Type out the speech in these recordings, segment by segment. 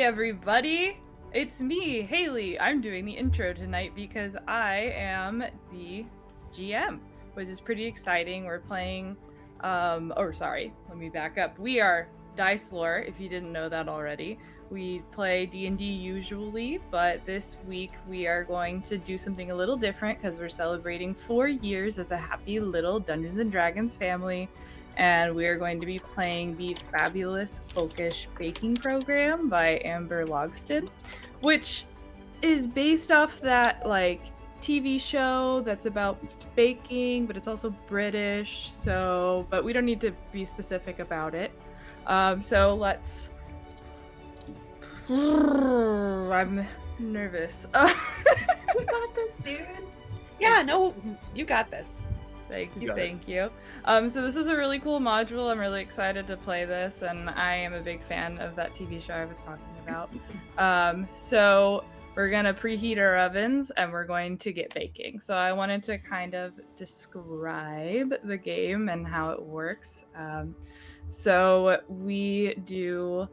Hey, everybody! It's me, Hailey. I'm doing the intro tonight because I am the GM, which is pretty exciting. We're playing, um, or sorry, let me back up. We are Dice Lore, if you didn't know that already. We play D&D usually, but this week we are going to do something a little different because we're celebrating four years as a happy little Dungeons and Dragons family and we are going to be playing the fabulous Folkish Baking Program by Amber Logsdon, which is based off that like TV show that's about baking, but it's also British. So, but we don't need to be specific about it. Um, so let's. I'm nervous. you got this, dude. Yeah, no, you got this. Thank You you, got it. thank you. Um, so this is a really cool module. I'm really excited to play this, and I am a big fan of that TV show I was talking about. Um, so we're gonna preheat our ovens, and we're going to get baking. So I wanted to kind of describe the game and how it works. Um, so we do.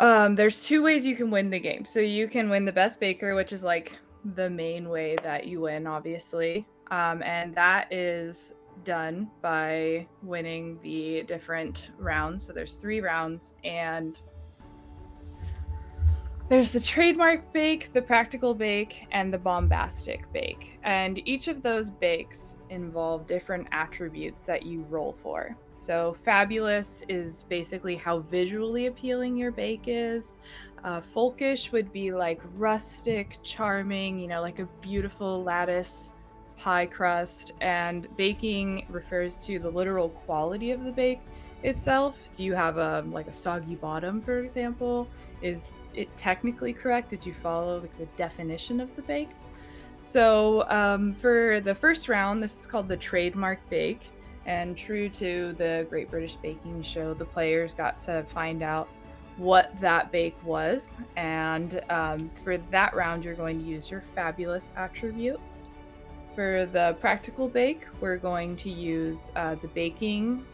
Um, there's two ways you can win the game. So you can win the best baker, which is like the main way that you win, obviously. Um, and that is done by winning the different rounds. So there's three rounds, and there's the trademark bake, the practical bake, and the bombastic bake. And each of those bakes involve different attributes that you roll for. So, fabulous is basically how visually appealing your bake is. Uh, folkish would be like rustic, charming, you know, like a beautiful lattice pie crust. And baking refers to the literal quality of the bake itself. Do you have a like a soggy bottom, for example? Is it technically correct? Did you follow like, the definition of the bake? So um, for the first round, this is called the trademark bake. And true to the Great British Baking Show, the players got to find out what that bake was. And um, for that round, you're going to use your fabulous attribute. For the practical bake, we're going to use uh, the baking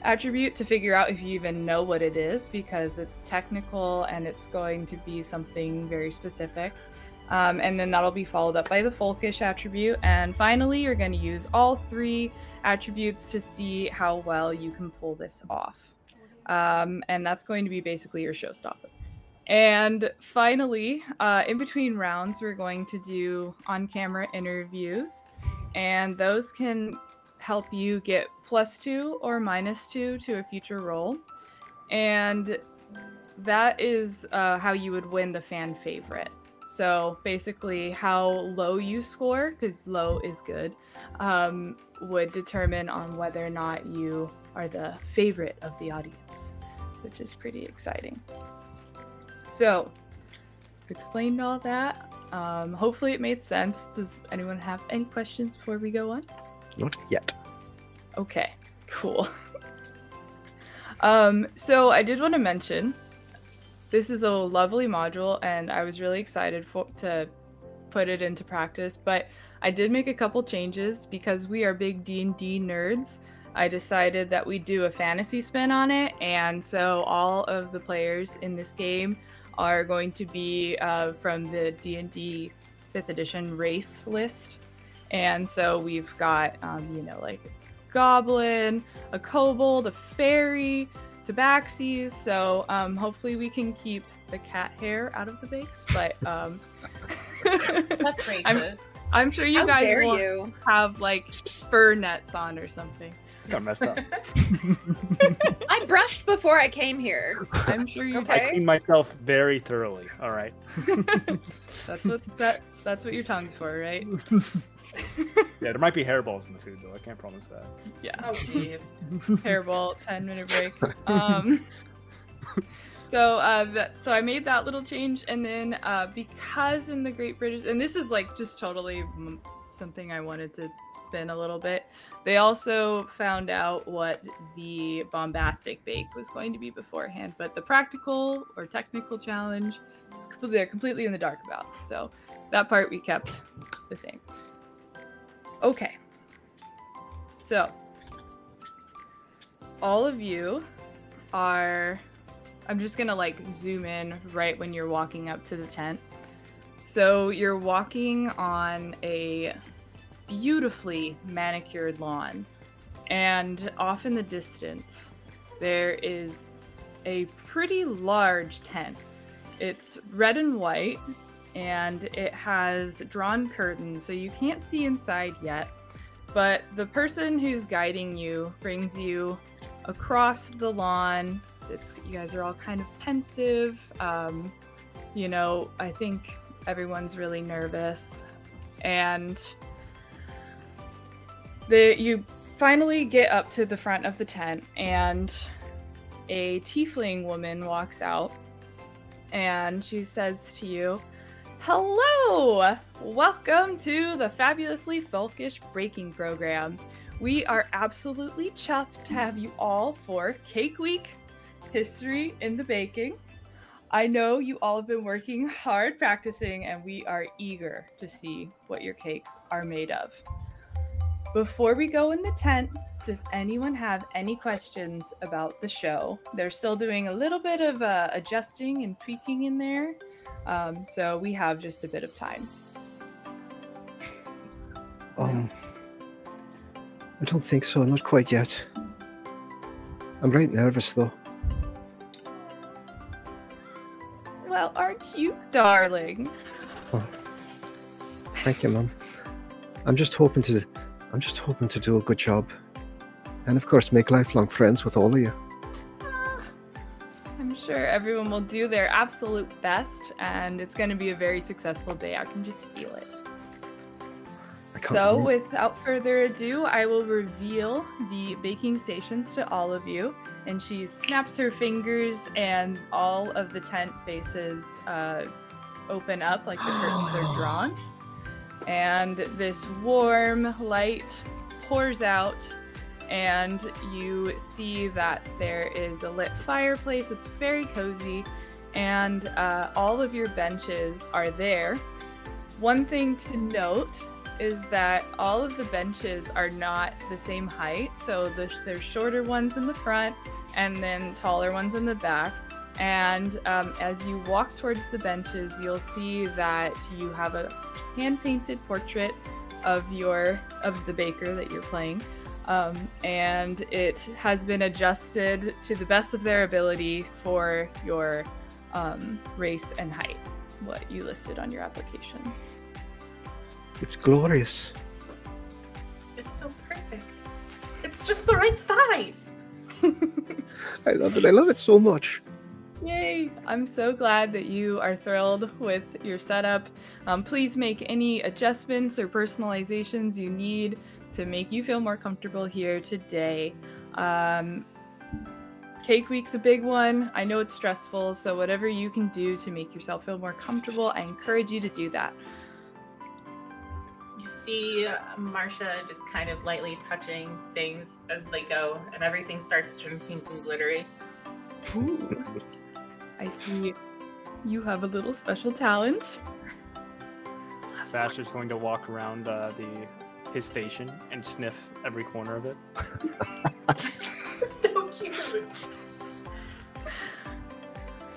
attribute to figure out if you even know what it is because it's technical and it's going to be something very specific. Um, and then that'll be followed up by the folkish attribute. And finally, you're going to use all three attributes to see how well you can pull this off. Um, and that's going to be basically your showstopper. And finally, uh, in between rounds, we're going to do on camera interviews. And those can help you get plus two or minus two to a future roll. And that is uh, how you would win the fan favorite. So basically, how low you score, because low is good, um, would determine on whether or not you are the favorite of the audience, which is pretty exciting. So, explained all that. Um, hopefully, it made sense. Does anyone have any questions before we go on? Not yet. Okay, cool. um, so I did want to mention this is a lovely module, and I was really excited for to put it into practice. But I did make a couple changes because we are big D and D nerds. I decided that we do a fantasy spin on it, and so all of the players in this game are going to be uh, from the D and D fifth edition race list. And so we've got, um, you know, like a goblin, a kobold, a fairy, tabaxis. So um, hopefully we can keep the cat hair out of the bakes. But um, That's I'm. I'm sure you How guys will you? have like fur nets on or something. It's kind of messed up. I brushed before I came here. I'm sure you. Okay. I clean myself very thoroughly. All right. That's what that. That's what your tongue's for, right? Yeah, there might be hairballs in the food though. I can't promise that. Yeah. Oh, jeez. Hairball, 10 minute break. Um, so uh, that so I made that little change, and then uh, because in the Great British, and this is like just totally mm, something I wanted to spin a little bit. They also found out what the bombastic bake was going to be beforehand, but the practical or technical challenge, completely, they're completely in the dark about. So that part we kept the same. Okay. So all of you are I'm just gonna like zoom in right when you're walking up to the tent. So you're walking on a beautifully manicured lawn, and off in the distance, there is a pretty large tent. It's red and white, and it has drawn curtains, so you can't see inside yet. But the person who's guiding you brings you across the lawn. It's you guys are all kind of pensive. Um, you know, I think everyone's really nervous, and the you finally get up to the front of the tent, and a tiefling woman walks out, and she says to you, "Hello, welcome to the fabulously folkish breaking program." We are absolutely chuffed to have you all for Cake Week History in the Baking. I know you all have been working hard practicing, and we are eager to see what your cakes are made of. Before we go in the tent, does anyone have any questions about the show? They're still doing a little bit of uh, adjusting and tweaking in there, um, so we have just a bit of time. Um, I don't think so. Not quite yet. I'm right nervous though. Well, aren't you, darling? Oh, thank you, Mum. I'm just hoping to. I'm just hoping to do a good job, and of course, make lifelong friends with all of you. Ah, I'm sure everyone will do their absolute best, and it's going to be a very successful day. I can just feel it. So, without further ado, I will reveal the baking stations to all of you. And she snaps her fingers, and all of the tent faces uh, open up like the curtains are drawn. And this warm light pours out, and you see that there is a lit fireplace. It's very cozy, and uh, all of your benches are there. One thing to note is that all of the benches are not the same height. So the, there's shorter ones in the front and then taller ones in the back. And um, as you walk towards the benches, you'll see that you have a hand-painted portrait of your of the baker that you're playing, um, and it has been adjusted to the best of their ability for your um, race and height, what you listed on your application. It's glorious. It's so perfect. It's just the right size. I love it. I love it so much. Yay! I'm so glad that you are thrilled with your setup. Um, please make any adjustments or personalizations you need to make you feel more comfortable here today. Um, Cake Week's a big one. I know it's stressful, so whatever you can do to make yourself feel more comfortable, I encourage you to do that. You see Marsha just kind of lightly touching things as they go, and everything starts turning pink and glittery. Ooh. I see you have a little special talent. Vash is going to walk around uh, the his station and sniff every corner of it. so cute.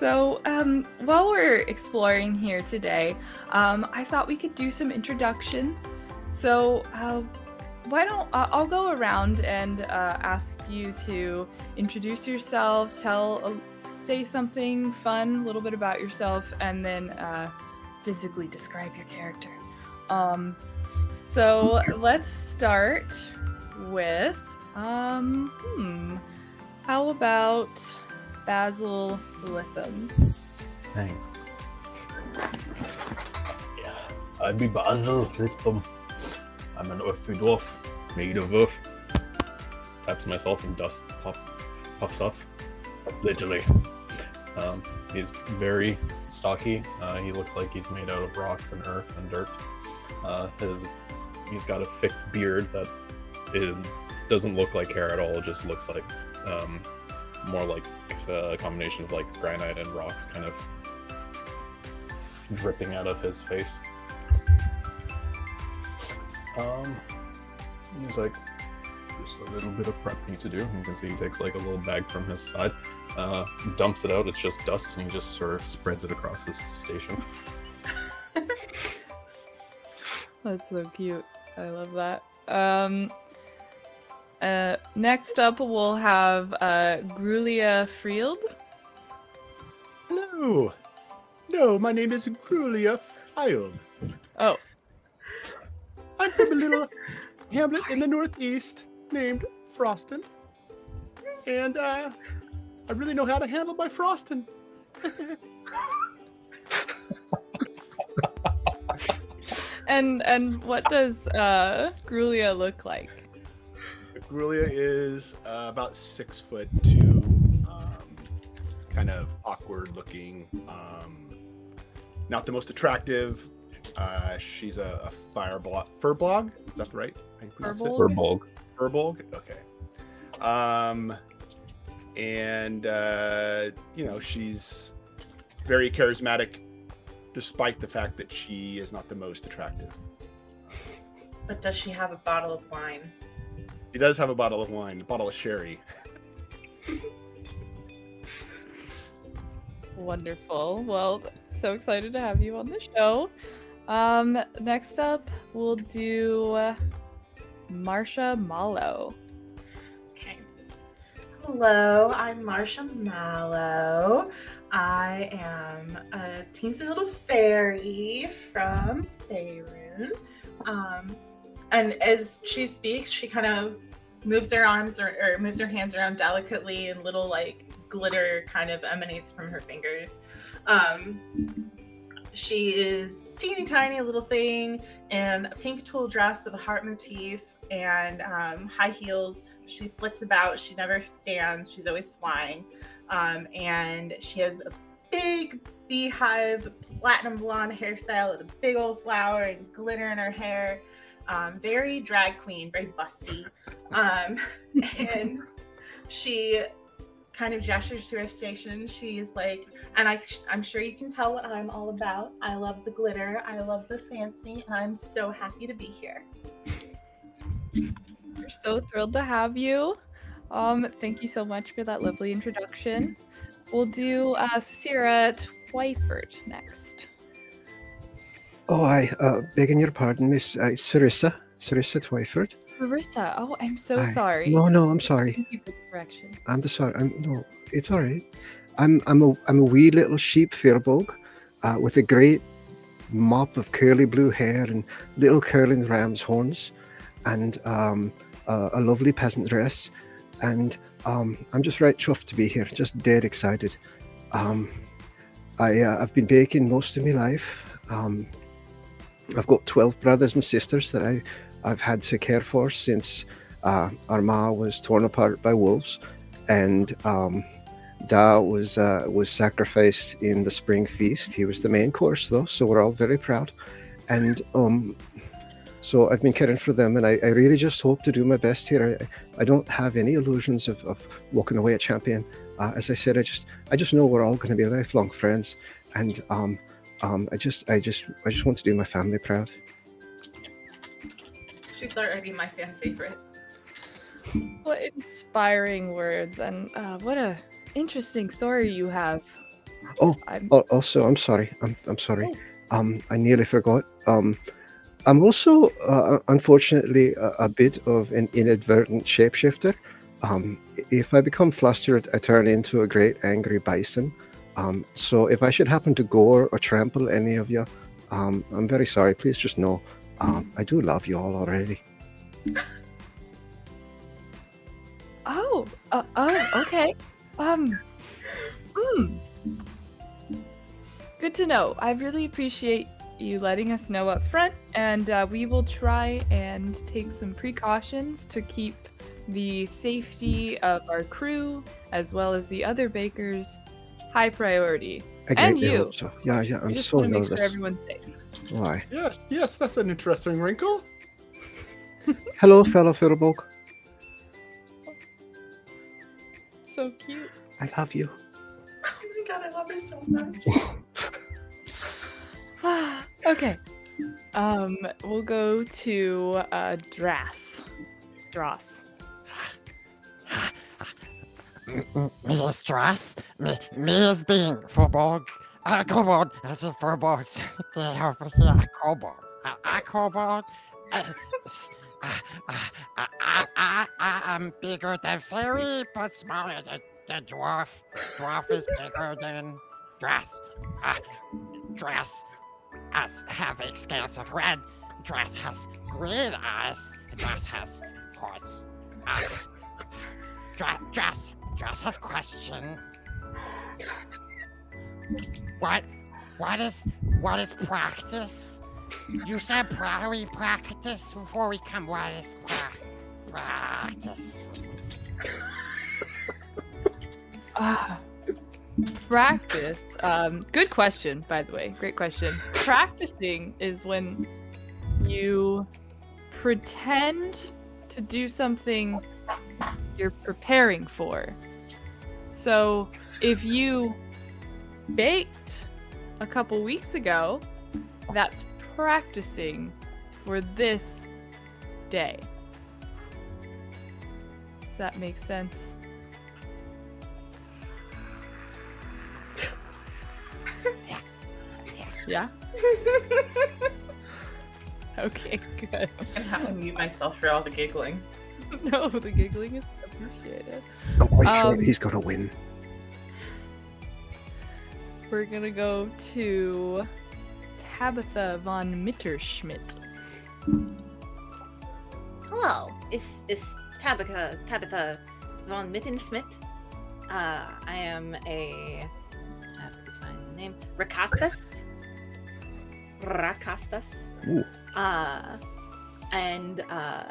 So, um, while we're exploring here today, um, I thought we could do some introductions. So, uh, why don't uh, I'll go around and uh, ask you to introduce yourself, tell, uh, say something fun, a little bit about yourself, and then uh, physically describe your character. Um, so let's start with, um, hmm, how about Basil Litham? Thanks. Yeah, I'd be Basil Lithum. I'm an earthy dwarf, made of earth. That's myself and dust puff, puffs off. Literally. Um, he's very stocky. Uh, he looks like he's made out of rocks and earth and dirt. Uh, his, he's got a thick beard that it doesn't look like hair at all. It just looks like um, more like a combination of like granite and rocks kind of dripping out of his face. Um, he's like, just a little bit of prep you need to do. You can see he takes like a little bag from his side, uh, dumps it out. It's just dust, and he just sort of spreads it across his station. That's so cute. I love that. Um, uh, next up, we'll have uh, Grulia Frield. Hello. No, my name is Grulia Field. Oh, I'm from a little hamlet in the northeast named Froston. And uh, I really know how to handle my Froston. and and what does uh, Grulia look like? Grulia is uh, about six foot two, um, kind of awkward looking, um, not the most attractive. Uh, she's a, a fire blog, fur blog. Is that right? How you pronounce it? Firbolg? Firbolg. Firbolg. Okay. Um, and uh, you know she's very charismatic, despite the fact that she is not the most attractive. But does she have a bottle of wine? He does have a bottle of wine, a bottle of sherry. Wonderful. Well, so excited to have you on the show. Um, next up, we'll do uh, Marsha Mallow. Okay. Hello, I'm Marsha Mallow. I am a teensy little fairy from Faerun. Um, and as she speaks, she kind of moves her arms or, or moves her hands around delicately, and little like glitter kind of emanates from her fingers. Um, she is teeny tiny little thing in a pink tulle dress with a heart motif and um, high heels. She flits about. She never stands. She's always flying. Um, and she has a big beehive platinum blonde hairstyle with a big old flower and glitter in her hair. Um, very drag queen, very busty. Um, and she kind of gestures to her station. She's like, and I, I'm sure you can tell what I'm all about. I love the glitter. I love the fancy, and I'm so happy to be here. We're so thrilled to have you. Um, thank you so much for that lovely introduction. We'll do uh, Sarah Twyford next. Oh, I uh, begging your pardon, Miss uh, Sarissa, Sarissa Twyford. Sarissa. Oh, I'm so Aye. sorry. No, no, I'm sorry. Thank you for the correction. I'm the sorry. I'm no, it's all right. I'm I'm a I'm a wee little sheep Firbolg, uh, with a great mop of curly blue hair and little curling ram's horns, and um, uh, a lovely peasant dress, and um, I'm just right chuffed to be here. Just dead excited. Um, I uh, I've been baking most of my life. Um, I've got twelve brothers and sisters that I I've had to care for since uh, ma was torn apart by wolves, and um, Da was uh, was sacrificed in the spring feast. He was the main course, though, so we're all very proud. And um, so I've been caring for them, and I, I really just hope to do my best here. I, I don't have any illusions of, of walking away a champion. Uh, as I said, I just I just know we're all going to be lifelong friends, and um, um, I just I just I just want to do my family proud. She's already my fan favorite. What inspiring words, and uh, what a interesting story you have. Oh, I'm Also, I'm sorry. I'm I'm sorry. Um, I nearly forgot. Um, I'm also uh, unfortunately a, a bit of an inadvertent shapeshifter. Um, if I become flustered, I turn into a great angry bison. Um, so if I should happen to gore or trample any of you, um, I'm very sorry. Please just know um, I do love you all already. Oh, uh, oh, okay. Um, hmm. Good to know. I really appreciate you letting us know up front, and uh, we will try and take some precautions to keep the safety of our crew as well as the other bakers high priority. I And you. hope so. Yeah, yeah. I'm just so want to make nervous. sure everyone's safe. Why? Yes, yes, that's an interesting wrinkle. Hello, fellow Firbolg. So cute. I love you. Oh my god, I love her so much. okay. Um, we'll go to uh, Dras. Dross. Me, is dress. me me is being Furborg. A kobold, as a Furborg. They over here, kobold. A, a kobold. Uh, uh, uh, uh, I, I, I am bigger than fairy, but smaller than, than dwarf. Dwarf is bigger than dress. Uh, dress has having scales of red. Dress has green eyes. Dress has horns. Uh, Dra- dress, has question. What, what is, what is practice? You said pra- we practice before we come. What is pra- practice? Practice. Um, good question, by the way. Great question. Practicing is when you pretend to do something you're preparing for. So if you baked a couple weeks ago, that's practicing for this day. Does that make sense? Yeah. Okay, good. I'm gonna have to mute myself for all the giggling. No, the giggling is appreciated. I'm quite Um, sure he's going to win. We're gonna go to Tabitha von Mitterschmidt. Hello, it's it's Tabitha Tabitha von Mittenschmidt. Uh, I am a I have to find the name Rakastas. Rakastas. Ooh. Uh, and uh,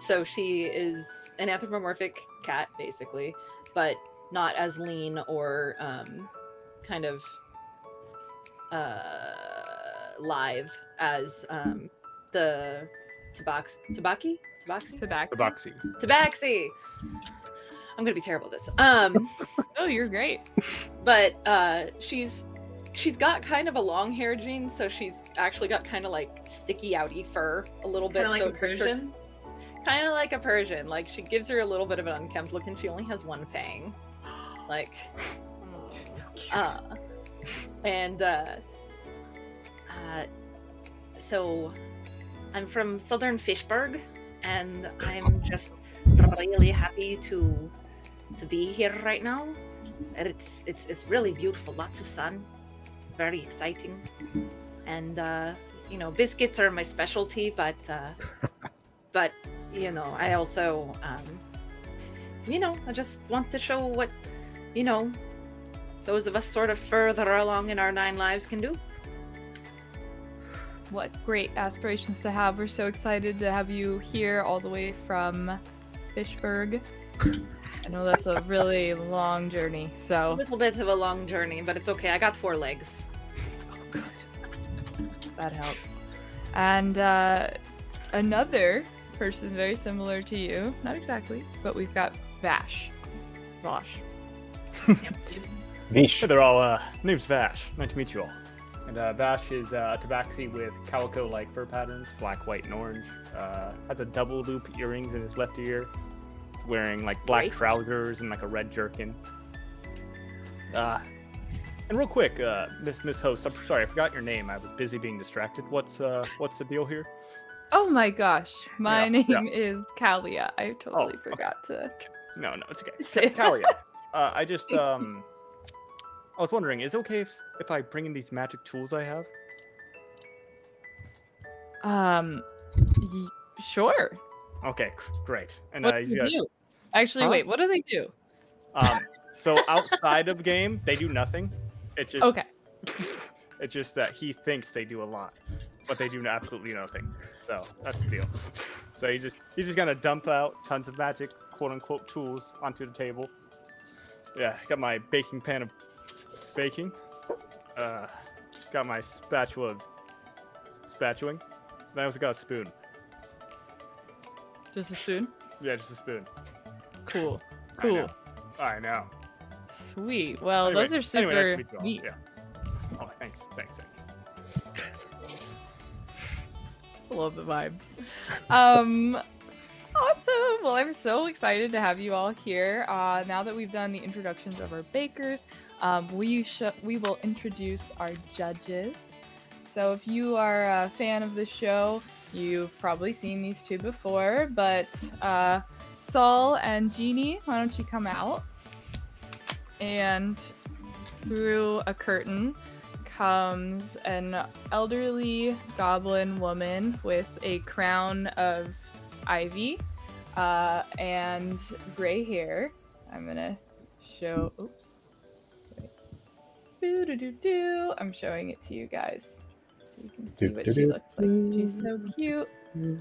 so she is an anthropomorphic cat, basically, but not as lean or um, kind of uh, live as um, the Tabax Tabaki? Tabaxi? Tabaxi. Tabaxi. Tabaxi. I'm gonna be terrible at this. Um, Oh, you're great. but uh, she's she's got kind of a long hair gene, so she's actually got kind of like sticky outy fur a little bit. Kind of like so a it her- Persian. Kind of like a Persian. Like she gives her a little bit of an unkempt look, and she only has one fang. Like, You're so cute. uh, and uh, uh, so I'm from Southern Fishburg, and I'm just really happy to to be here right now. And it's it's it's really beautiful. Lots of sun, very exciting, and uh, you know biscuits are my specialty, but uh, but you know I also um, you know I just want to show what you know those of us sort of further along in our nine lives can do. What great aspirations to have. We're so excited to have you here all the way from Fishburg. I know that's a really long journey, so. A little bit of a long journey, but it's okay. I got four legs. Oh, good. That helps. And uh, another person very similar to you, not exactly, but we've got Vash. Vosh. Vish. Hey, they're all, uh, name's Vash. Nice to meet you all. And uh, Vash is uh, a tabaxi with calico-like fur patterns, black, white, and orange. Uh, has a double loop earrings in his left ear. He's wearing like black Great. trousers and like a red jerkin. Uh, and real quick, uh, Miss Miss Host, I'm sorry, I forgot your name. I was busy being distracted. What's uh, what's the deal here? Oh my gosh, my Yeah, name yeah. is Kalia. I totally okay. forgot to No, no, it's okay. say Kalia. Uh, I just um, I was wondering, is it okay if, if I bring in these magic tools I have? Um, y- sure. Okay, great. And What uh, do they do? Actually, Huh? wait. What do they do? Um, so outside of game, they do nothing. It just Okay. It's just that he thinks they do a lot, but they do absolutely nothing. So that's the deal. So he just he's just gonna dump out tons of magic quote unquote tools onto the table. Yeah, got my baking pan of baking. Uh, got my spatula of spatuling. And I also got a spoon. Just a spoon. Yeah, just a spoon. Cool. I know. Cool. I know. Sweet. Well, Anyway- those are super anyway, nice to meet you all. neat. Yeah. Oh, thanks, thanks, thanks. Love the vibes. Um. Awesome. Well, I'm so excited to have you all here. Uh, now that we've done the introductions of our bakers, um, we sh- we will introduce our judges. So, if you are a fan of the show, you've probably seen these two before. But uh, Saul and Jeannie, why don't you come out? And through a curtain comes an elderly goblin woman with a crown of ivy uh, and gray hair. I'm gonna show. Oops. I'm showing it to you guys. So you can see what she looks like. She's so cute.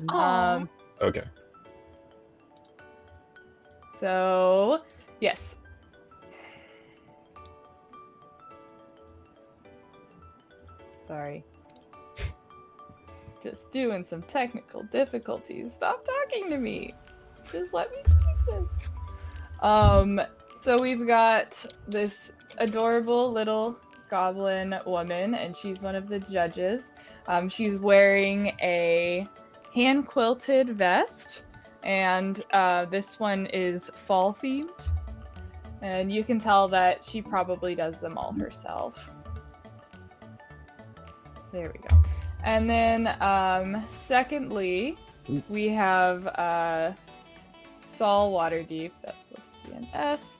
Aw. Um, Okay. so, yes. Sorry. Just doing some technical difficulties. Stop talking to me. Just let me speak this. Um, so we've got this adorable little goblin woman, and she's one of the judges. Um, she's wearing a hand quilted vest, and uh, this one is fall themed. And you can tell that she probably does them all herself. There we go. And then, um, secondly, we have uh, Saul Waterdeep. That's supposed to be an S.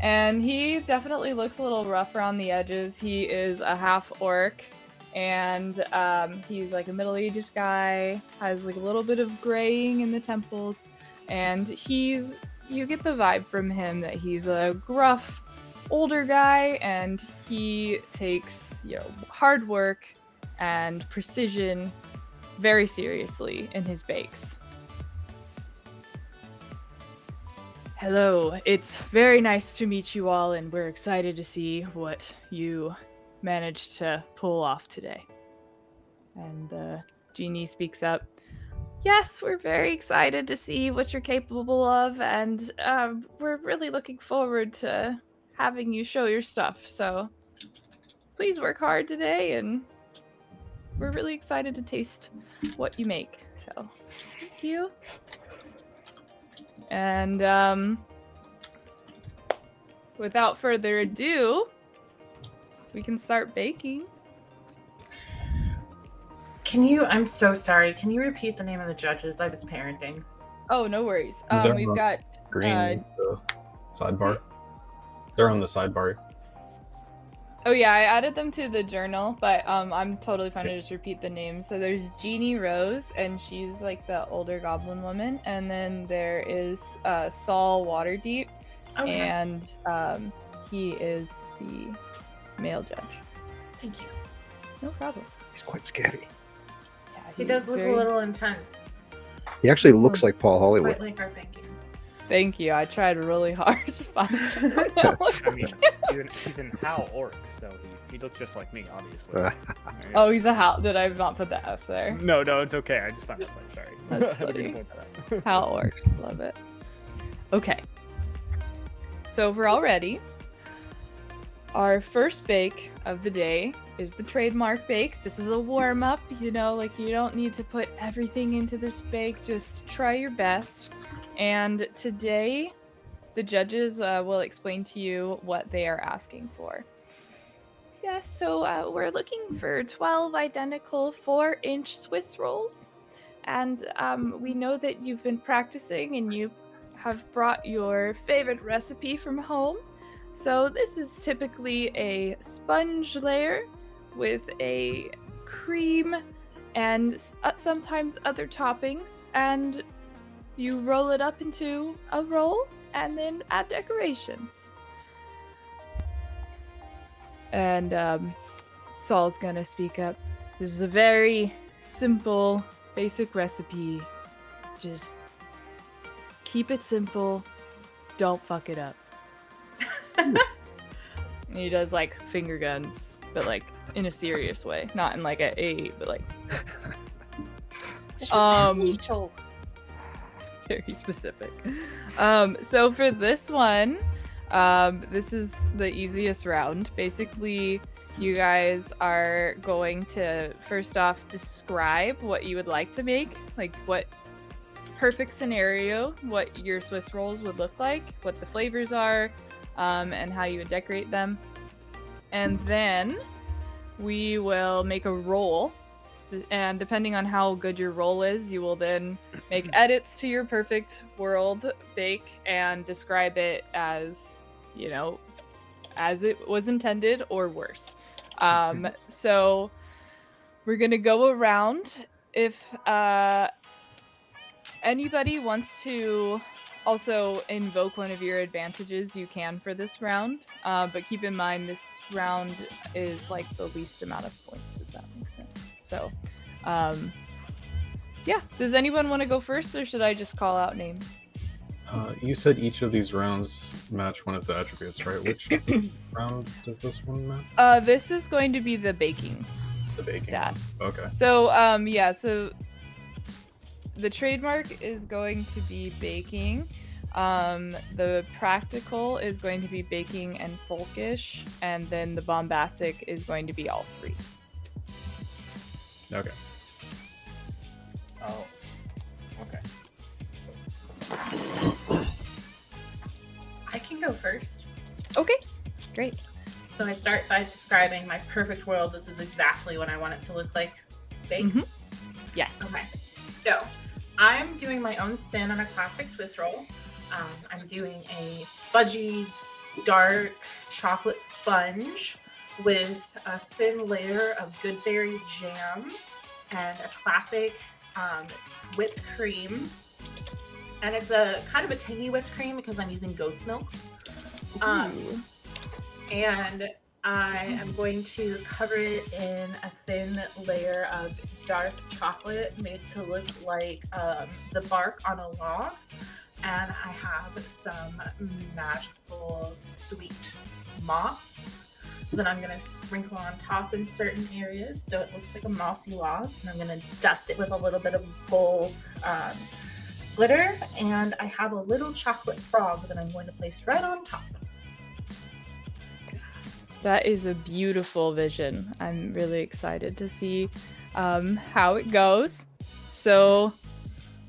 And he definitely looks a little rough around the edges. He is a half orc, and um, he's like a middle-aged guy. Has like a little bit of graying in the temples, and he's you get the vibe from him that he's a gruff older guy, and he takes you know hard work and precision very seriously in his bakes. Hello, it's very nice to meet you all, and we're excited to see what you managed to pull off today. And uh, Jeannie speaks up. Yes, we're very excited to see what you're capable of, and um, we're really looking forward to having you show your stuff. So please work hard today, and we're really excited to taste what you make. So thank you. And um, without further ado, we can start baking. Can you? I'm so sorry. Can you repeat the name of the judges? I was parenting. Oh, no worries. Um, we've got Green Uh, the sidebar. They're on the sidebar. Oh yeah, I added them to the journal, but um, I'm totally fine to just repeat the names. So there's Jeannie Rose, and she's like the older goblin woman, and then there is uh, Saul Waterdeep, Okay. and um, he is the male judge. Thank you. No problem. He's quite scary. Yeah, He does look very- a little intense, He actually looks like Paul Hollywood. quite like our thinking. Thank you. I tried really hard to find someone else. I mean, he's an, he's an Hal orc, so he, he looks just like me, obviously. Oh, he's a how? Did I not put the F there? No, no, it's okay. I just found it funny. Sorry. That's funny. point that out. How it works. Love it. Okay. So we're all ready, our first bake of the day is the trademark bake. This is a warm up, you know, like you don't need to put everything into this bake, just try your best. And today, the judges uh, will explain to you what they are asking for. Yes, so uh, we're looking for 12 identical 4 inch Swiss rolls. And um, we know that you've been practicing and you have brought your favorite recipe from home. So, this is typically a sponge layer with a cream and uh, sometimes other toppings. And you roll it up into a roll and then add decorations. And um, Saul's gonna speak up. This is a very simple, basic recipe. Just keep it simple. Don't fuck it up. He does like finger guns, but like in a serious way, not in like a a, but like Um, Rachel. Very specific. Um, so for this one, um, this is the easiest round. Basically, you guys are going to first off describe what you would like to make, like what perfect scenario, what your Swiss rolls would look like, what the flavors are, um, and how you would decorate them. And then we will make a roll. And depending on how good your roll is, you will then make edits to your perfect world bake and describe it as, you know, as it was intended or worse. Um, so we're gonna go around. If uh, anybody wants to also invoke one of your advantages, you can for this round. Uh, but keep in mind, this round is like the least amount of points, So, um, yeah. Does anyone want to go first, or should I just call out names? Uh, you said each of these rounds match one of the attributes, right? Which round does this one match? Uh, this is going to be the baking The baking. stat. Okay. So, um, yeah, so the trademark is going to be baking. Um, the practical is going to be baking and folkish, and then the bombastic is going to be all three. Okay. Oh. Okay. I can go first. Okay, great. So I start by describing my perfect world. This is exactly what I want it to look like. Bake. Mhm. Yes. Okay. So I'm doing my own spin on a classic Swiss roll. Um, I'm doing a fudgy, dark chocolate sponge with a thin layer of goodberry jam and a classic um, whipped cream. And it's a kind of a tangy whipped cream because I'm using goat's milk. Um, and I am going to cover it in a thin layer of dark chocolate made to look like um, the bark on a log. And I have some magical sweet moss that I'm going to sprinkle on top in certain areas so it looks like a mossy log. And I'm going to dust it with a little bit of gold um, glitter. And I have a little chocolate frog that I'm going to place right on top. That is a beautiful vision. I'm really excited to see um, how it goes. So,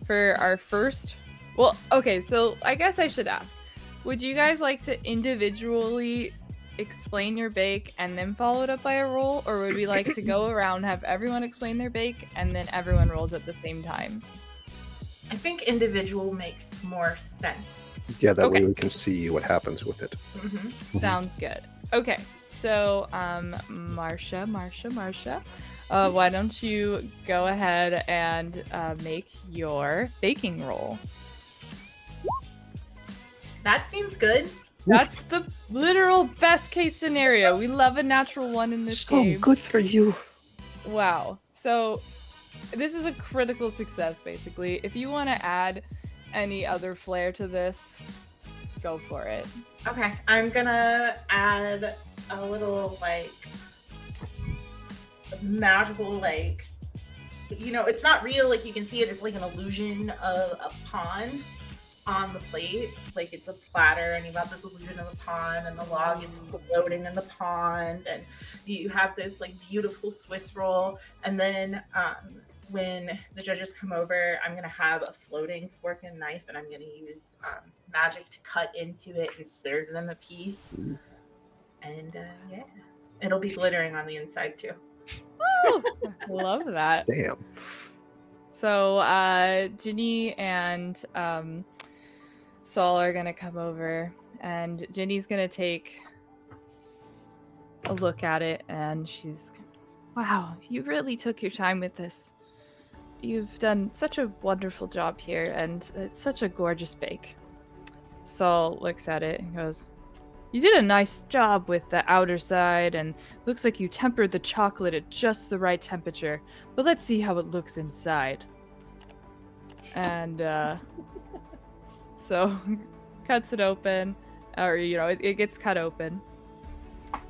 for our first, well, okay, so I guess I should ask would you guys like to individually explain your bake and then follow it up by a roll, or would we like to go around, have everyone explain their bake, and then everyone rolls at the same time? I think individual makes more sense. Yeah, that Okay. way we can see what happens with it. hmm Sounds good. Okay, so um, Marsha, Marsha, Marsha, uh, why don't you go ahead and uh, make your baking roll? That seems good. That's the literal best case scenario. We love a natural one in this so game. good for you. Wow. So this is a critical success, basically. If you want to add any other flair to this, go for it. Okay, I'm gonna add a little like magical like you know it's not real like you can see it it's like an illusion of a pond on the plate like it's a platter and you've got this illusion of a pond and the log is floating in the pond and you have this like beautiful swiss roll. And then um when the judges come over i'm gonna have a floating fork and knife and i'm gonna use um, magic to cut into it and serve them a piece. And uh, yeah it'll be glittering on the inside too. Oh, Love that. Damn. So uh Ginny and um Saul are gonna come over and Ginny's gonna take a look at it and she's Wow, you really took your time with this. You've done such a wonderful job here and it's such a gorgeous bake. Saul looks at it and goes, You did a nice job with the outer side and looks like you tempered the chocolate at just the right temperature. But let's see how it looks inside. And uh so cuts it open or you know, it, it gets cut open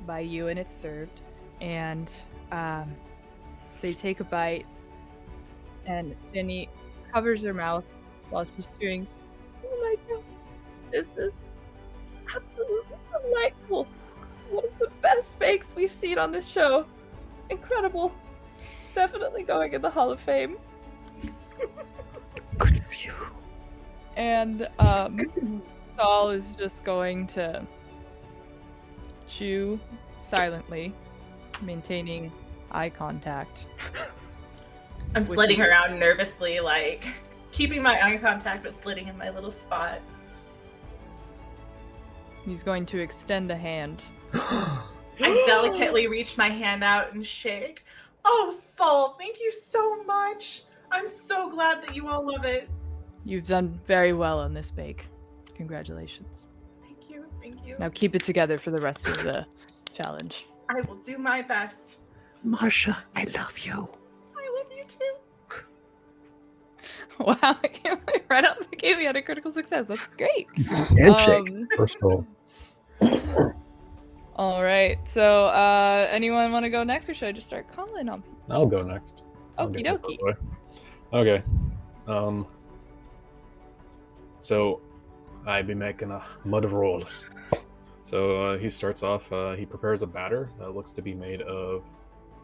by you and it's served. And um they take a bite and Jeannie covers her mouth while she's chewing. Oh my god. This is absolutely delightful. One of the best bakes we've seen on this show. Incredible. Definitely going in the Hall of Fame. Good for you. And um, Saul is just going to chew silently, maintaining eye contact. I'm flitting you. around nervously, like keeping my eye contact but flitting in my little spot. He's going to extend a hand. I delicately reach my hand out and shake. Oh, Saul, thank you so much. I'm so glad that you all love it. You've done very well on this bake. Congratulations. Thank you, thank you. Now keep it together for the rest of the challenge. I will do my best. Marsha, I love you. I love you too. Wow, I can't believe right out the gate we had a critical success. That's great. Handshake. Um, First roll. all right. So, uh, anyone want to go next, or should I just start calling on people? I'll go next. I'll Okie get this out dokie. of the way. Okay. Um. So, I be making a mud of rolls. So uh, he starts off. Uh, he prepares a batter that looks to be made of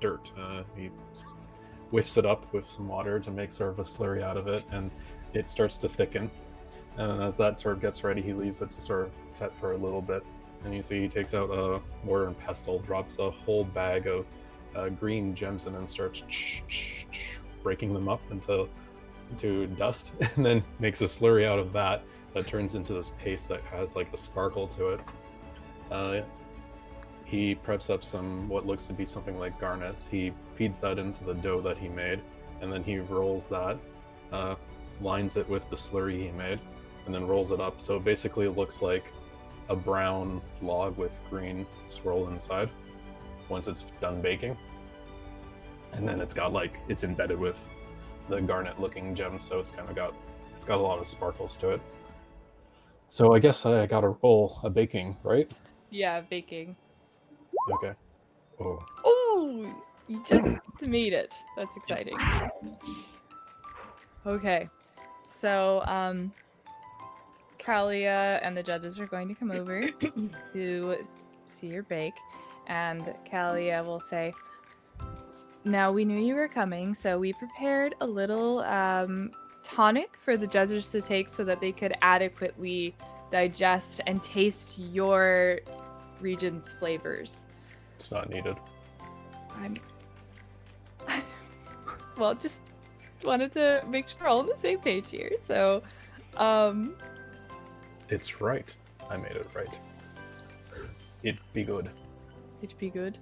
dirt. Uh, he whiffs it up with some water to make sort of a slurry out of it, and it starts to thicken. And as that sort of gets ready, he leaves it to sort of set for a little bit. And you see he takes out a mortar and pestle, drops a whole bag of uh, green gems, in, and starts breaking them up into into dust, and then makes a slurry out of that that turns into this paste that has like a sparkle to it. Uh, he preps up some what looks to be something like garnets. He feeds that into the dough that he made, and then he rolls that, uh, lines it with the slurry he made, and then rolls it up. So it basically looks like a brown log with green swirl inside once it's done baking. And then it's got like it's embedded with the garnet looking gem, so it's kind of got it's got a lot of sparkles to it. So I guess I got to roll a baking, right? Yeah, baking. Okay. Oh, Ooh, you just made it. That's exciting. Okay, so um, Kalia and the judges are going to come over to see your bake, and Kalia will say, "Now we knew you were coming, so we prepared a little um, tonic for the judges to take, so that they could adequately digest and taste your region's flavors." it's not needed. I'm. well, just wanted to make sure we're all on the same page here. So, um, It's right. I made it right. It'd be good. It'd be good.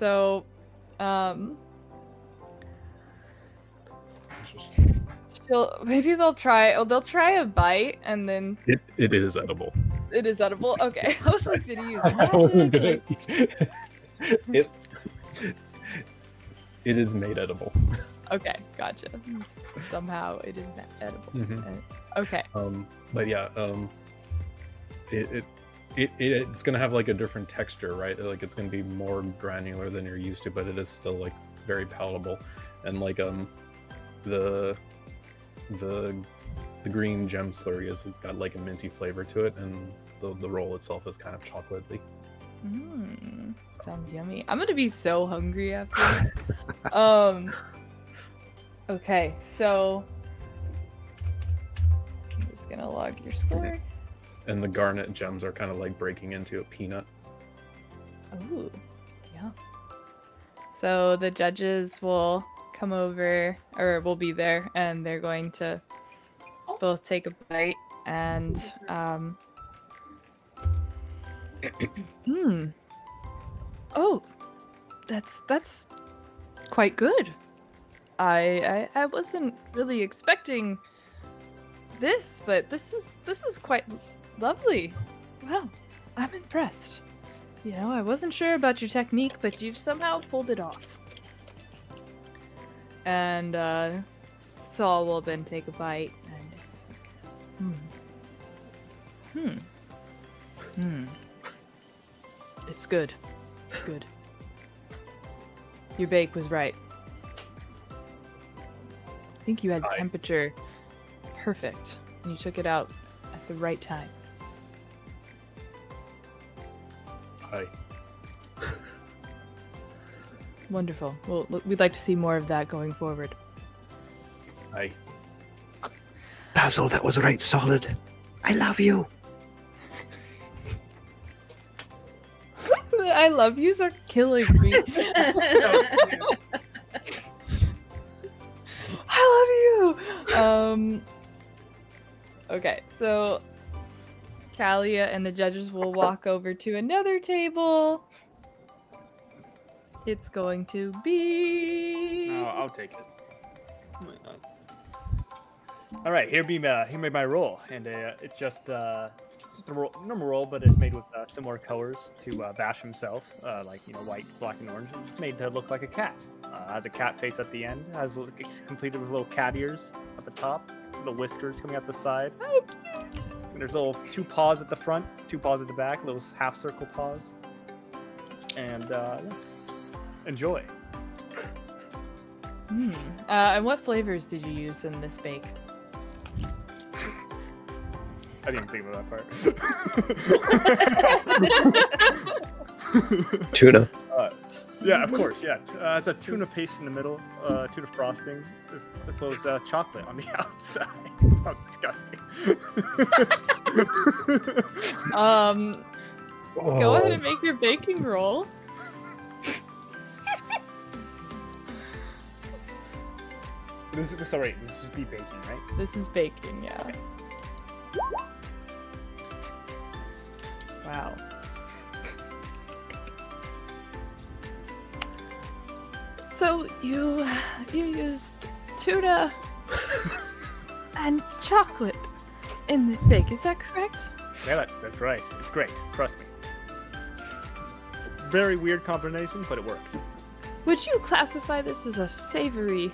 So, um, she'll maybe they'll try. Oh, they'll try a bite, and then It, it is edible. it is edible. Okay. I was like, did he use I wasn't gonna. it. It is made edible. Okay, gotcha. Somehow it is edible. Mhm. Uh, Okay. Um, but yeah, um, it, it it it it's gonna have like a different texture, right? Like it's gonna be more granular than you're used to, but it is still like very palatable, and like um, the the the green gem slurry has got like a minty flavor to it, and the the roll itself is kind of chocolatey. Mm, sounds yummy. I'm gonna be so hungry after this. um. Okay, so I'm just gonna log your score. And the garnet gems are kind of like breaking into a peanut. Ooh, yeah. So the judges will come over, or will be there, and they're going to both take a bite and um. Hmm. Oh, that's that's quite good. I, I I wasn't really expecting this, but this is this is quite lovely. Wow, I'm impressed. You know, I wasn't sure about your technique, but you've somehow pulled it off. And uh, Saul will then take a bite and it's hmm, hmm, hmm. It's good. It's good. Your bake was right. I think you had temperature perfect, and you took it out at the right time. Hi. Wonderful. Well, l- we'd like to see more of that going forward. Hi. Basil, that was right solid. I love you. I love yous are killing me. I love you. Um. Okay, so Kalia and the judges will walk over to another table. It's going to be. No, I'll take it. Oh All right, here be my here be my roll, and uh, it's just uh, just a roll, normal roll, but it's made with uh, similar colors to uh, Vash himself, uh, like you know white, black, and orange. It's made to look like a cat. Uh, has a cat face at the end. Has it's completed with little cat ears at the top, little whiskers coming out the side. Oh, cute. And there's little two paws at the front, two paws at the back, little half circle paws. And uh, enjoy. Hmm. Uh, and what flavors did you use in this bake? I didn't think about that part. Tuna. Uh, yeah, of course. Yeah, uh, it's a tuna paste in the middle, uh, tuna frosting, as, as well as uh, chocolate on the outside. How disgusting! Um, Oh, go ahead and make your baking roll. this is sorry. This should be baking, right? This is baking, yeah. Okay. Wow. So you you used tuna and chocolate in this bake, is that correct? Yeah, that, that's right. It's great. Trust me. Very weird combination, but it works. Would you classify this as a savory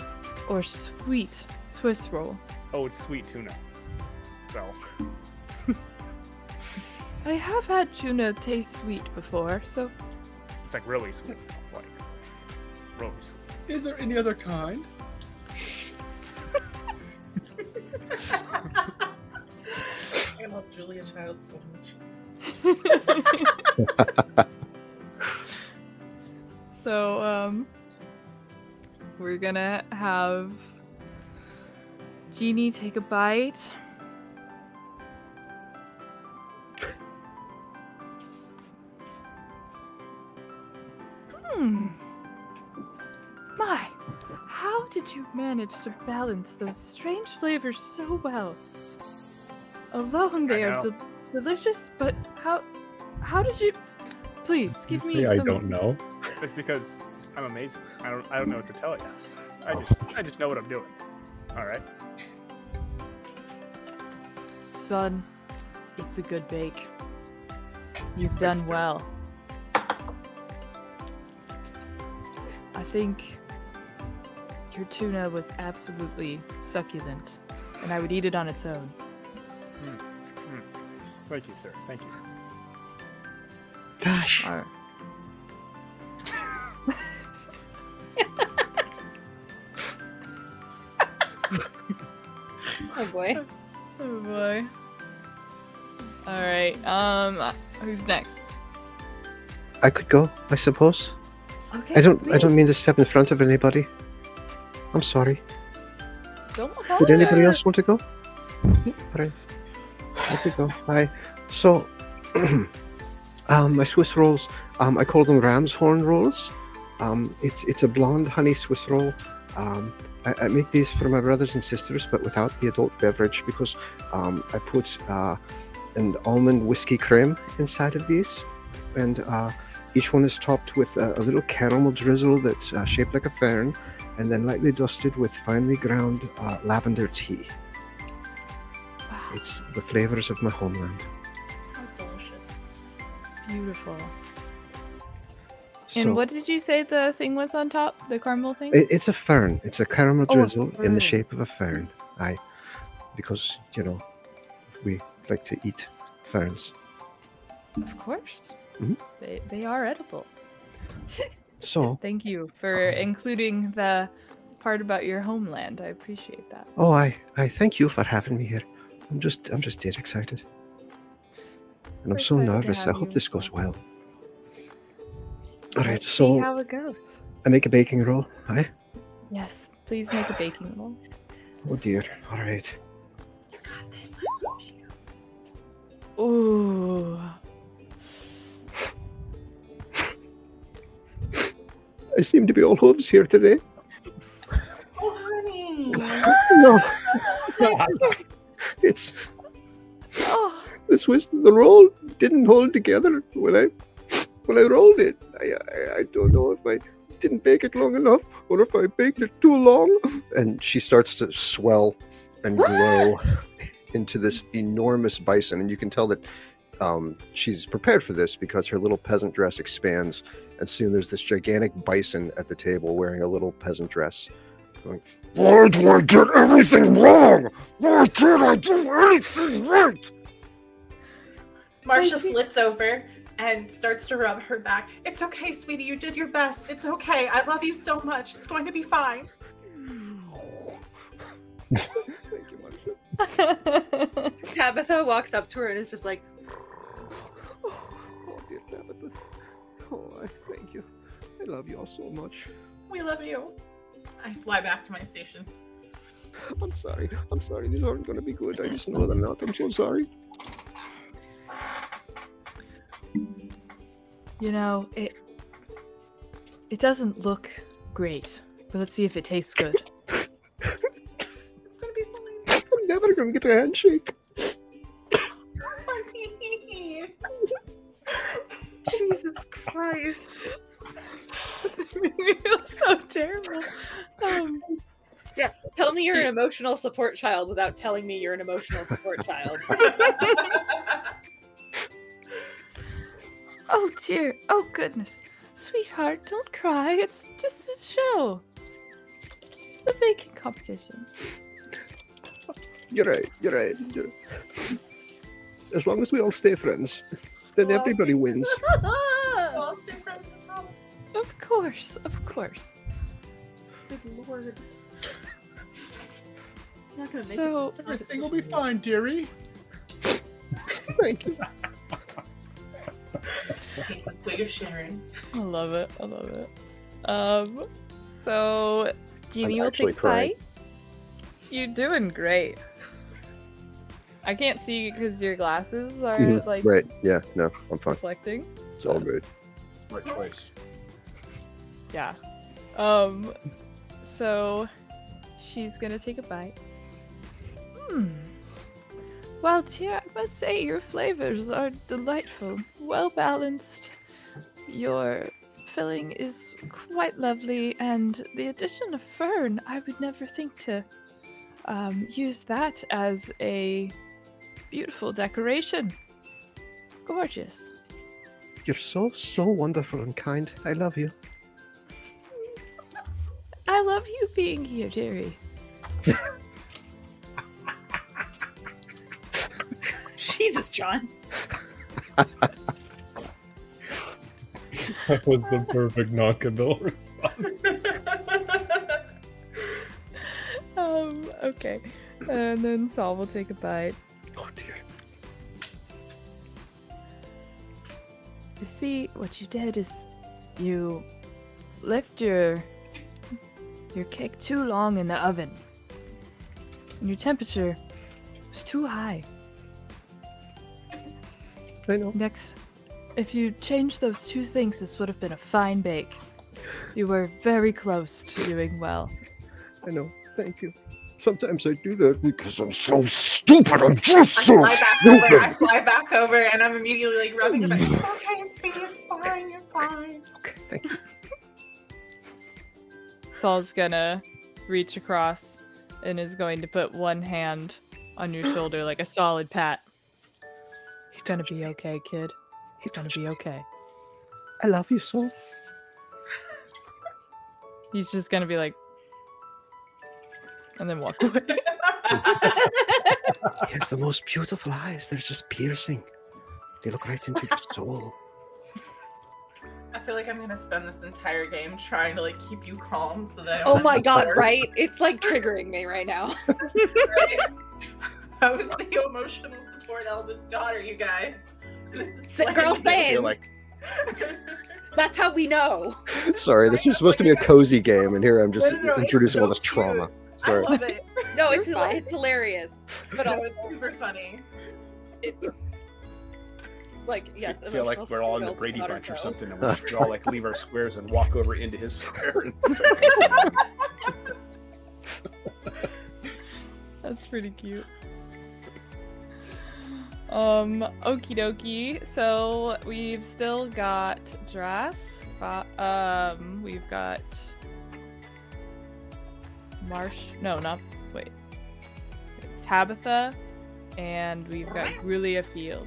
or sweet Swiss roll? Oh, it's sweet tuna. So I have had tuna taste sweet before, so it's like really sweet, like really sweet. Is there any other kind? I love Julia Child so much. So, um, we're gonna have Jeannie take a bite. You manage to balance those strange flavors so well? Alone, they are know. del- delicious, but how, how did you? Please give me Say I some. don't know. It's because I'm amazing. I don't I don't know what to tell you. I oh. just I just know what I'm doing. All right. Son, it's a good bake. You've done well. I think your tuna was absolutely succulent, and I would eat it on its own. Hmm, hmm. Thank you, sir. Thank you. Gosh. Ar- Oh boy. Oh boy. All right. Um, uh, who's next? I could go, I suppose. Okay. I don't. I don't mean to step in front of anybody. I'm sorry. Don't Would anybody else want to go? Right. I could go. Hi. So, um, my Swiss rolls. Um, I call them ram's horn rolls. Um, it's it's a blonde honey Swiss roll. Um, I, I make these for my brothers and sisters, but without the adult beverage because um, I put uh, an almond whiskey cream inside of these, and uh, each one is topped with a, a little caramel drizzle that's uh, shaped like a fern, and then lightly dusted with finely ground uh, lavender tea. Wow, It's the flavors of my homeland. Sounds delicious. beautiful. So, And what did you say the thing was on top? The caramel thing? it- it's a fern. It's a caramel Oh, a drizzle in the shape of a fern. Aye, because you know we like to eat ferns. Of course. Mhm. They, they are edible. So, Thank you for including the part about your homeland. I appreciate that. oh, I I thank you for having me here. I'm just I'm just dead excited, and I'm We're so excited to nervous. I hope you. this goes well. All right, Let's see so how it goes. I make a baking roll. Aye. Yes, please make a baking roll. Oh dear. All right. You got this. I love you. Ooh. I seem to be all hooves here today. Oh, honey. No, it's Oh, this was the roll didn't hold together when I when I rolled it. I, I I don't know if I didn't bake it long enough or if I baked it too long. And she starts to swell and grow into this enormous bison, and you can tell that um, she's prepared for this because her little peasant dress expands, and soon there's this gigantic bison at the table wearing a little peasant dress. Going, Why do I get everything wrong? Why can't I do anything right? Marsha flits over and starts to rub her back. It's okay, sweetie. You did your best. It's okay. I love you so much. It's going to be fine. Thank you, Marsha. Tabitha walks up to her and is just like, Oh, dear Tabitha. Oh, I thank you. I love you all so much. We love you. I fly back to my station. I'm sorry. I'm sorry. These aren't going to be good. I just know they're not. I'm so sorry. you know, it it doesn't look great, but let's see if it tastes good. It's gonna be fine. I'm never going to get a handshake. Jesus Christ. I feel so terrible. Um, Tell me you're an emotional support child without telling me you're an emotional support child. oh dear. Oh goodness. Sweetheart, don't cry. It's just a show. Just, just a baking competition. You're right. You're right. You're... As long as we all stay friends, then Well, everybody wins. Well, stay friends, I promise. Of course, of course. Good lord. I'm not gonna make So- it. Everything will be fine, dearie. Thank you. Taste the swig of Sharon. I love it. I love it. Um, so Jeannie will actually take a crying. bite. You're doing great. I can't see you because your glasses are Mhm, like Right. Yeah. No, I'm fine. reflecting. It's all good. Right choice. Yeah. Um. So she's gonna take a bite. Hmm. Well, dear, I must say your flavors are delightful, well balanced. Your filling is quite lovely, and the addition of fern, I would never think to um, use that as a beautiful decoration. Gorgeous. You're so so wonderful and kind. I love you. I love you being here, Jerry. Jesus, John. That was the perfect knock and knockable response. Um, okay. And then Saul will take a bite. Oh dear. You see, what you did is you left your your cake too long in the oven. Your temperature was too high. I know. Next, if you changed those two things, this would have been a fine bake. You were very close to doing well. I know. Thank you. Sometimes I do that because I'm so stupid. I'm just I so fly back over. I fly back over, and I'm immediately like rubbing her back. It's okay, sweetie. It's fine. You're fine. Okay, thank you. Saul's gonna reach across and is going to put one hand on your shoulder like a solid pat. He's gonna be okay, kid. He's gonna be okay. I love you so. He's just gonna be like, and then walk away. He has the most beautiful eyes. They're just piercing. They look right into your soul. I feel like I'm gonna spend this entire game trying to like keep you calm so that. I oh don't Oh my god, bark, right? It's like triggering me right now. right? I was the emotional support eldest daughter, you guys. This is girl playing- I feel same. like That's how we know. Sorry, this was supposed to be a cozy game, and here I'm just No, no, no, it's introducing all so this trauma. I Sorry. love it. No, it's it's hilarious. But No, it's super funny. it, like yes, I feel like we're all in the Brady about Bunch or something, and we should all like leave our squares and walk over into his square. That's pretty cute. Um, okie dokie. So we've still got Dras. Um, we've got Marsh. No, not wait. Tabitha, and we've got Grulia Field.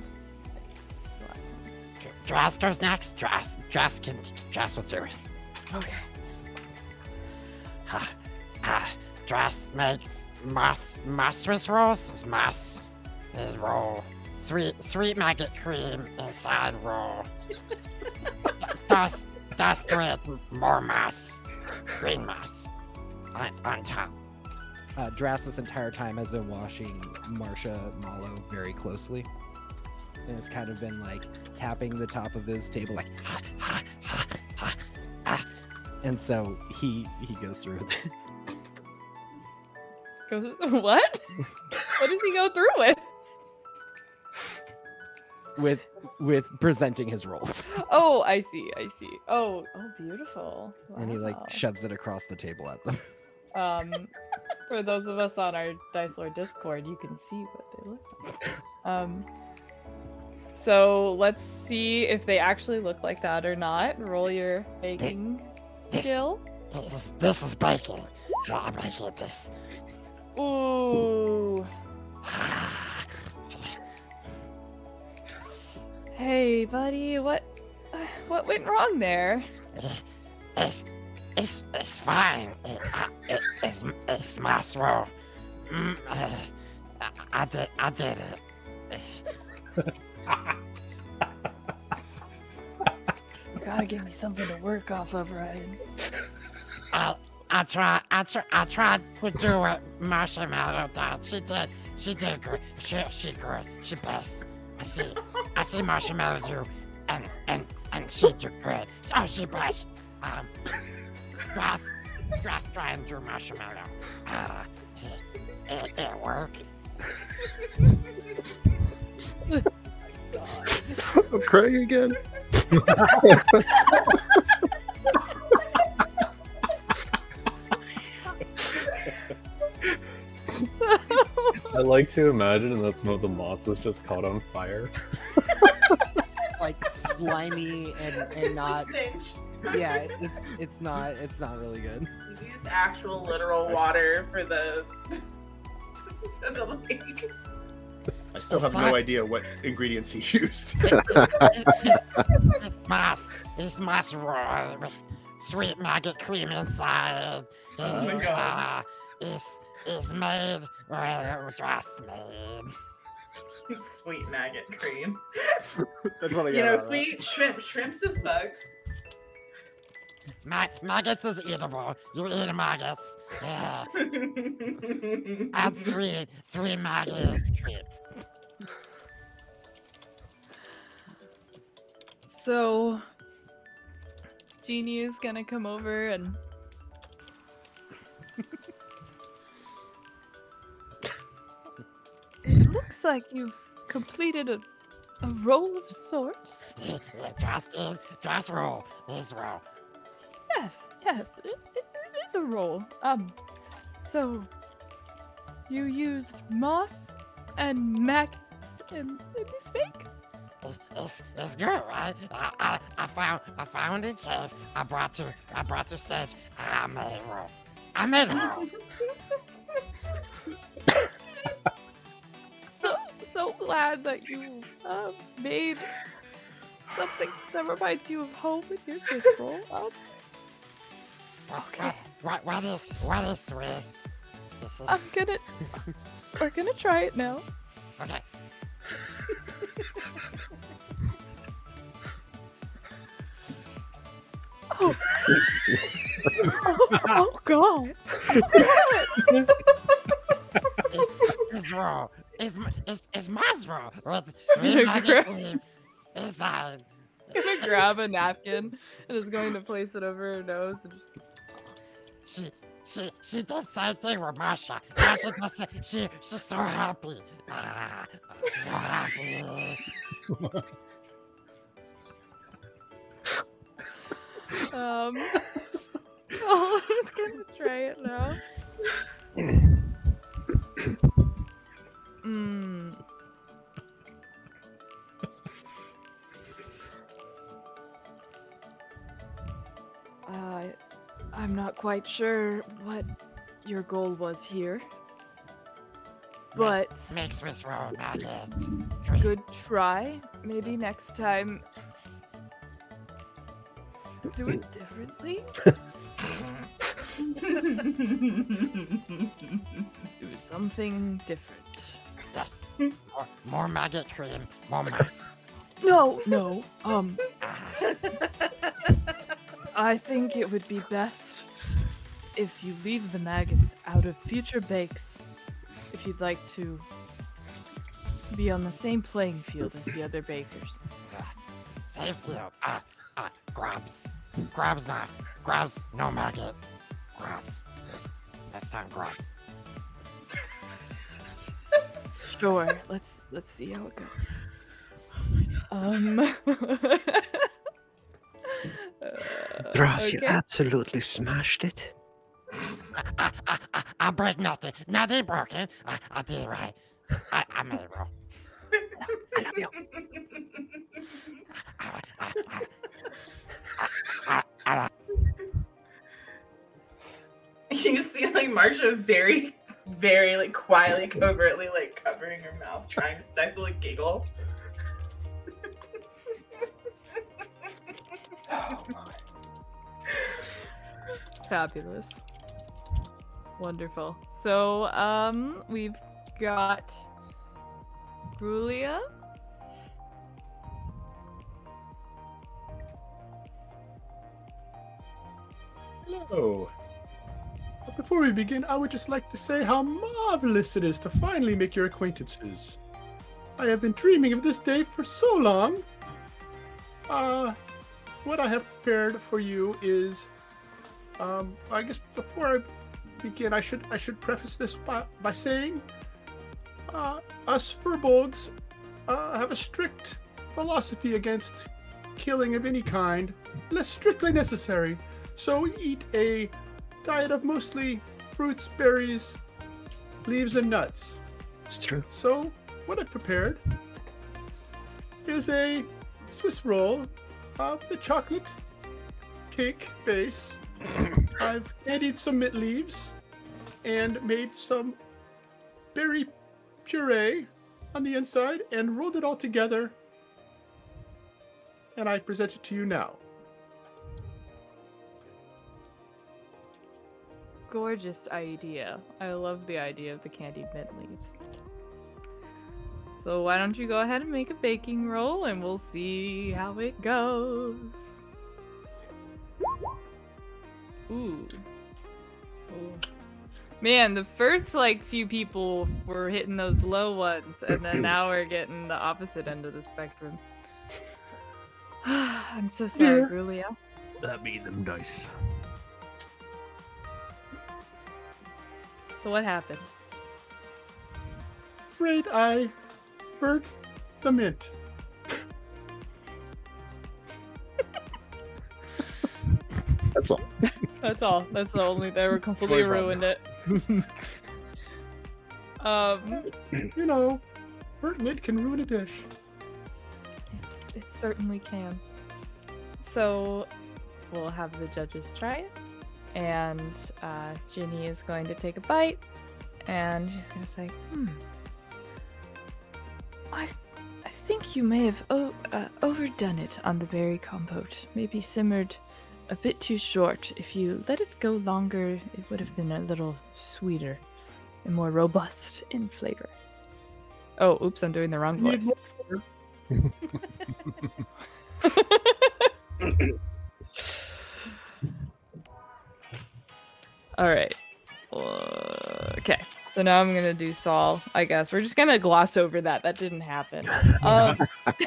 Last. Dras goes next. Dras, Dras can, Dras will do it. Okay. Ah, ah, Dras makes mas, mas rolls. Mas is roll. Sweet, sweet maggot cream inside roll. dust, dust to it. More mass. Green mass. On, on top. Uh, Dras this entire time has been watching Marsha Malo very closely. And has kind of been like tapping the top of his table like Ah, ah, ah, ah, ah. and so he he goes through with it. Goes what? what does he go through with? with with presenting his rolls. Oh, I see. I see. Oh, oh, beautiful. And he like shoves it across the table at them. Um, for those of us on our Dicelore Discord, you can see what they look like. Um, so let's see if they actually look like that or not. Roll your baking This, skill. this, is, this is baking. I'm making this. Ooh. Hey, buddy, what, what went wrong there? It's, it's, it's fine. It, uh, it, it's, it's my roll. Mm, uh, I, I did, I did it. You gotta give me something to work off of, Ryan. I, I tried, I, tr- I tried to do it. Marshmallow did. She did, she did good. She, she good. She best. I see, I see Marshmallow do, and, and, and she do good. Oh, she best. Um, just, just try and do Marshmallow. Uh, it, it, it worked. I'm crying again. I like to imagine that some of the moss is just caught on fire. like slimy and, and not yeah, it's it's not it's not really good. We used actual literal water for the for the lake. I still have no idea what ingredients he used. it's moss. It's moss roll with sweet maggot cream inside. Oh my It's, God. uh, it's, it's made with just made. Sweet maggot cream. That's what I You know, if we that. sweet shrimp. Shrimps is bugs. Ma- maggots is eatable. You eat maggots. Yeah. Add sweet, sweet maggots cream. So, Jeannie is gonna come over and. it looks like you've completed a, a roll of sorts. just, just roll. This roll. Yes, yes, it, it, it is a roll. Um, so you used moss and maggots and, in this bake? It's, it's, it's good, right? I, I, I found I found in cave. I brought to I brought to stage. I made a roll. I made a roll. so so glad that you uh, made something that reminds you of home with your Swiss roll. Um, Okay. What, what is what is Swiss? This is, I'm gonna we're gonna try it now. okay. Oh, oh, oh God! It's, it's roll. It's it's it's my roll. With gonna sweet maggot grab- gonna grab a napkin and is going to place it over her nose. And She she she did same thing with Marsha. Marsha does say she she's so happy. Ah, so happy. Um, oh, I'm just gonna try it now. Hmm. Uh, I'm not quite sure what your goal was here, but Make Swiss roll maggot. good try. Maybe next time. Do it differently. Do something different. Yes. More, more maggot cream. More mess. No, no. Um, Ah, I think it would be best if you leave the maggots out of future bakes. If you'd like to be on the same playing field as the other bakers. save you. Ah, ah, grabs. Grabs not. Grabs, no maggot. Grabs. Next time, grabs. Sure. Let's let's see how it goes. Um. uh, Ross, you absolutely smashed it. I, I, I, I, I break nothing. Nothing broken. I, I did it right. I, I made it roll. I love you. I, I, I, I, I, I, you see like Marsha very, very like quietly, covertly like covering her mouth, trying to stifle a giggle. Oh. Fabulous. Wonderful. So, um, we've got Brulia. Hello. Before we begin, I would just like to say how marvelous it is to finally make your acquaintances. I have been dreaming of this day for so long. Uh, what I have prepared for you is, um, I guess before I begin, I should I should preface this by, by saying, uh, us Firbolgs uh, have a strict philosophy against killing of any kind, unless strictly necessary. So we eat a diet of mostly fruits, berries, leaves, and nuts. It's true. So what I prepared is a Swiss roll of the chocolate cake base. I've added some mint leaves and made some berry puree on the inside and rolled it all together. And I present it to you now. Gorgeous idea. I love the idea of the candied mint leaves. So why don't you go ahead and make a baking roll and we'll see how it goes. Ooh. Ooh. Man, the first like few people were hitting those low ones, and then now we're getting the opposite end of the spectrum. I'm so sorry, Yeah. Brulia. That made them dice. So what happened? Afraid I burnt the mint. That's all. That's all. That's the only they were completely Toy ruined it. um, You know, burnt mint can ruin a dish. it certainly can. So, we'll have the judges try it, and uh, Jeannie is going to take a bite, and she's gonna say, "Hmm, I, I think you may have o- uh, overdone it on the berry compote. Maybe simmered." A bit too short. If you let it go longer, it would have been a little sweeter and more robust in flavor. Oh, oops, I'm doing the wrong voice. All right. Uh, okay. So now I'm gonna do Saul. I guess we're just gonna gloss over that. That didn't happen. Um,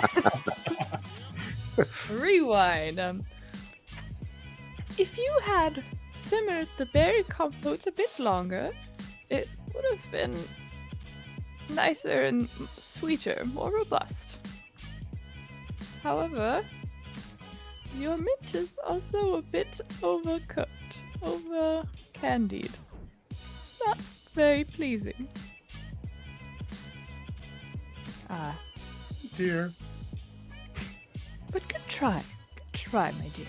rewind. Um, if you had simmered the berry compote a bit longer, it would have been nicer and sweeter, more robust. However, your mint is also a bit overcooked, over candied. It's not very pleasing. Ah, Dear. but good try. Good try, my dear.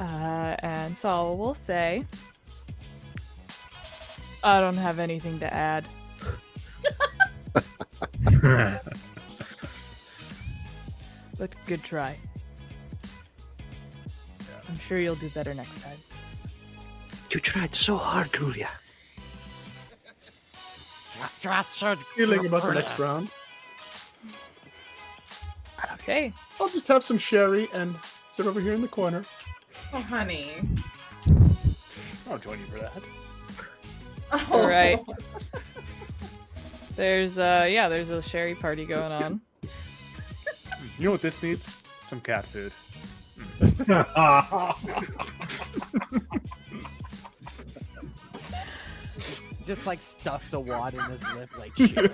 Uh, and Saul will say, I don't have anything to add. But good try. I'm sure you'll do better next time. You tried so hard, Grulia. Just should. Feeling about the next round. Okay. I'll just have some sherry and sit over here in the corner. Oh, honey. I'll join you for that. Oh. All right. There's uh yeah, there's a sherry party going on. You know what this needs? Some cat food. Just like stuffs a wad in his lip, like shit.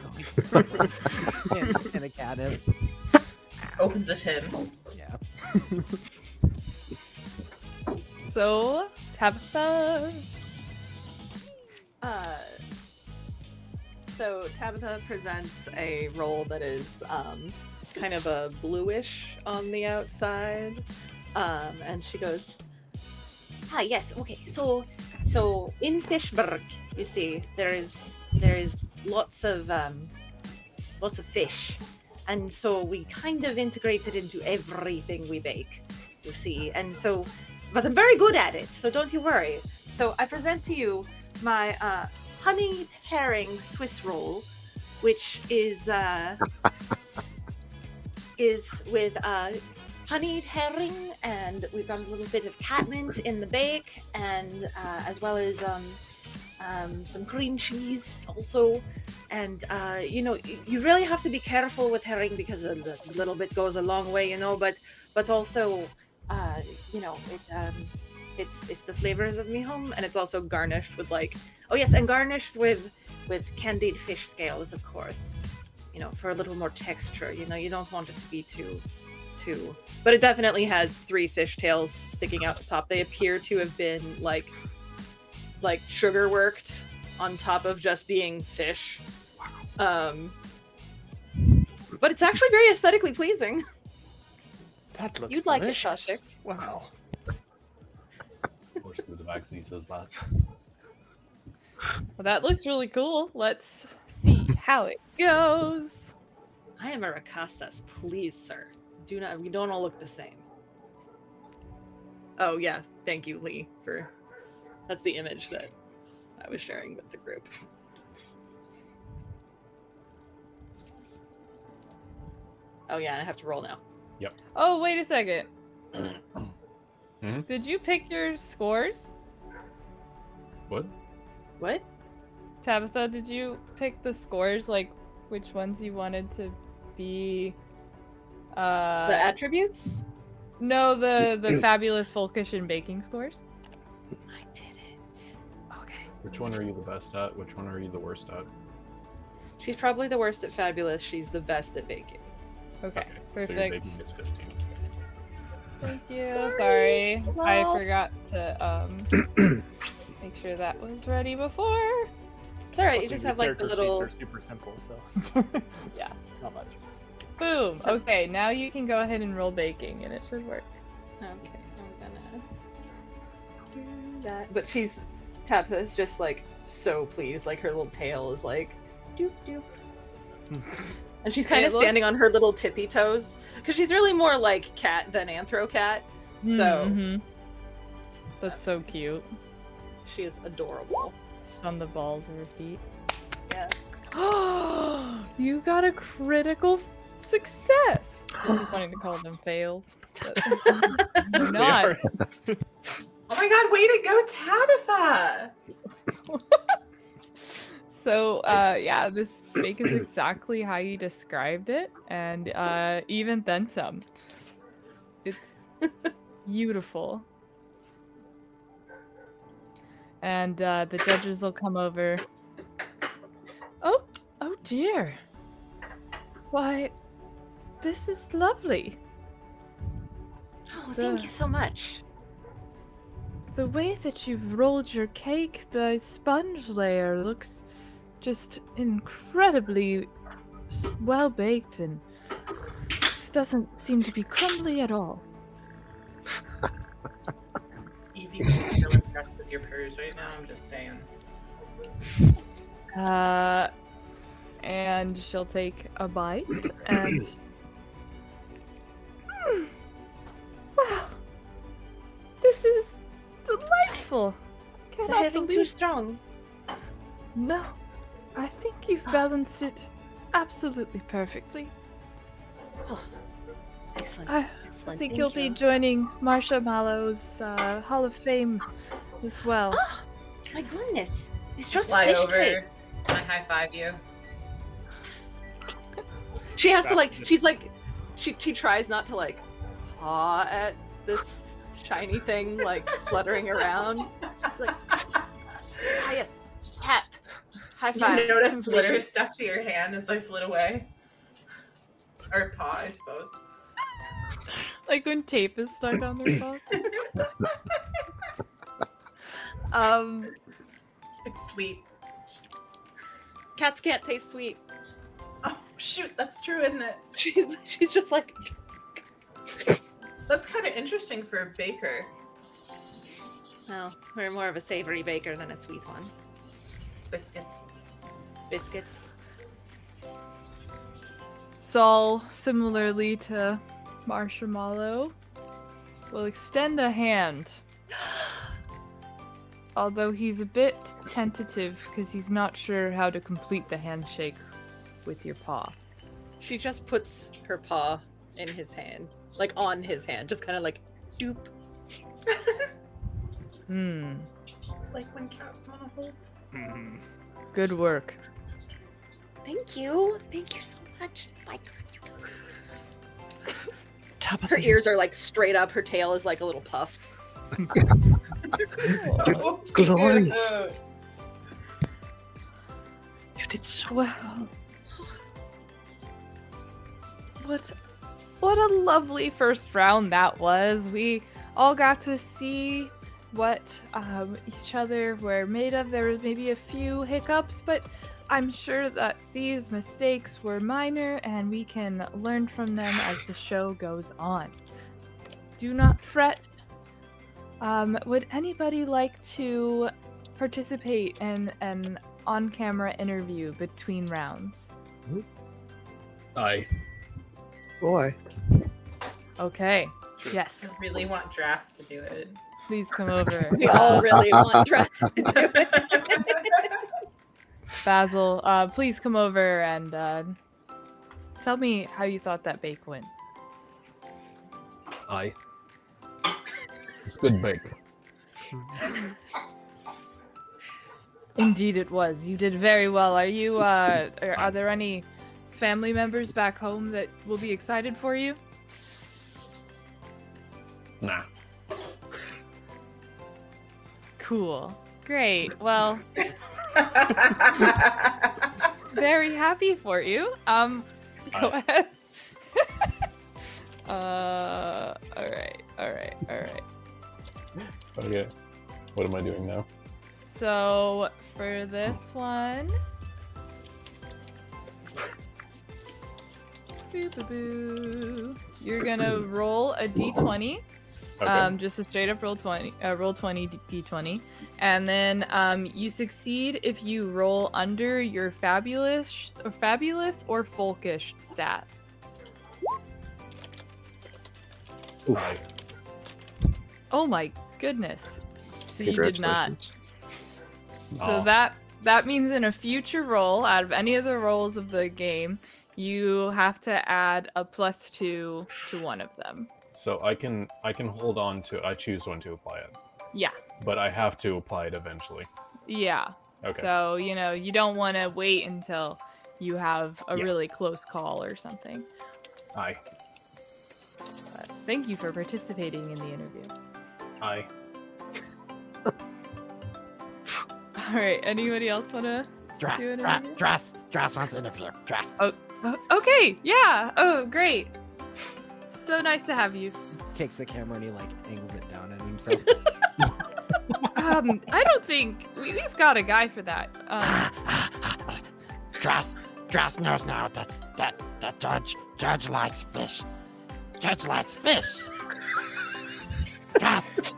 in, in a cabin. Opens a tin. Yeah. So Tabitha Uh, so Tabitha presents a roll that is um, kind of a bluish on the outside, um, and she goes, "Ah, yes, okay. So, so in Fishburg, you see, there is there is lots of um, lots of fish, and so we kind of integrate it into everything we bake. You see, and so, but I'm very good at it, so don't you worry. So I present to you my uh, honey herring Swiss roll, which is uh, is with uh, honeyed herring, and we've got a little bit of catmint in the bake, and uh, as well as um, um, some cream cheese also. And uh, you know, you really have to be careful with herring because a little bit goes a long way, you know. But but also, uh, you know, it um, it's it's the flavors of mi home, and it's also garnished with like oh yes, and garnished with with candied fish scales, of course. You know, for a little more texture. You know, you don't want it to be too too. But it definitely has three fish tails sticking out the top. They appear to have been like like sugar worked on top of just being fish. Um, but it's actually very aesthetically pleasing. That looks You'd like it, delicious. Shastik. Wow. Of course, the Devaxi says that. Well, that looks really cool. Let's see how it goes. I am a Rakastas, please, sir. Do not. We don't all look the same. Oh yeah, thank you, Lee, for. That's the image that I was sharing with the group. Oh yeah, I have to roll now. Yep. Oh, wait a second. Hmm? Did you pick your scores? What? What? Tabitha, did you pick the scores? Like, which ones you wanted to be. Uh, The attributes? no, the the fabulous Folkish and baking scores. I didn't. Okay. Which one are you the best at? Which one are you the worst at? She's probably the worst at fabulous. She's the best at baking. Okay. So your Perfect. baking is 15. Thank you. Sorry, I Well- forgot to um make sure that was ready before. It's all right. You just have like the character sheets little. are super simple, so Yeah. not much. Boom. So- Okay, now you can go ahead and roll baking, and it should work. Okay, I'm gonna do that. But she's Tabitha is just like so pleased. Like her little tail is like doop doop. And she's kind It of looks- standing on her little tippy toes because she's really more like cat than anthro cat. So Mhm. that's so cute. she is adorable. Just on the balls of her feet. Yeah. you got a critical success. It's funny to call them fails. but They're not. Oh my god, way to go, Tabitha! So uh yeah, this bake is exactly how you described it, and uh even then some. It's beautiful. and uh, the judges will come over. Oh, oh dear. Why, this is lovely. Oh, thank you so much. The way that you've rolled your cake, the sponge layer looks just incredibly well baked and this doesn't seem to be crumbly at all. Evie being so impressed with your purrs right now. I'm just saying. Uh, and she'll take a bite and. Wow, this is delightful. Is Cannot that hitting too strong? No, I think you've balanced it absolutely perfectly. Excellent. I Excellent. think thank you'll be joining Marsha Mallow's uh, Hall of Fame as well. My goodness. It's just a fish over. cake. I high five you. She has to like she's like she she tries not to like paw at this shiny thing like fluttering around. She's like yes. Tap. High You five. notice Completely. glitter stuck to your hand as I flit away. Or paw, I suppose. like when tape is stuck on their paw. um, It's sweet. Cats can't taste sweet. Shoot, that's true, isn't it? She's she's just like That's kind of interesting for a baker. well, we're more of a savory baker than a sweet one. Biscuits. Biscuits. Saul, similarly to Marshmallow, will extend a hand. Although he's a bit tentative because he's not sure how to complete the handshake with your paw. She just puts her paw in his hand, like on his hand, just kind of like doop. Hmm. Like when cats want to hold. Mhm. Good work. Thank you. Thank you so much. My Top of her the- ears are like straight up. Her tail is like a little puffed. So glorious. cute. You did so Well, what what a lovely first round that was. We all got to see what um, each other were made of. There was maybe a few hiccups, but I'm sure that these mistakes were minor and we can learn from them as the show goes on. Do not fret. Um, would anybody like to participate in an on camera interview between rounds? I Boy, Okay. Yes. I really want Dras to do it. Please come over. We all really want dress to do it. Basil, uh, please come over and uh, tell me how you thought that bake went. I. It's good bake. Indeed, it was. You did very well. Are you? Uh, are, are there any family members back home that will be excited for you? Nah. Cool. Great. Well, very happy for you. Um, go Uh, ahead. uh, all right, all right, all right. Okay. What am I doing now? So for this one, Boo-boo-boo. you're gonna roll a d20. Okay. Um, just a straight up roll 20, uh, roll 20 d20, and then um, you succeed if you roll under your fabulous, or fabulous or folkish stat. I. Oh my goodness! So you did not. So Oh, that that means in a future roll, out of any of the rolls of the game, you have to add a plus two to one of them. So I can I can hold on to I choose when to apply it, Yeah, but I have to apply it eventually. yeah. Okay. So you know you don't want to wait until you have a Yeah. really close call or something. I. But thank you for participating in the interview. I. All right. Anybody else want to? Dress, Do an dress, interview? dress, dress wants to interview. Dress. Oh, okay. Yeah. Oh, great. So nice to have you. Takes the camera and he like angles it down at himself. Um, I don't think we, we've got a guy for that. Um, Dress, dress knows now that that that judge judge likes fish. Judge likes fish. Dress,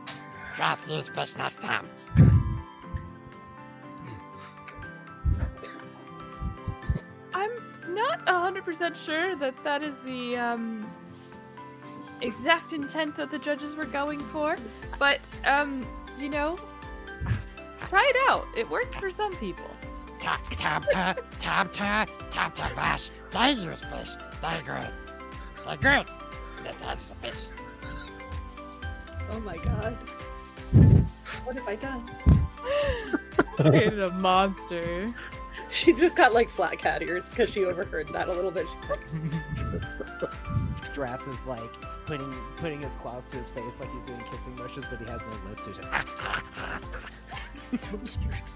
dress use fish next time. Not hundred percent sure that that is the um, exact intent that the judges were going for, but um, you know, try it out. It worked for some people. Tap tap tap tap tap tap tap fish. They use fish. They're good. They're good. That's the fish. Oh my god. What have I done? Created a monster. She's just got like flat cat ears because she overheard that a little bit. She's like, Drass is like putting putting his claws to his face like he's doing kissing motions, but he has no lips. So he's like,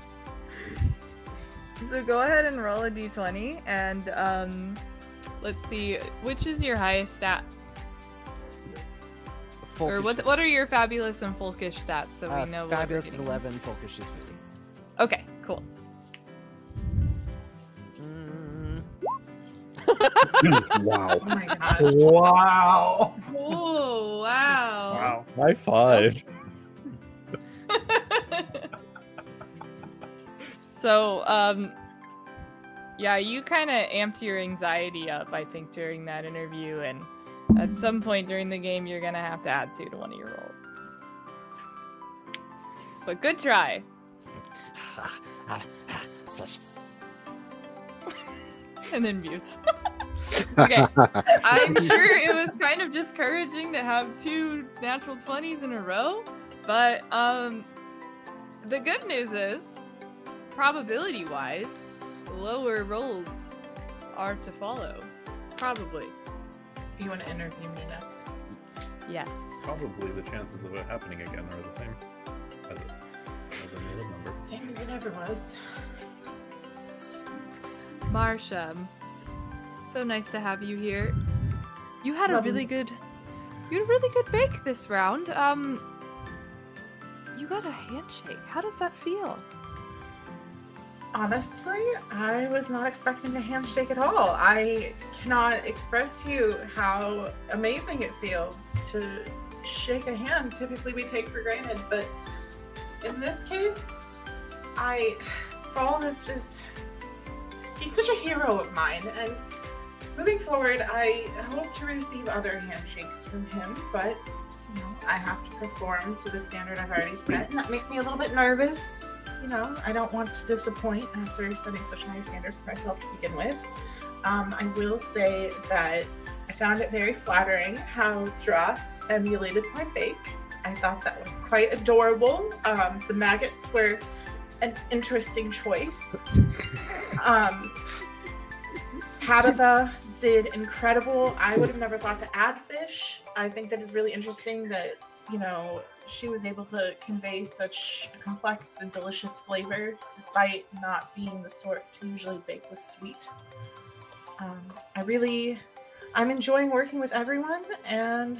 So go ahead and roll a d20, and um, let's see, which is your highest stat, or Folkish what? is- What are your fabulous and folkish stats, so uh, we know? what we're Fabulous is 11, Folkish is 15. Okay, cool. Oh wow. my gosh. Wow. Oh wow! Wow. High five. So, um, yeah, you kind of amped your anxiety up, I think, during that interview, and at some point during the game, you're gonna have to add two to one of your rolls. But good try. Ah, ah, ah, Fish. and then mutes. okay, I'm sure it was kind of discouraging to have two natural 20s in a row, but um, the good news is, probability wise, lower rolls are to follow. Probably. You want to interview me next? Yes. Probably the chances of it happening again are the same as it as any other number. Same as it ever was. Marsha, so nice to have you here. You had a really good, you had a really good bake this round. Um, you got a handshake. How does that feel? Honestly, I was not expecting a handshake at all. I cannot express to you how amazing it feels to shake a hand. Typically, we take for granted, but in this case, I Saul is just he's such a hero of mine and moving forward I hope to receive other handshakes from him, but you know, I have to perform to the standard I've already set, and that makes me a little bit nervous. You know, I don't want to disappoint after setting such a high standard for myself to begin with. Um, I will say that I found it very flattering how Dross emulated my bake. I thought that was quite adorable. Um, the maggots were an interesting choice. Um, Tabitha did incredible. I would have never thought to add fish. I think that is really interesting that, you know, she was able to convey such a complex and delicious flavor despite not being the sort to usually bake with sweet. Um, I really, I'm enjoying working with everyone and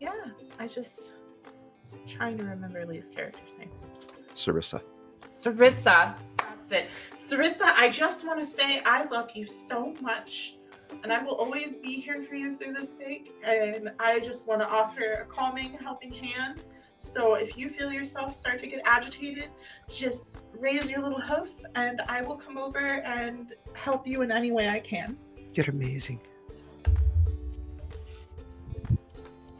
yeah, I just trying to remember Lee's character's name. Sarissa. Sarissa. That's it. Sarissa, I just want to say I love you so much. And I will always be here for you through this bake. And I just want to offer a calming, helping hand. So if you feel yourself start to get agitated, just raise your little hoof and I will come over and help you in any way I can. You're amazing.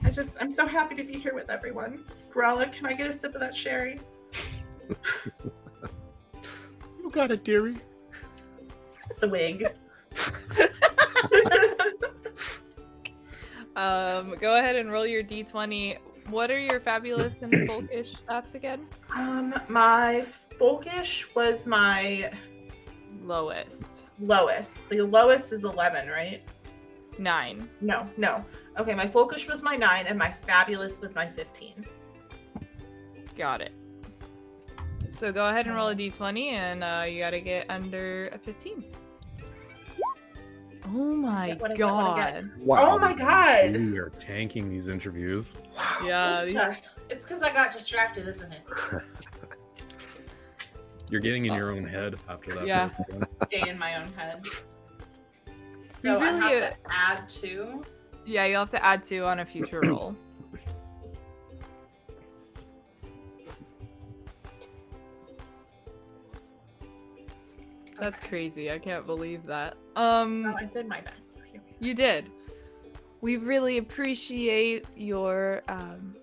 I just, I'm so happy to be here with everyone. Grella, can I get a sip of that sherry? You got it, dearie. The wig. Um, go ahead and roll your d20. What are your fabulous and folkish stats again? um, my folkish was my Lowest. lowest. The lowest is 11, right? Nine. No, no. Okay, my folkish was my 9 and my fabulous was my 15. Got it. So go ahead and roll a d20, and uh, you gotta get under a 15. Oh my get what I get, god. Oh my god. We are tanking these interviews. Yeah. It's these- It's because I got distracted, isn't it? You're getting in your own head after that. Yeah. Stay in my own head. So really, I have to add two. Yeah, you'll have to add two on a future roll. That's crazy. I can't believe that. Um, No, I did my best. You did. We really appreciate your um,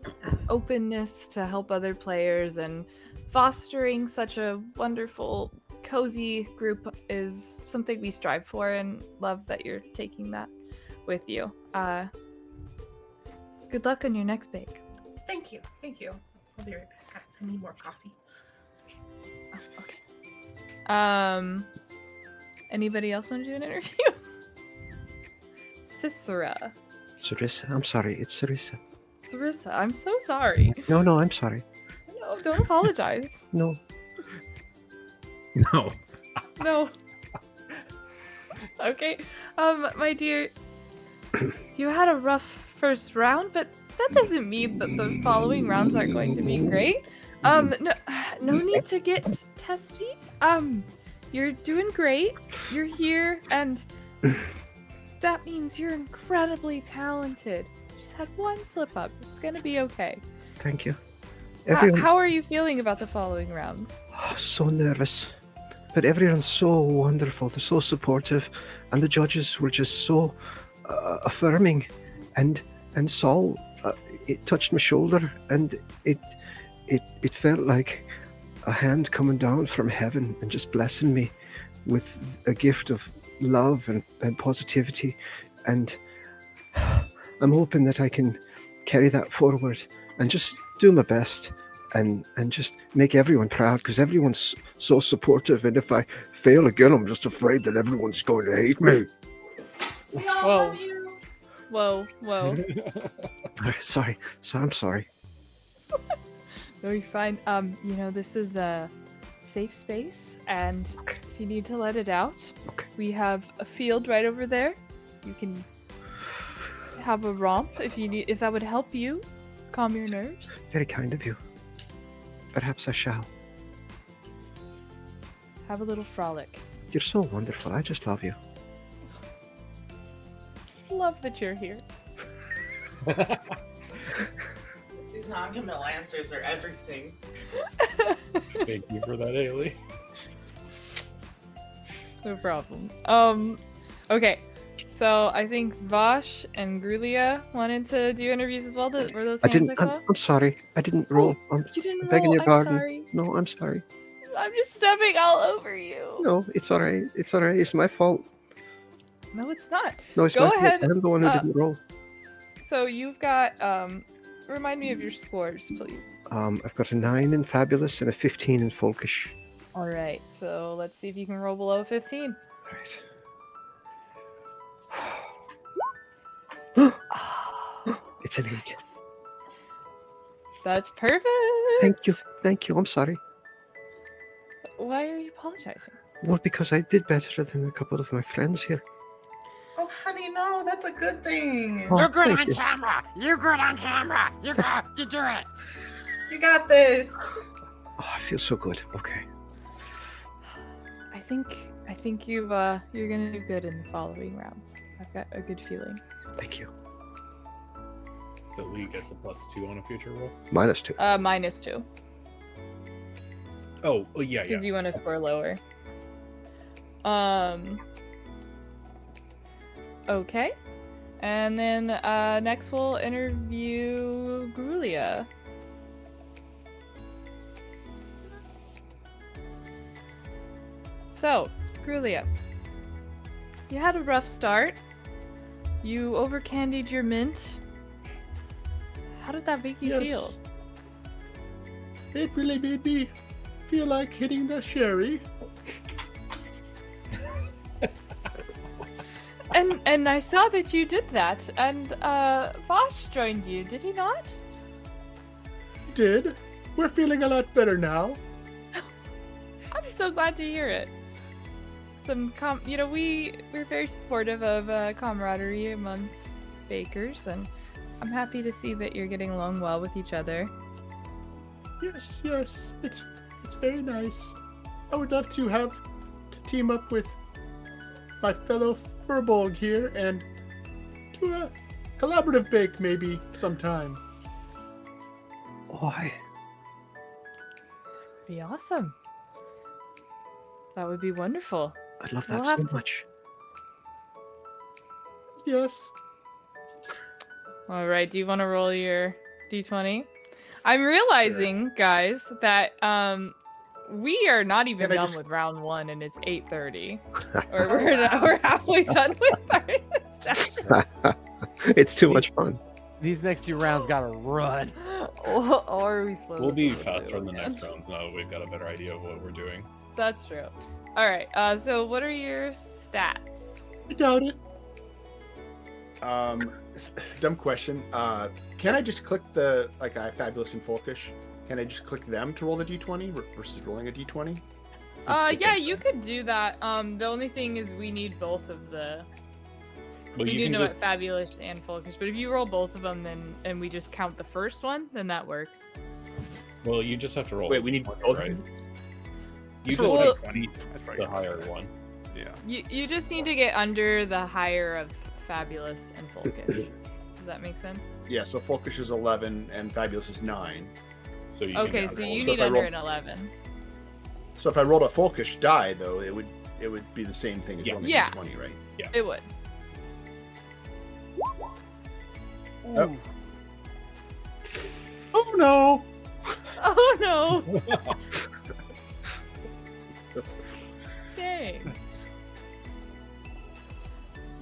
openness to help other players and fostering such a wonderful, cozy group is something we strive for and love that you're taking that with you. Uh, good luck on your next bake. Thank you. Thank you. I'll be right back. I need more coffee. Okay. Um, anybody else want to do an interview? Cicera. Sarissa, I'm sorry. It's Sarissa. Sarissa, I'm so sorry. No, no, I'm sorry. No, don't apologize. No. No. No. okay. Um, my dear, you had a rough first round, but that doesn't mean that the following rounds aren't going to be great. Um, no, no need to get testy. Um, you're doing great. You're here, and that means you're incredibly talented. Just had one slip up. It's gonna be okay. Thank you. H- Everyone's how are you feeling about the following rounds? oh, so nervous. But everyone's so wonderful. They're so supportive. And the judges were just so uh, affirming. And and Saul, uh, it touched my shoulder and it, it, it felt like a hand coming down from heaven and just blessing me with a gift of love and, and positivity. And I'm hoping that I can carry that forward and just do my best and and just make everyone proud because everyone's so supportive and if i fail again i'm just afraid that everyone's going to hate me We all Whoa. love you. Whoa, whoa. sorry so i'm sorry No, you're fine. Um, you know, this is a safe space, and Okay. if you need to let it out, Okay. we have a field right over there. You can have a romp if you need. If that would help you calm your nerves. very kind of you perhaps i shall Have a little frolic. you're so wonderful i just love you Love that you're here. These non-committal answers are everything. Thank you for that, Hailey. No problem. Um, okay. So I think Vash and Grulia wanted to do interviews as well. Th- Were those i hands didn't I I'm. I'm sorry i didn't roll I'm, You didn't I'm begging roll. your I'm pardon. sorry. no i'm sorry I'm just stepping all over you. no it's all right it's all right it's my fault No, it's not. no it's Go my ahead, fault i'm the one who uh, didn't roll So you've got um remind me of your scores, please. um i've got a 9 in fabulous and a 15 in folkish All right. So let's see if you can roll below 15. right it's an 8 That's perfect. Thank you. Thank you. I'm sorry. Why are you apologizing? Well, because I did better than a couple of my friends here. Honey, no, that's a good thing. Oh, You're good on you. camera. You're good on camera. You got. You do it. You got this. Oh, I feel so good. Okay. I think I think you've uh you're gonna do good in the following rounds. I've got a good feeling. Thank you. So Lee gets a plus two on a future roll. Minus two. Uh minus two. Oh, oh yeah, yeah. Because you want to score lower. Um Okay. And then uh next we'll interview Grulia. So, Grulia. You had a rough start. You over candied your mint. How did that make you Yes. feel? It really made me feel like hitting the sherry. And and I saw that you did that, and uh Vash joined you, did he not? Did. We're feeling a lot better now. I'm so glad to hear it. Some com, you know, we we're very supportive of uh, camaraderie amongst bakers, and I'm happy to see that you're getting along well with each other. Yes, yes, it's it's very nice. I would love to have to team up with my fellow Firbolg here and do a collaborative bake maybe sometime. Why? Be awesome. That would be wonderful. I'd love We'll that so have to- much. Yes. All right, do you want to roll your d20? I'm realizing, guys, that um we are not even Can done just- with round one, and it's 8:30, or we're we're halfway done with our session. it's too much fun. These next two rounds gotta run. or, or are we supposed We'll to be faster in the again? next rounds now that we've got a better idea of what we're doing. That's true. All right. Uh, so what are your stats? I doubt it. Um, dumb question. Uh, can I just click the like I fabulous and folkish? Can I just click them to roll the d20 versus rolling a d20? Uh, yeah, you could do that. Um, the only thing is we need both of the. Well, we you do know just, what fabulous and folkish, but if you roll both of them, then and we just count the first one, then that works. well, you just have to roll. Wait, we need d20, both. right? You Just just roll need twenty, That's the right. higher one. Yeah. You you just need to get under the higher of fabulous and folkish. Does that make sense? Yeah, so folkish is 11 and fabulous is 9. So you Okay, can so you So need if under roll- an eleven. So if I rolled a folkish die though, it would it would be the same thing as Yeah. rolling Yeah. a d20, right? Yeah, it would. Oh. Oh no! Oh no! Oh, Dang.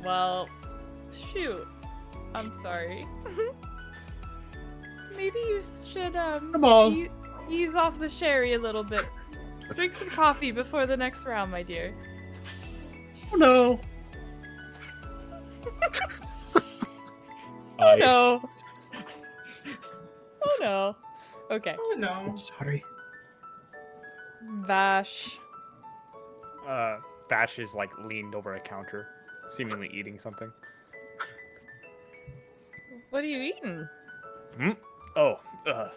Well, shoot. I'm sorry. Maybe you should um Come on. e- ease off the sherry a little bit. Drink some coffee before the next round, my dear. Oh no! I, No. Oh no. Okay. Oh no. I'm sorry. Vash. Uh, Vash is like leaned over a counter, seemingly eating something. What are you eating? Oh, uh,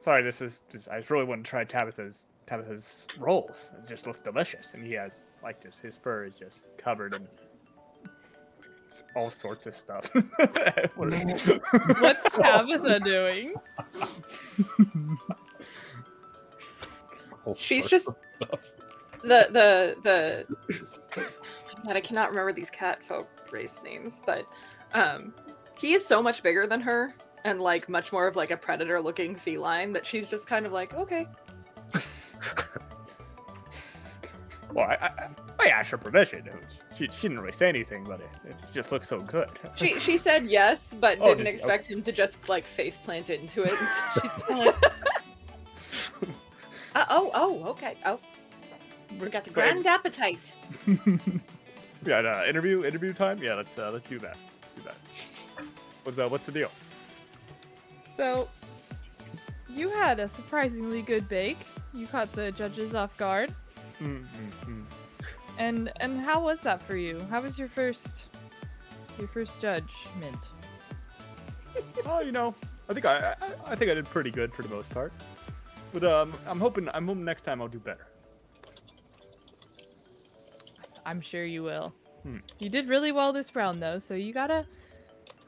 sorry. This is. This, I really want to try Tabitha's Tabitha's rolls. It just looked delicious, and he has like this. His fur is just covered in all sorts of stuff. What is- What's Tabitha doing? all She's just- the the the God, I cannot remember these cat folk race names, but um he is so much bigger than her and like much more of like a predator looking feline that she's just kind of like, okay. well, I, I, I asked her permission. She, she didn't really say anything, but it, it just looks so good. She she said yes, but Oh, didn't did- expect him to just like face plant into it. And so she's kind of like uh, oh, oh, okay. Oh. We got the grand appetite. Yeah, uh, interview interview time. Yeah, let's uh, let's do that. Let's do that. What's uh, what's the deal? So, you had a surprisingly good bake. You caught the judges off guard. Mm, mm, mm. And and how was that for you? How was your first your first judgment? Oh, you know, I think I, I I think I did pretty good for the most part. But um, I'm hoping I'm hoping next time I'll do better. I'm sure you will. Hmm. You did really well this round though, so you gotta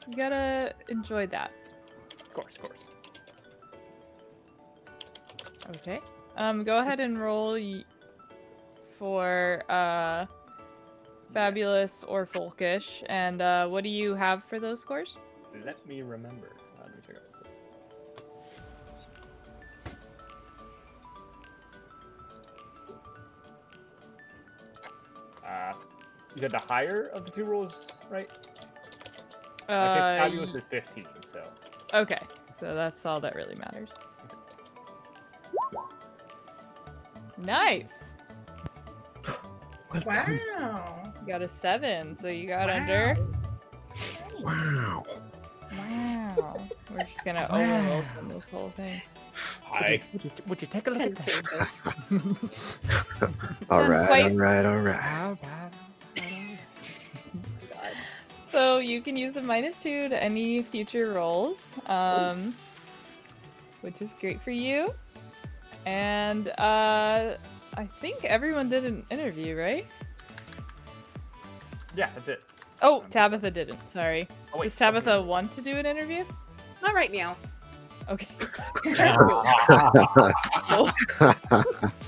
you gotta enjoy that. Of course, of course. Okay. Um, go ahead and roll y- for uh, fabulous or folkish, and uh, what do you have for those scores? Let me remember. Uh, Let me check out. Uh, you said the higher of the two rolls, right? I Uh, think fabulous is 15, so okay, so that's all that really matters. Nice. Well done. Wow. You got a seven, so you got under. Wow. Wow. We're just gonna Owen Wilson this whole thing. Hi. Would you, would you take a look at that? Contagious. All Done right, quite- all right, all right. How about- God. So you can use a minus two to any future rolls, um, which is great for you. And uh, I think everyone did an interview, right? Yeah, that's it. Oh, Tabitha didn't. Sorry. Oh, wait, Does Tabitha want to do an interview? Not right now. Okay.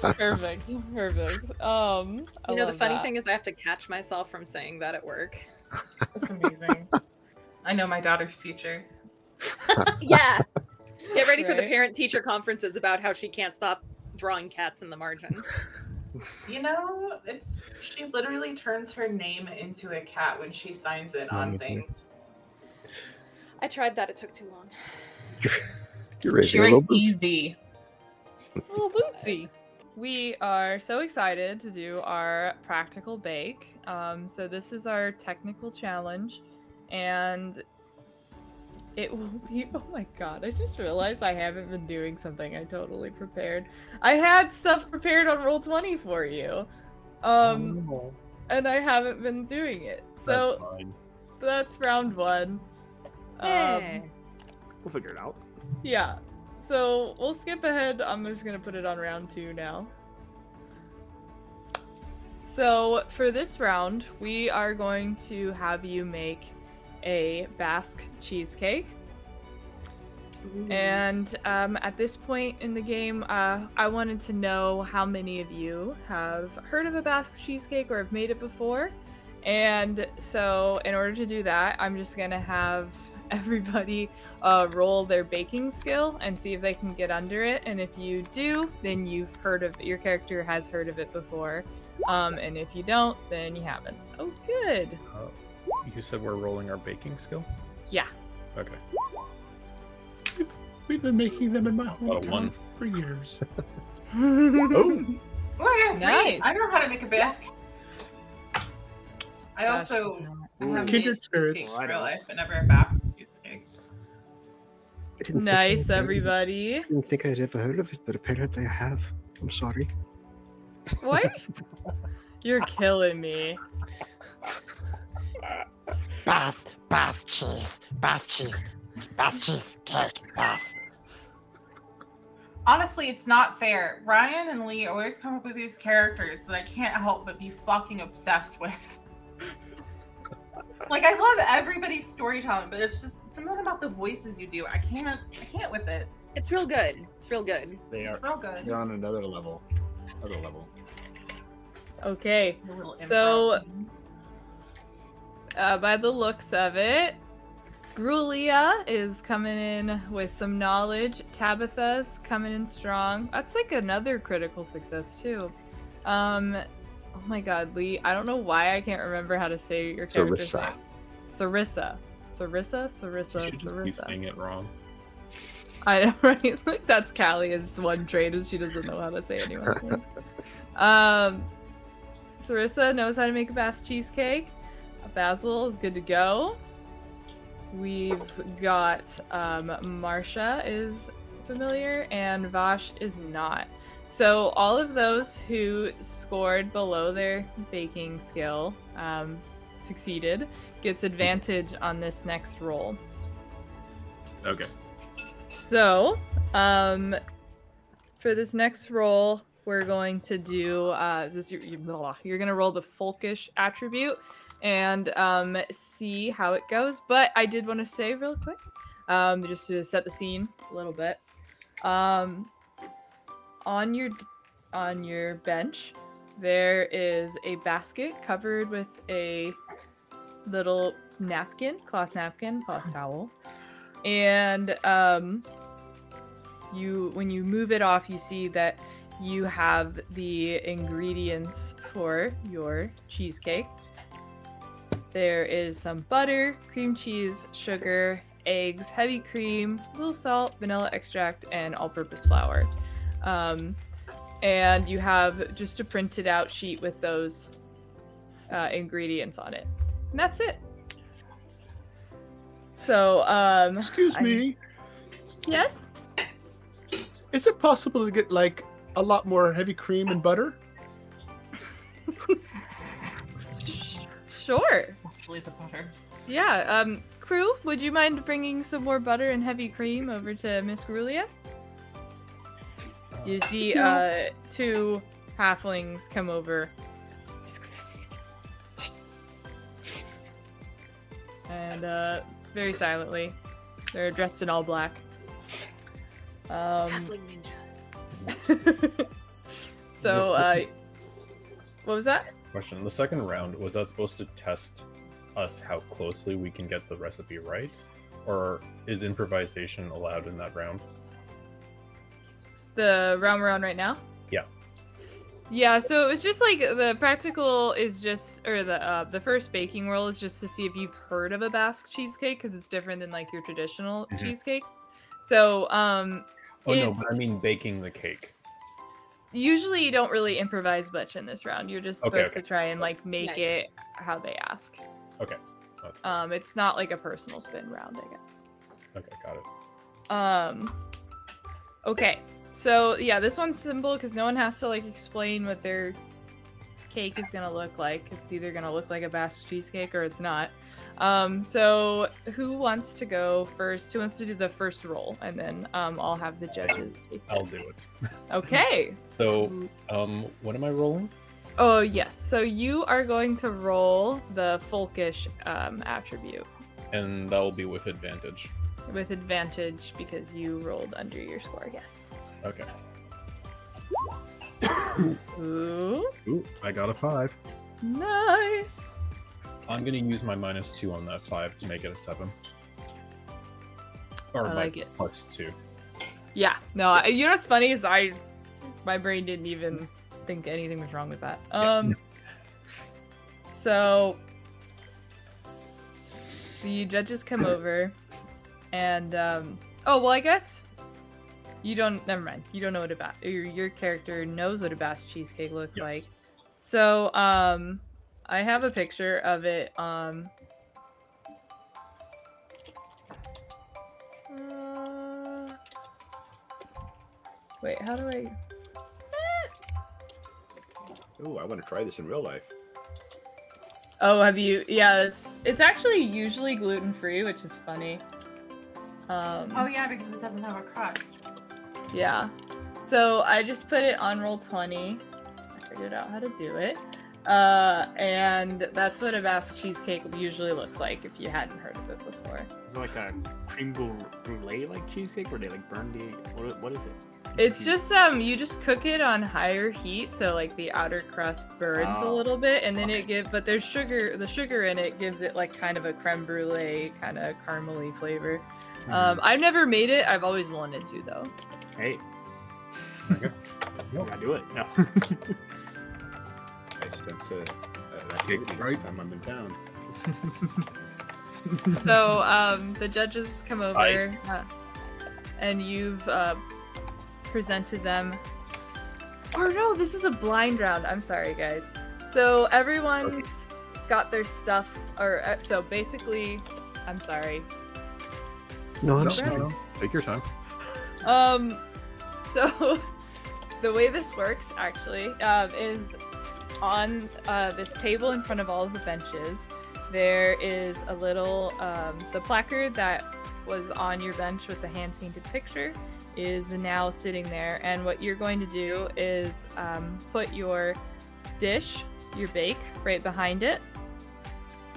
perfect. Perfect. Um, I You know, the funny that. thing is, I have to catch myself from saying that at work. That's amazing. I know my daughter's future. yeah. Get ready for the parent teacher conferences about how she can't stop drawing cats in the margin. You know, it's she literally turns her name into a cat when she signs it Oh, me on too. things. I tried that, it took too long. You're She raising a writes little bit. easy. Little Bootsy. We are so excited to do our practical bake. Um, so this is our technical challenge, and it will be. Oh my god! I just realized I haven't been doing something I totally prepared. I had stuff prepared on Roll20 for you, um, Oh, and I haven't been doing it. that's So fine. that's round one. Hey. Um, We'll figure it out. yeah. So we'll skip ahead. I'm just gonna put it on round two now. So for this round, we are going to have you make a Basque cheesecake. And um, at this point in the game, uh, I wanted to know how many of you have heard of a Basque cheesecake or have made it before. And so, in order to do that, I'm just gonna have everybody uh, roll their baking skill and see if they can get under it. And if you do, then you've heard of your character has heard of it before. Um, and if you don't, then you haven't. Oh, good. You said we're rolling our baking skill? Yeah. Okay. We've been making them in my About a one. hometown for years. Oh, I got Nice. three. I know how to make a bisque. I Gosh, also I Ooh. have Kindred made spirits. cheesecakes Oh, in real life, but never a Basque nice, I'd heard of it. everybody. I didn't think I'd ever heard of it, but apparently I have. I'm sorry. What? You're killing me. Bass, bass cheese, bass cheese, bass cheese cake, bass. Honestly, it's not fair. Ryan and Lee always come up with these characters that I can't help but be fucking obsessed with. like I love everybody's storytelling, but it's just something about the voices you do. I can't I can't with it. It's real good. It's real good. They It's are real good. they're on another level. Other level. Okay. So- Uh, by the looks of it, Grulia is coming in with some knowledge. Tabitha's coming in strong. That's like another critical success too. Um, oh my God, Lee! I don't know why I can't remember how to say your character's Sarissa. name. Sarissa. Sarissa. Sarissa. You should just Sarissa. saying it wrong. I know, right? Like that's Callie's one trait is she doesn't know how to say anyone's name. Um, Sarissa knows how to make a Basque cheesecake. Basil is good to go. We've got um, Marsha is familiar and Vash is not. So all of those who scored below their baking skill um, succeeded gets advantage on this next roll. Okay. So, um, for this next roll, we're going to do uh, this. You, you, blah, you're gonna roll the folkish attribute and um, see how it goes. But I did want to say real quick, um, just to set the scene a little bit. Um, on your on your bench, there is a basket covered with a little napkin, cloth napkin, cloth towel, and um, you when you move it off, you see that you have the ingredients for your cheesecake. There is some butter, cream cheese, sugar, eggs, heavy cream, a little salt, vanilla extract, and all-purpose flour. Um, and you have just a printed out sheet with those uh, ingredients on it. And that's it. So, um, Excuse I- me. yes. is it possible to get like a lot more heavy cream and butter? Sure. Actually, the butter. Yeah. Um, crew, would you mind bringing some more butter and heavy cream over to Miss Grulia? You see, uh, two halflings come over. And, uh, very silently. They're dressed in all black. Um, Halfling ninjas. so, uh, what was that? Question: The second round was that supposed to test us how closely we can get the recipe right, or is improvisation allowed in that round? The round we're on right now? Yeah. Yeah, so it was just like the practical is just, or the uh, the first baking roll is just to see if you've heard of a Basque cheesecake because it's different than like your traditional Mhm. cheesecake. So um, Oh no, but I mean baking the cake. usually you don't really improvise much in this round. You're just Okay, supposed okay. to try and like make Nice. it how they ask. Okay, that's Um, it's not like a personal spin round, I guess. okay. Got it. Um. Okay. So yeah, this one's simple because no one has to like explain what their cake is gonna look like. It's either gonna look like a Basque cheesecake or it's not. Um. So who wants to go first? Who wants to do the first roll, and then um, I'll have the judges taste I'll it. do it. Okay. So, um, what am I rolling? Oh yes. So you are going to roll the folkish um, attribute And that will be with advantage. with advantage because you rolled under your score. Yes. Okay. Ooh. Ooh, I got a five. Nice. I'm gonna use my minus two on that five to make it a seven. Or I my like it. plus two. Yeah. No, I, you know what's funny is I, my brain didn't even think anything was wrong with that. Um. so the judges come over, and um. Oh well, I guess you don't. Never mind. You don't know what a ba- your your character knows what a Basque cheesecake looks Yes. like. So um, I have a picture of it. Um. uh, Wait, how do I? Oh, I want to try this in real life. Oh, have you? Yeah, it's it's actually usually gluten free, which is funny. Um, Oh yeah, because it doesn't have a crust. Yeah. So I just put it on Roll20. I figured out how to do it. Uh, and that's what a Basque cheesecake usually looks like if you hadn't heard of it before. Like a cream brulee like cheesecake, where they like burn the what? What is it? It's just um, you just cook it on higher heat, so like the outer crust burns a Oh, little bit, and then okay. it give. But there's sugar. The sugar in it gives it like kind of a creme brulee kind of caramely flavor. Mm-hmm. Um, I've never made it. I've always wanted to though. Hey, Okay. I do it. No. I sense a, an activity right. next time I'm in town. So um, the judges come over, uh, and you've uh, presented them. Or no, this is a blind round. I'm sorry, guys. So everyone's got their stuff, or uh, so basically, I'm sorry. No, I'm No, sorry. no, no. Take your time. Um, so the way this works actually um, is on uh, this table in front of all of the benches. There is a little um, the placard that was on your bench with the hand painted picture is now sitting there, and what you're going to do is um, put your dish, your bake, right behind it.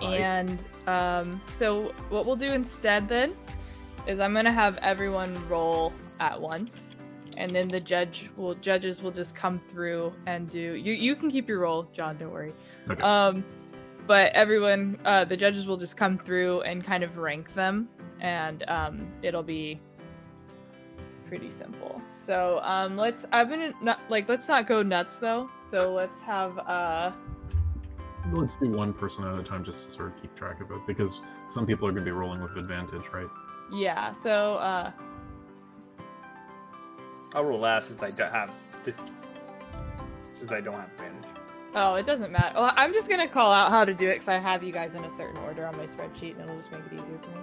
And um, so what we'll do instead then is I'm gonna have everyone roll at once, and then the judge will judges will just come through and do. You you can keep your roll, John. Don't worry. Okay. Um, but everyone, uh, the judges will just come through and kind of rank them, and um, it'll be pretty simple. So um, let's. I'm gonna not like let's not go nuts though. So let's have uh. Let's do one person at a time just to sort of keep track of it because some people are going to be rolling with advantage, right? Yeah. So uh. I'll roll last since I don't have this, since I don't have advantage. Oh, it doesn't matter. Well, I'm just gonna call out how to do it because I have you guys in a certain order on my spreadsheet, and it'll just make it easier for me.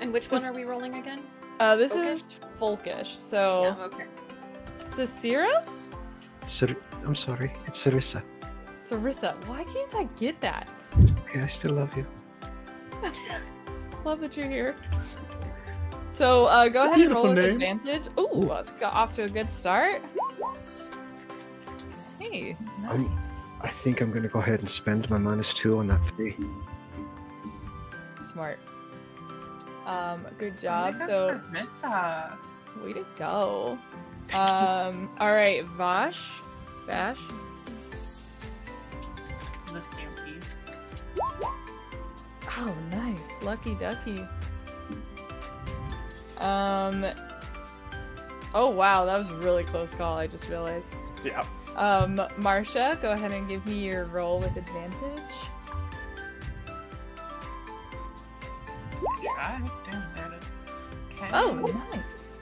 And which one are we rolling again? Uh, this Okay. is folkish, so Yeah, okay. Cicera? Sar- I'm sorry, it's Sarissa. Sarissa. Why can't I get that? Okay, I still love you. Love that you're here. So uh, go ahead and roll Beautiful with name. advantage. Ooh, I've got off to a good start. Hey, nice. Um, I think I'm gonna go ahead and spend my minus two on that three. Smart. Um, good job. So Sarissa. way to go. Um, all right, Vash, Bash. The stampede. Oh, nice, lucky ducky. Um. Oh wow, that was a really close call. I just realized. Yeah. Um, Marcia, go ahead and give me your roll with advantage. Yeah, damn, there. Okay. Oh, nice.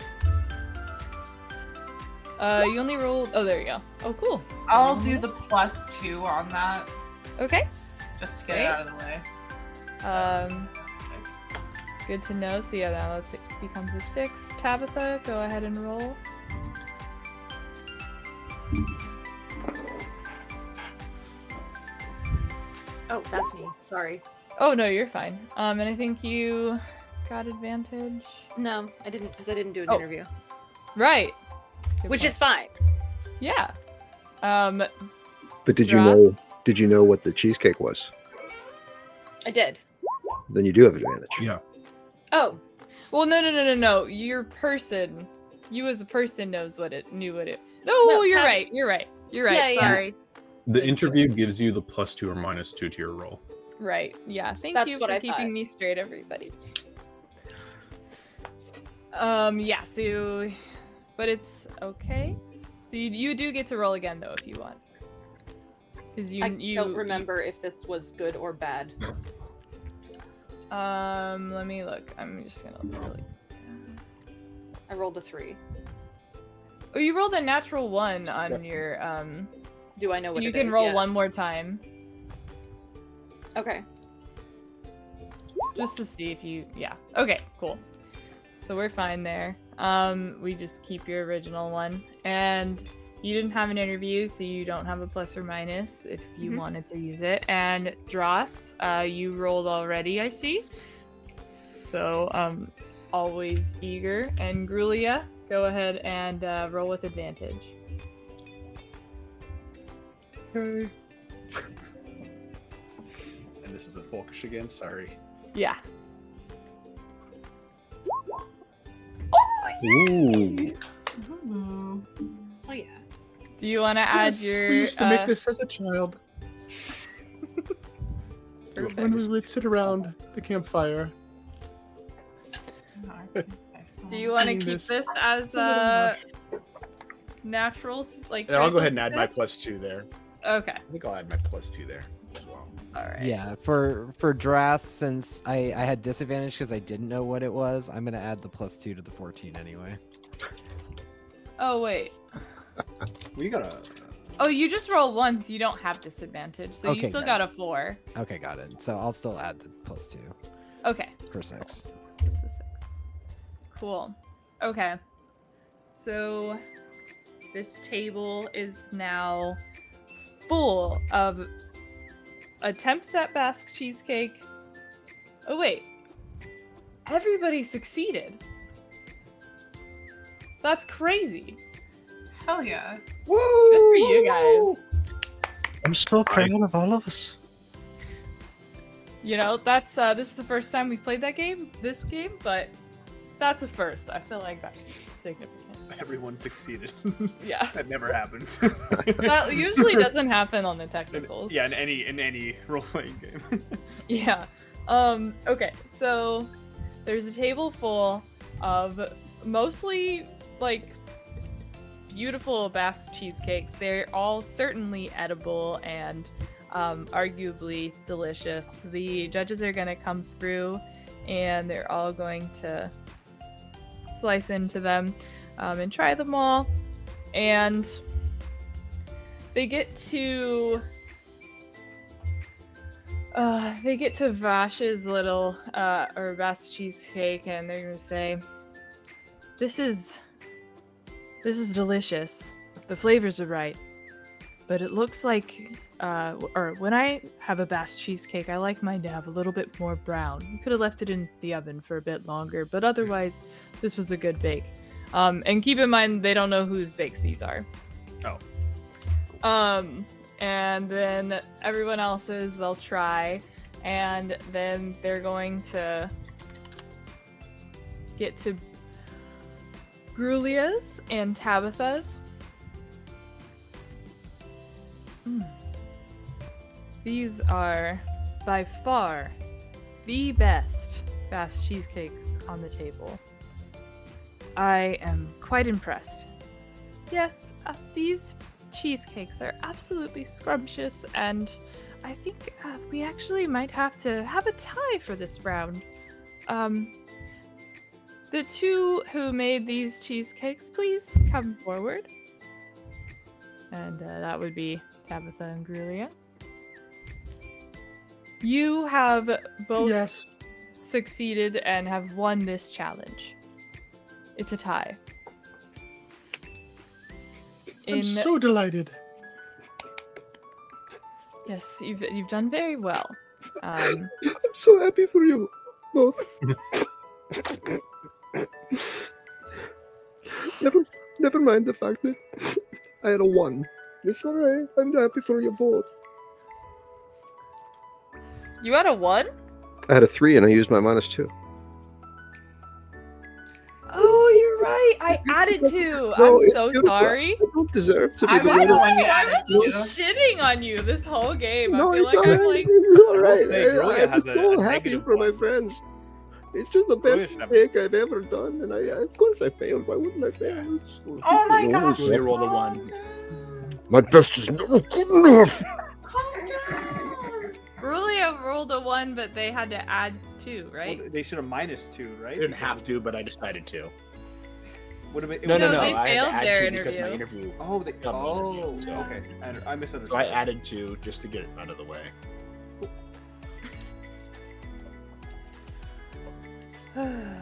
Uh, you only rolled. Oh, there you go. Oh, cool. I'll do the plus two on that Okay. just to get it out of the way. Um, Six. Good to know. So yeah, now it becomes a six. Tabitha, go ahead and roll. Oh, that's me. Sorry. Oh no, you're fine. Um, and I think you got advantage. No, I didn't because I didn't do an Oh. interview, Right. Good which point. is fine. yeah. Um, But did you know? Did you know what the cheesecake was? I did. Then you do have advantage. Yeah. Oh, well, no, no, no, no, no. Your person, you as a person knows what it knew what it. No, No, you're Tab- right. You're right. You're right. Yeah, yeah. Sorry. The interview gives you the plus two or minus two to your roll. Right. Yeah. Thank That's you what for I keeping thought. me straight, everybody. Um. Yeah. So, but it's okay. So you, you do get to roll again though if you want. Because you I you don't remember if this was good or bad. Um. Let me look. I'm just gonna really. I rolled a three. Oh, you rolled a natural one on your um. Do I know So what you it can is? roll Yeah. one more time Okay. just to see if you. Yeah. Okay. Cool. So we're fine there. Um. We just keep your original one, and you didn't have an interview, so you don't have a plus or minus if you Mhm. wanted to use it. And Dross, uh, you rolled already. I see. So um, always eager. And Grulia, go ahead and uh, roll with advantage. Okay. And this is the Folkish again. Sorry. Yeah. Ooh. Ooh. Oh yeah. Do you want to add Yes, your? we used to uh, make this as a child perfect. when we would sit around the campfire. Do you want to keep this this as a little uh, much. naturals? Like And I'll go ahead and add my plus two there. Okay. I think I'll add my plus two there as well. All right. Yeah, for for Dras, since I I had disadvantage because I didn't know what it was, I'm gonna add the plus two to the 14 anyway. Oh wait. We gotta. Uh, oh, you just roll once. You don't have disadvantage, so you still good. got a four. Okay, got it. So I'll still add the plus two Okay. for six. It's a six. Cool. Okay. So this table is now full of attempts at Basque cheesecake. Oh wait. Everybody succeeded. That's crazy. Hell yeah. Woo! Good for you guys. I'm so proud of all of us. You know, that's uh this is the first time we've played that game, this game, but that's a first. I feel like that's significant. Everyone succeeded. Yeah. that never happens. That usually doesn't happen on the technicals. yeah, in any in any role playing game. Yeah. Um, okay, so there's a table full of mostly like beautiful Basque cheesecakes. They're all certainly edible and um, arguably delicious. The judges are going to come through and they're all going to slice into them um, and try them all. And they get to uh, they get to Vash's little uh, or Vash cheesecake, and they're gonna say, "This is This is delicious. The flavors are right. But it looks like, uh, or when I have a Basque cheesecake, I like mine to have a little bit more brown. You could have left it in the oven for a bit longer, but otherwise, this was a good bake. Um, and keep in mind, they don't know whose bakes these are. Oh. Um, and then everyone else's, they'll try, and then they're going to get to Grulia's and Tabitha's. Mm. These are by far the best Basque cheesecakes on the table. I am quite impressed. Yes, uh, these cheesecakes are absolutely scrumptious, and I think uh, we actually might have to have a tie for this round. Um, the two who made these cheesecakes, please come forward. And uh, that would be Tabitha and Grulia. You have both Yes. succeeded and have won this challenge. It's a tie. I'm so delighted. yes, you've you've done very well. Um, I'm so happy for you both. never, never mind the fact that I had a one. It's all right. I'm happy for you both. you had a one? I had a three, and I used my minus two. Oh, you're right. I added two. No, I'm so beautiful. sorry. I don't deserve to be I the was the one I added was to. shitting on you this whole game. No, I feel it's like all I'm like It's all right. I, I'm so happy negative for my friends. It's just the best should have- mistake I've ever done, and I, of course, I failed. Why wouldn't I fail? It's- Oh my it's gosh. always- They rolled a one. My best is never good enough. Calm down. Rulia rolled a one, but they had to add two, right? Well, they should have minus two, right? I didn't have to, but I decided to. Would have been, No, no, No, no. they I had to failed add their two because my interview. interview. Oh, they, oh, interview, so- okay. I, I misunderstood. So I added two just to get it out of the way. It'd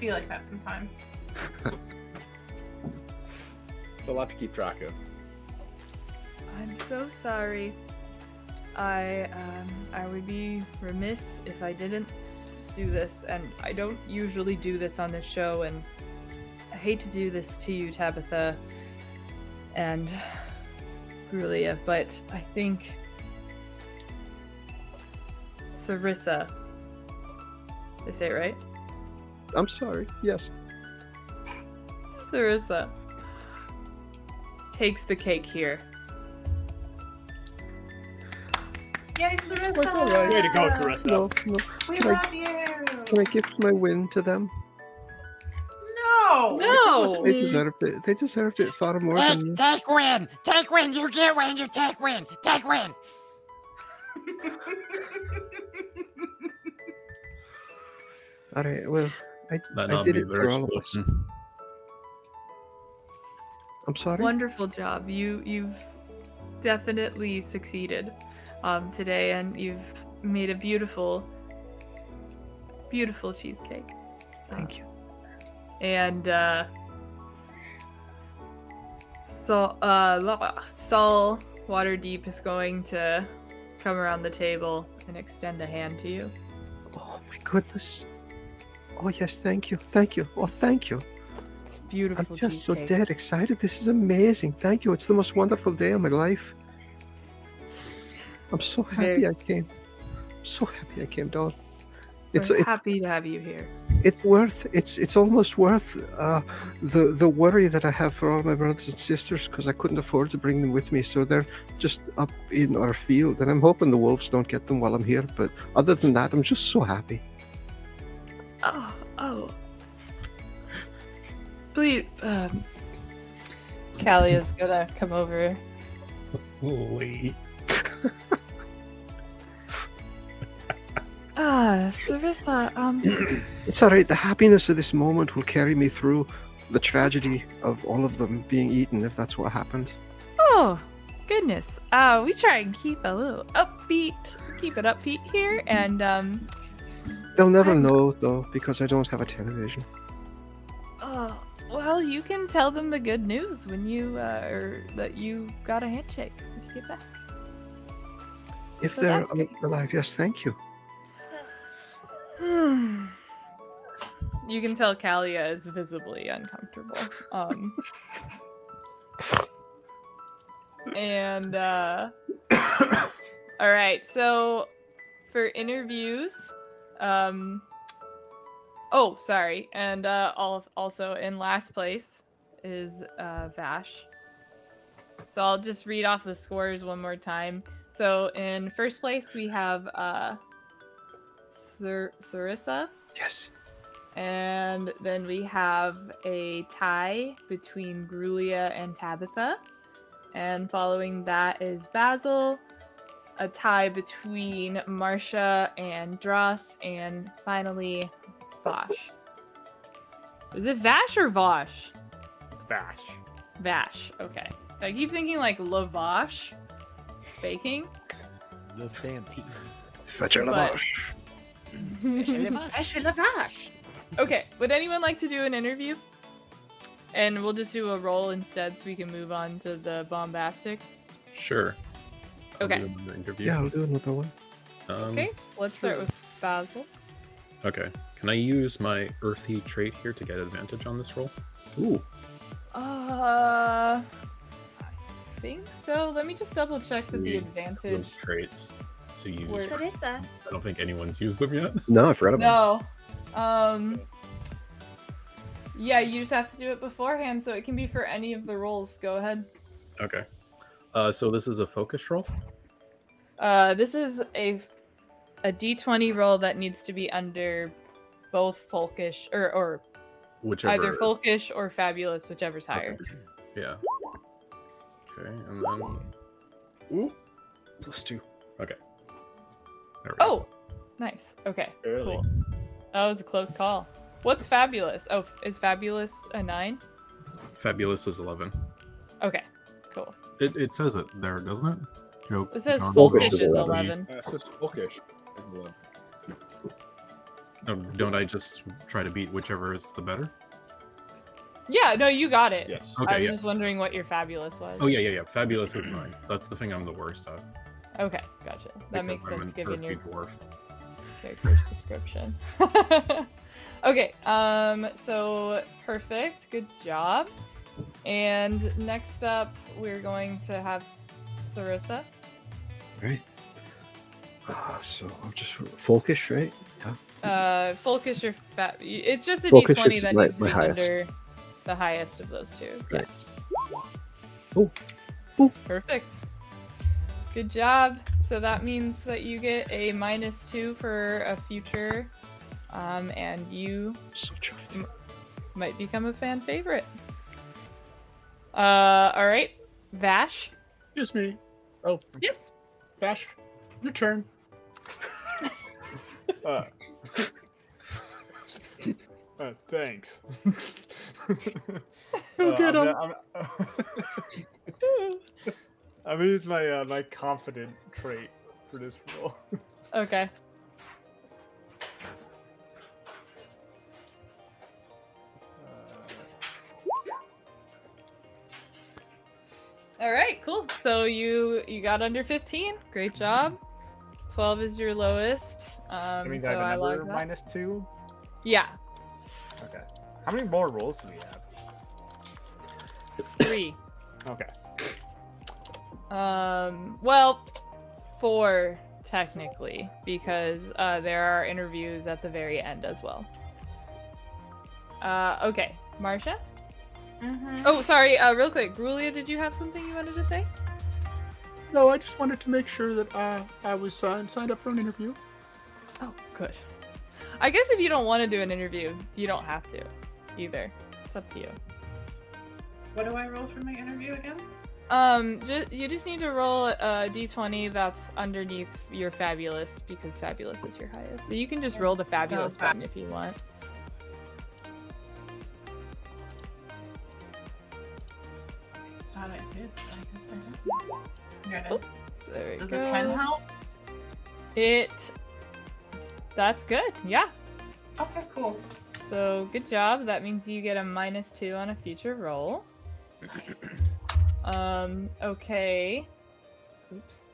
be like that sometimes. It's a lot to keep track of. I'm so sorry. I um I would be remiss if I didn't do this, and I don't usually do this on this show, and I hate to do this to you, Tabitha and Grulia, but I think Sarissa. They say it right? I'm sorry. Yes. Sarissa takes the cake here. Yay, Sarissa! Quite all right. Way to go, Sarissa. No, no. We Can I- love you. Can I gift my win to them? No. No! They deserved it. They deserved it far more Take, than me. take win. Take win. You get win. You take win. Take win. All right. Well, I, I did it for all of us. I'm sorry. Wonderful job. You you've definitely succeeded um, today, and you've made a beautiful, beautiful cheesecake. Thank you. And uh, so uh, la- Saul Waterdeep is going to come around the table and extend a hand to you. Oh my goodness. Oh yes, thank you, thank you. Oh, thank you. It's beautiful I'm just so cheesecake. dead excited. This is amazing. Thank you. It's the most wonderful day of my life. I'm so happy Very- I came. I'm so happy I came down. We're It's it's happy to have you here. it's worth it's it's almost worth uh, the the worry that I have for all my brothers and sisters because I couldn't afford to bring them with me, so they're just up in our field, and I'm hoping the wolves don't get them while I'm here. But other than that, I'm just so happy. Oh, oh. Please, um, Callie is gonna come over. Holy. Ah, Sarissa, um, It's all right. The happiness of this moment will carry me through the tragedy of all of them being eaten, if that's what happened. oh, goodness. Uh, we try and keep a little upbeat, keep it upbeat here, and, um, They'll never I'm- know though, because I don't have a television. oh, well, you can tell them the good news when you uh, or that you got a handshake when you get back. If So they're that's al- great. alive, yes, thank you. you can tell Kalia is visibly uncomfortable. Um, and uh, all right, so for interviews, um, oh, sorry, and uh, all also in last place is uh, Vash. So I'll just read off the scores one more time. So in first place we have uh, Sar- Sarissa. Yes. And then we have a tie between Grulia and Tabitha. And following that is Basil, a tie between Marsha and Dross, and finally Vosh. Is it Vash or Vosh? Vash. Vash. Okay. I keep thinking like Lavash baking. The stampede. Fetch a But- lavash. Okay, would anyone like to do an interview? And we'll just do a roll instead so we can move on to the bombastic. Sure. I'll Okay. do another interview. Yeah, I'll do another one. Um, Okay, let's start with Basil. Okay. Can I use my earthy trait here to get advantage on this roll? Ooh. Uh, I think so. Let me just double check that the Three advantage. Those traits to use. Where- Sarissa. I don't think anyone's used them yet. No, I forgot about No. Um. Yeah, you just have to do it beforehand, so it can be for any of the rolls. Go ahead. Okay. Uh, so this is a focus roll. Uh, this is a a d20 roll that needs to be under both folkish or or Whichever. either folkish or fabulous, whichever's higher. Yeah. Okay, and then. Ooh. Plus two. Okay. There we go. Oh, nice. Okay, Barely. cool. That was a close call. What's fabulous? Oh, is fabulous a nine? Fabulous is 11. Okay, cool. It, it says it there, doesn't it? Joke. It says John? folkish Folkish is is 11. eleven. Uh, so it's folkish. and love. No, don't I just try to beat whichever is the better? Yeah, no, you got it. Yes. Okay, I was yeah. just wondering what your fabulous was. Oh, yeah, yeah, yeah. Fabulous is mine. That's the thing I'm the worst at. Okay, gotcha. That because makes I'm sense an given your earthy dwarf. character's description. okay, um, so perfect. Good job. And next up, we're going to have Sarissa. Right. Uh, so I'm just folkish, right? Yeah. Uh, Folkish or Fat. It's just a Folkish d20 is that my- needs to be highest. under the highest of those two. Right. Yeah. Oh. Oh. Perfect. Good job. So that means that you get a minus two for a future, um, and you So chuffed. might become a fan favorite. Uh, all right, Vash. Excuse me. Oh, Yes. Vash, your turn. Uh, uh, thanks. Go Uh, get I'm, 'em. I'm, I'm gonna use my uh, my confident trait for this role. Okay. All right, cool. So you you got under 15. Great job. 12 is your lowest. Um, I mean, do so I have I a log number that. minus two. Yeah, Okay. How many more rolls do we have? three. Okay. Um, well, four technically, because uh, there are interviews at the very end as well. Uh, okay, Marsha. Mm-hmm. Oh, sorry. Uh, real quick, Grulia, did you have something you wanted to say? No, I just wanted to make sure that uh, I was signed, signed up for an interview. Oh, good. I guess if you don't want to do an interview, you don't have to, either. It's up to you. What do I roll for my interview again? Um, ju- you just need to roll a d20 that's underneath your fabulous because fabulous is your highest. So you can just roll the fabulous fa- button if you want. Thought I did. but I guess I. Here it is. There it Does goes. a 10 help? It. That's good. Yeah. Okay, cool. So good job. That means you get a minus two on a future roll. Nice. Um, okay. Oops.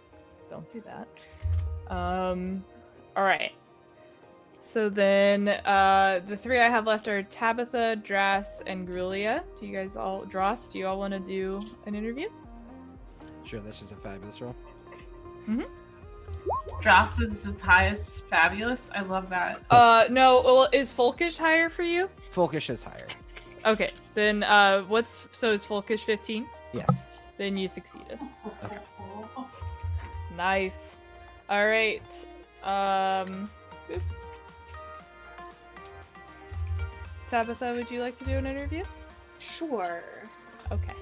Don't do that. Um, all right. So then, uh, the three I have left are Tabitha, Dras, and Grulia. Do you guys all, Dross, do you all want to do an interview? Sure, that's just a fabulous roll. Dross is as high as fabulous. I love that. Uh, no. Well, is Folkish higher for you? Folkish is higher. Okay. Then, uh, what's so is Folkish fifteen? Yes. Then you succeeded. Nice. All right. Um. Tabitha, would you like to do an interview? Sure. Okay.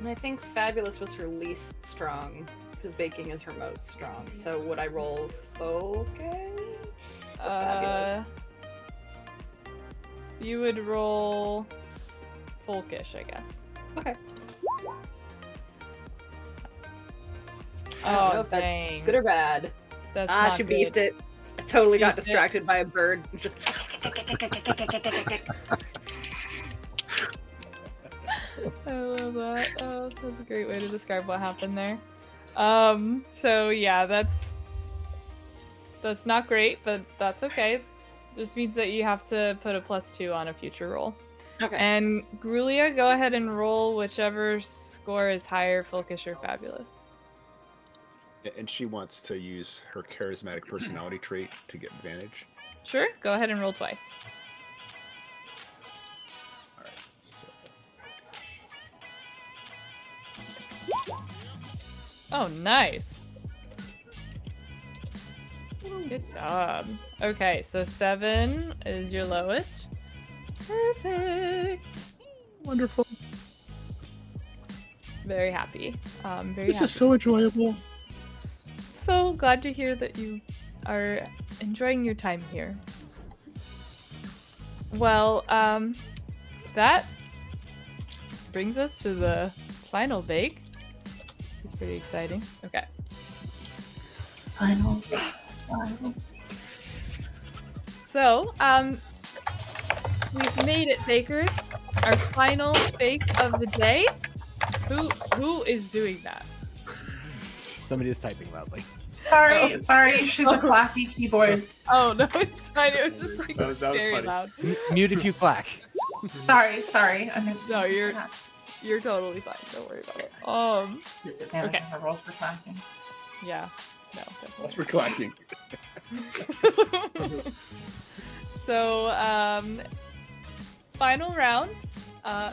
And I think Fabulous was her least strong, because baking is her most strong. So would I roll focus? Uh, you would roll folkish, I guess. Okay. I don't know Oh if that's dang! Good or bad? That's ah, not she good. beefed it. I totally got Beefed it. distracted by a bird. Just I love that. Oh, that's a great way to describe what happened there. Um, so yeah, that's that's not great, but that's okay. Just means that you have to put a plus two on a future roll. okay. And Grulia, go ahead and roll whichever score is higher, Folkish or Fabulous. And she wants to use her charismatic personality trait to get advantage. Sure, go ahead and roll twice. All right. So, Oh, nice. Good job. Okay, so seven is your lowest. Perfect. wonderful. Very happy. Um, very This happy. is so enjoyable. so glad to hear that you are enjoying your time here. Well, um, that brings us to the final bake. It's pretty exciting. Okay. Final. Final. So, um, we've made it, bakers. Our final bake of the day. Who who is doing that? Somebody is typing loudly. Sorry, sorry. She's a clacky keyboard. Oh no, it's fine. It was just like That was- that was very funny. loud. M- mute if you clack. Sorry, sorry. I meant to. No, you're- You're totally fine. Don't worry about it. Um, disadvantage okay. on the roll for clacking. yeah, no, That's definitely. for clacking. so, um, final round. Uh,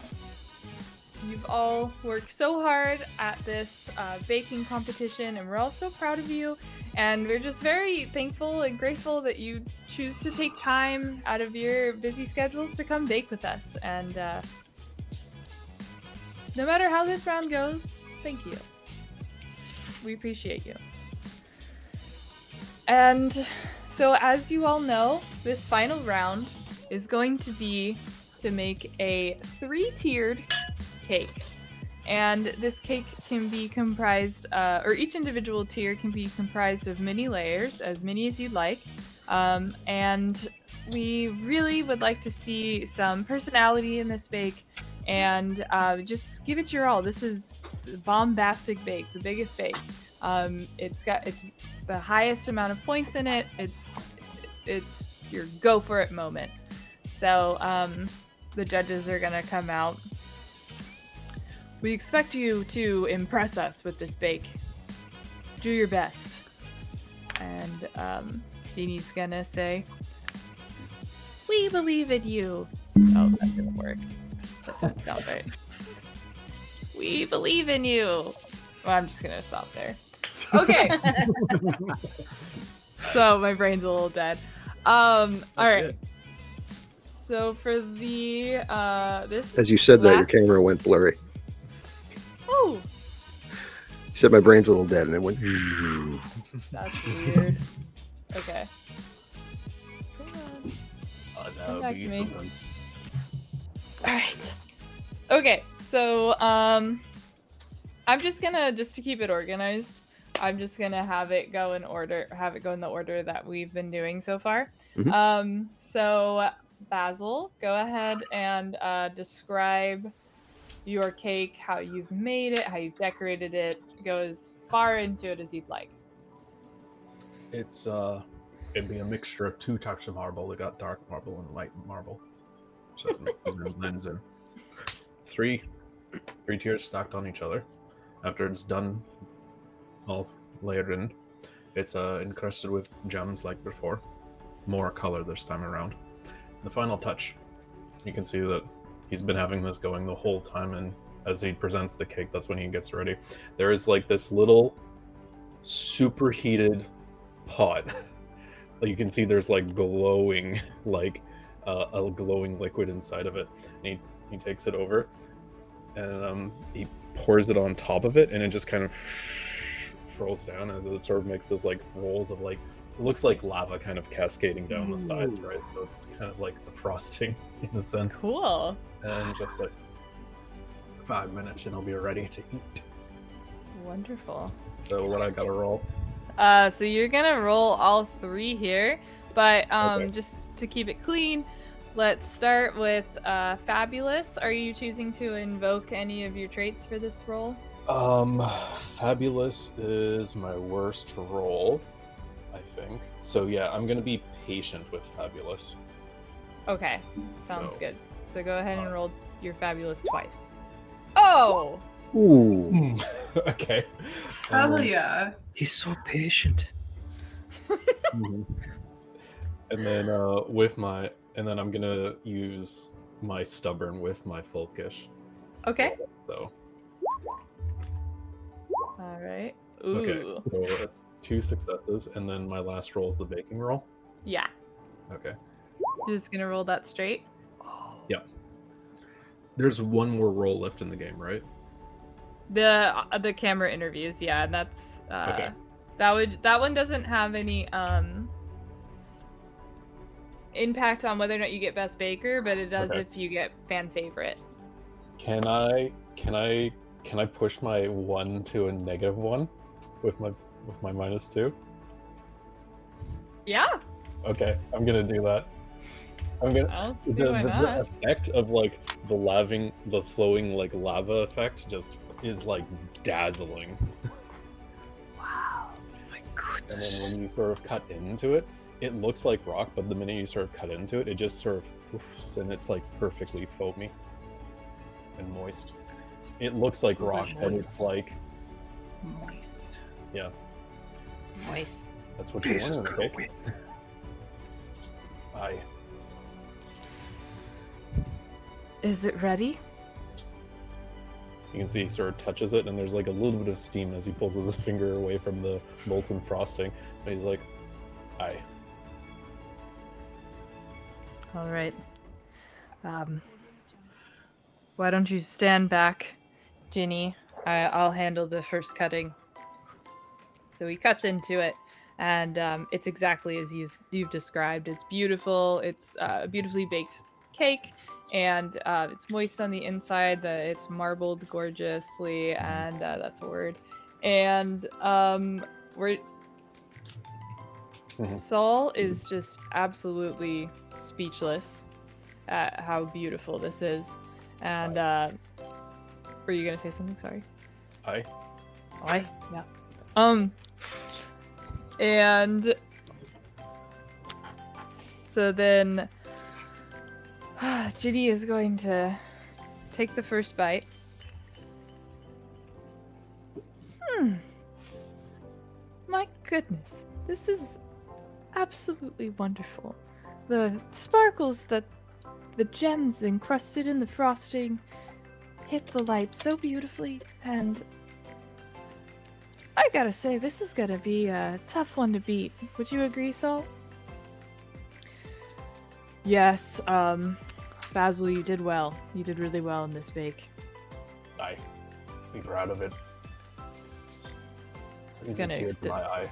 you've all worked so hard at this uh, baking competition, and we're all so proud of you. And we're just very thankful and grateful that you choose to take time out of your busy schedules to come bake with us. And uh, just, no matter how this round goes, thank you. We appreciate you. And so, as you all know, this final round is going to be to make a three tiered cake. And this cake can be comprised, uh, or each individual tier can be comprised of many layers, as many as you'd like. Um, and we really would like to see some personality in this bake and uh, just give it your all. This is bombastic bake, the biggest bake. Um, it's got it's the highest amount of points in it. It's it's your go for it moment. So um, the judges are gonna come out. We expect you to impress us with this bake. Do your best. And um, Jeannie's gonna say, "We believe in you." Oh, that didn't work. That doesn't sound right. We believe in you. Well, I'm just gonna stop there. Okay. so my brain's a little dead. Um. All right. So for the uh this. As you said that, your camera went blurry. You said my brain's a little dead, and it went. that's weird. Okay. Come on. That's Come how it back to me. All right. Okay. So um, I'm just gonna just to keep it organized. I'm just gonna have it go in order, have it go in the order that we've been doing so far. Mhm. Um, so Basil, go ahead and uh, describe your cake, how you've made it, how you've decorated it. Go as far into it as you'd like. It's uh, it'd be a mixture of two types of marble. They got dark marble and light marble. So it blends in. Three, three tiers stacked on each other. After it's done, all layered in, it's uh encrusted with gems like before. More color this time around. The final touch, you can see that he's been having this going the whole time, and as he presents the cake, that's when he gets ready. There is like this little superheated pot. you can see there's like glowing like uh, a glowing liquid inside of it. And he, he takes it over and um, he pours it on top of it and it just kind of rolls down as it sort of makes this like rolls of like looks like lava kind of cascading down the sides, right? So it's kind of like the frosting in a sense. Cool. And just like five minutes and it'll be ready to eat. Wonderful. So what I gotta roll? Uh, so you're gonna roll all three here, but um, Okay. just to keep it clean, let's start with uh, fabulous. Are you choosing to invoke any of your traits for this roll? Um, fabulous is my worst roll, I think. So yeah, I'm gonna be patient with fabulous. Okay, sounds So- good. So go ahead and roll your fabulous twice. Oh, Ooh, okay. Hell Um, yeah. he's so patient. And then uh, with my, and then I'm gonna use my stubborn with my folkish. okay. So All right. Ooh. okay, so that's two successes, and then my last roll is the baking roll. Yeah. Okay. You're just gonna roll that straight. Yeah. There's one more roll left in the game, right? The uh, the camera interviews, yeah, and that's uh, Okay. that would that one doesn't have any um impact on whether or not you get best baker, but it does Okay. if you get fan favorite. Can I can I can I push my one to a negative one with my with my minus two? Yeah, Okay, I'm gonna do that. I'm gonna I don't see the, the, the effect of like the laving the flowing like lava effect just is like dazzling. Wow. My goodness. And then when you sort of cut into it, it looks like rock, but the minute you sort of cut into it, it just sort of poofs and it's like perfectly foamy and moist. It looks like rock, and it's like Moist. Moist. that's what you Pieces want, of okay? wheat. Aye. Is it ready? You can see he sort of touches it, and there's like a little bit of steam as he pulls his finger away from the molten frosting. But he's like, "Aye." All right. Um, why don't you stand back, Ginny? I, I'll handle the first cutting. So he cuts into it, and um, it's exactly as you, you've described. It's beautiful. It's uh, a beautifully baked cake, and uh, it's moist on the inside. The, it's marbled gorgeously, and uh, that's a word. And um, we're Mhm. Saul is just absolutely speechless at how beautiful this is. And uh were you gonna say something? Sorry. Aye. Why? Yeah. Um and so then Ginny is going to take the first bite. Hmm. My goodness. This is absolutely wonderful. The sparkles that the gems encrusted in the frosting hit the light so beautifully, and I gotta say, this is gonna be a tough one to beat. Would you agree, Saul? Yes, um, Basil, you did well. You did really well in this bake. I Be proud of it. It's gonna extend- my eye.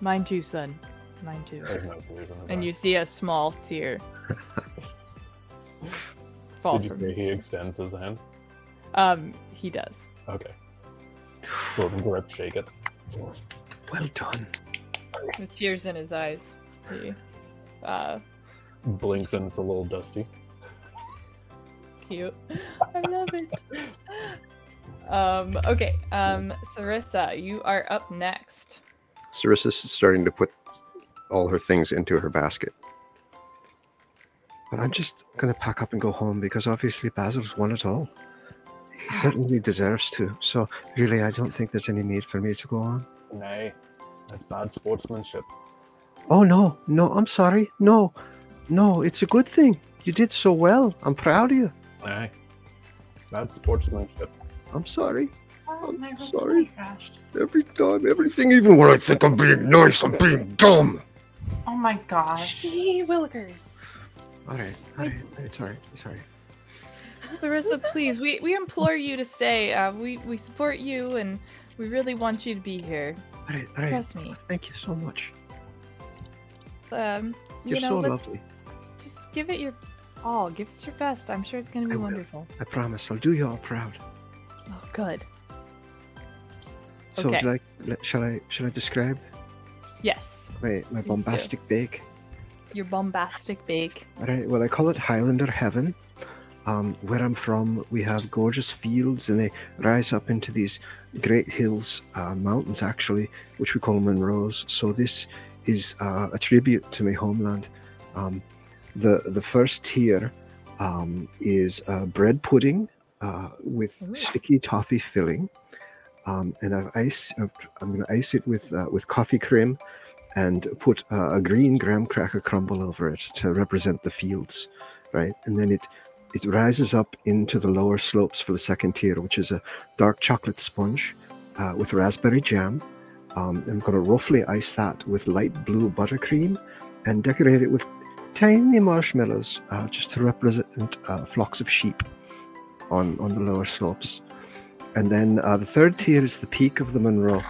Mine too, son. Mine too. No tears in his And eye. you see a small tear fall Did you say he extends his hand? Um, he does. Okay. Golden grip, shake it. Well done. With tears in his eyes. He, uh, Blinks and it's a little dusty. cute. I love it. Um, okay, um, Sarissa, you are up next. Sarissa's starting to put all her things into her basket. But I'm just going to pack up and go home because obviously Basil's won it all. He certainly deserves to. So, really, I don't think there's any need for me to go on. Nay, that's bad sportsmanship. Oh, no, no, I'm sorry. No, no, it's a good thing. You did so well. I'm proud of you. Nay, bad sportsmanship. I'm sorry. Oh, I'm roll sorry. crashed. Every time, everything, even when I think I'm being nice, I'm being dumb. Oh my gosh. Gee willikers. All right, all right, it's all right, it's all right. Sarissa, please, we, we implore you to stay. Uh, we, we support you and we really want you to be here. All right, all right. Trust me. Thank you so much. Um, you You're know, so let's lovely. just give it your all. Give it your best. I'm sure it's going to be I will. wonderful. I promise. I'll do you all proud. Oh, good. So, Okay. do I, let- shall I shall I describe Yes, my, my do. bombastic bake? your bombastic bake. All right. Well, I call it Highlander Heaven. Um, where I'm from, we have gorgeous fields, and they rise up into these great hills, uh, mountains actually, which we call Munros. So this is uh, a tribute to my homeland. Um, the the first tier um, is uh, bread pudding uh, with Ooh. sticky toffee filling, um, and I've iced. I'm going to ice it with uh, with coffee cream, and put uh, a green graham cracker crumble over it to represent the fields, right? And then it it rises up into the lower slopes for the second tier, which is a dark chocolate sponge uh, with raspberry jam. Um, I'm going to roughly ice that with light blue buttercream and decorate it with tiny marshmallows uh, just to represent uh, flocks of sheep on, on the lower slopes. And then uh, the third tier is the peak of the Munro.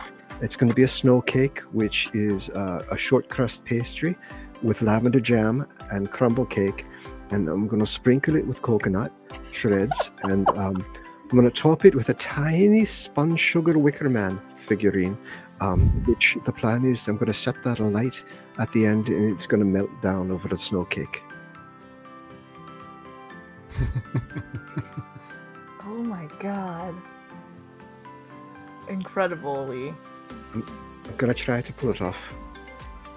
It's going to be a snow cake, which is uh, a short crust pastry with lavender jam and crumble cake. And I'm going to sprinkle it with coconut shreds. And um, I'm going to top it with a tiny spun sugar wicker man figurine, um, which the plan is I'm going to set that alight at the end and it's going to melt down over the snow cake. Oh my god. Incredible, Lee. I'm going to try to pull it off.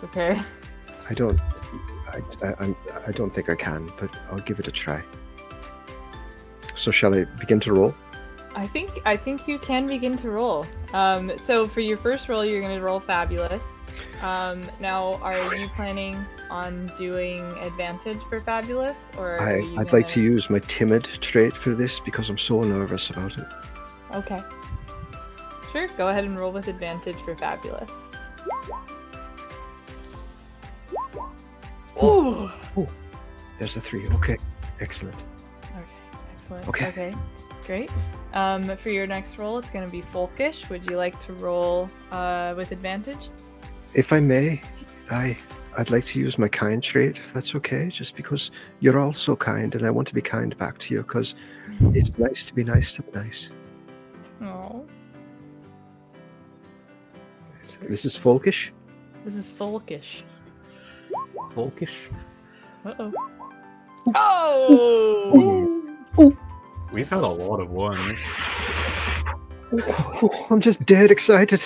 Okay. I don't. I, I, I'm, I don't think I can, but I'll give it a try. So shall I begin to roll? I think I think you can begin to roll. Um, so for your first roll, you're gonna roll fabulous. Um, now, are you planning on doing advantage for fabulous, or I, I'd like gonna- to use my timid trait for this because I'm so nervous about it. Okay. Sure. Go ahead and roll with advantage for fabulous. Ooh. There's a three. Okay, excellent. Okay. Excellent. Okay. Okay. Great. Um, for your next roll, it's going to be folkish. Would you like to roll uh, with advantage? If I may, I I'd like to use my kind trait, if that's okay, just because you're all so kind, and I want to be kind back to you because it's nice to be nice to the nice. Oh. This is folkish. This is folkish. Folkish. Uh oh. Oh! We've had a lot of ones. Oh, I'm just dead excited.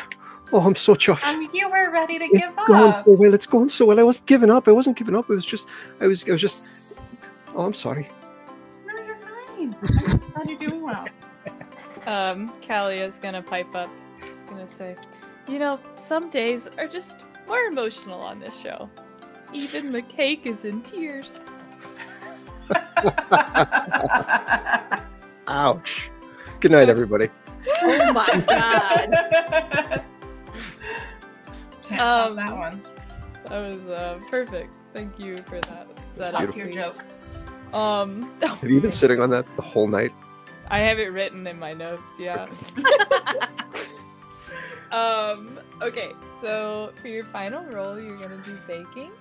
Oh, I'm so chuffed. And you were ready to It's give going up. so well. It's going so well. I wasn't giving up. I wasn't giving up. It was just, I was, I was just. Oh, I'm sorry. No, you're fine. I'm just glad you're doing well. Um, Callie is gonna pipe up. She's gonna say, "You know, some days are just more emotional on this show. Even the cake is in tears." Ouch. Good night, everybody. Oh my god. Um, that one. That was uh, perfect. Thank you for that setup. Fuck your joke. Um, Have you been sitting on that the whole night? I have it written in my notes. Yeah. um. Okay. So for your final roll, you're gonna do baking.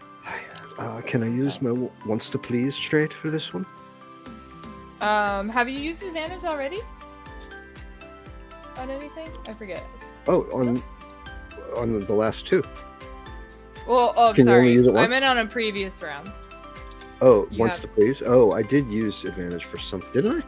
Uh, can I use my w- wants to please trait for this one? Um. Have you used advantage already? On anything? I forget. Oh, on on the last two. Well, oh, Can you only sorry. I meant on a previous round. Oh, You once have- to please. Oh, I did use advantage for something, didn't I?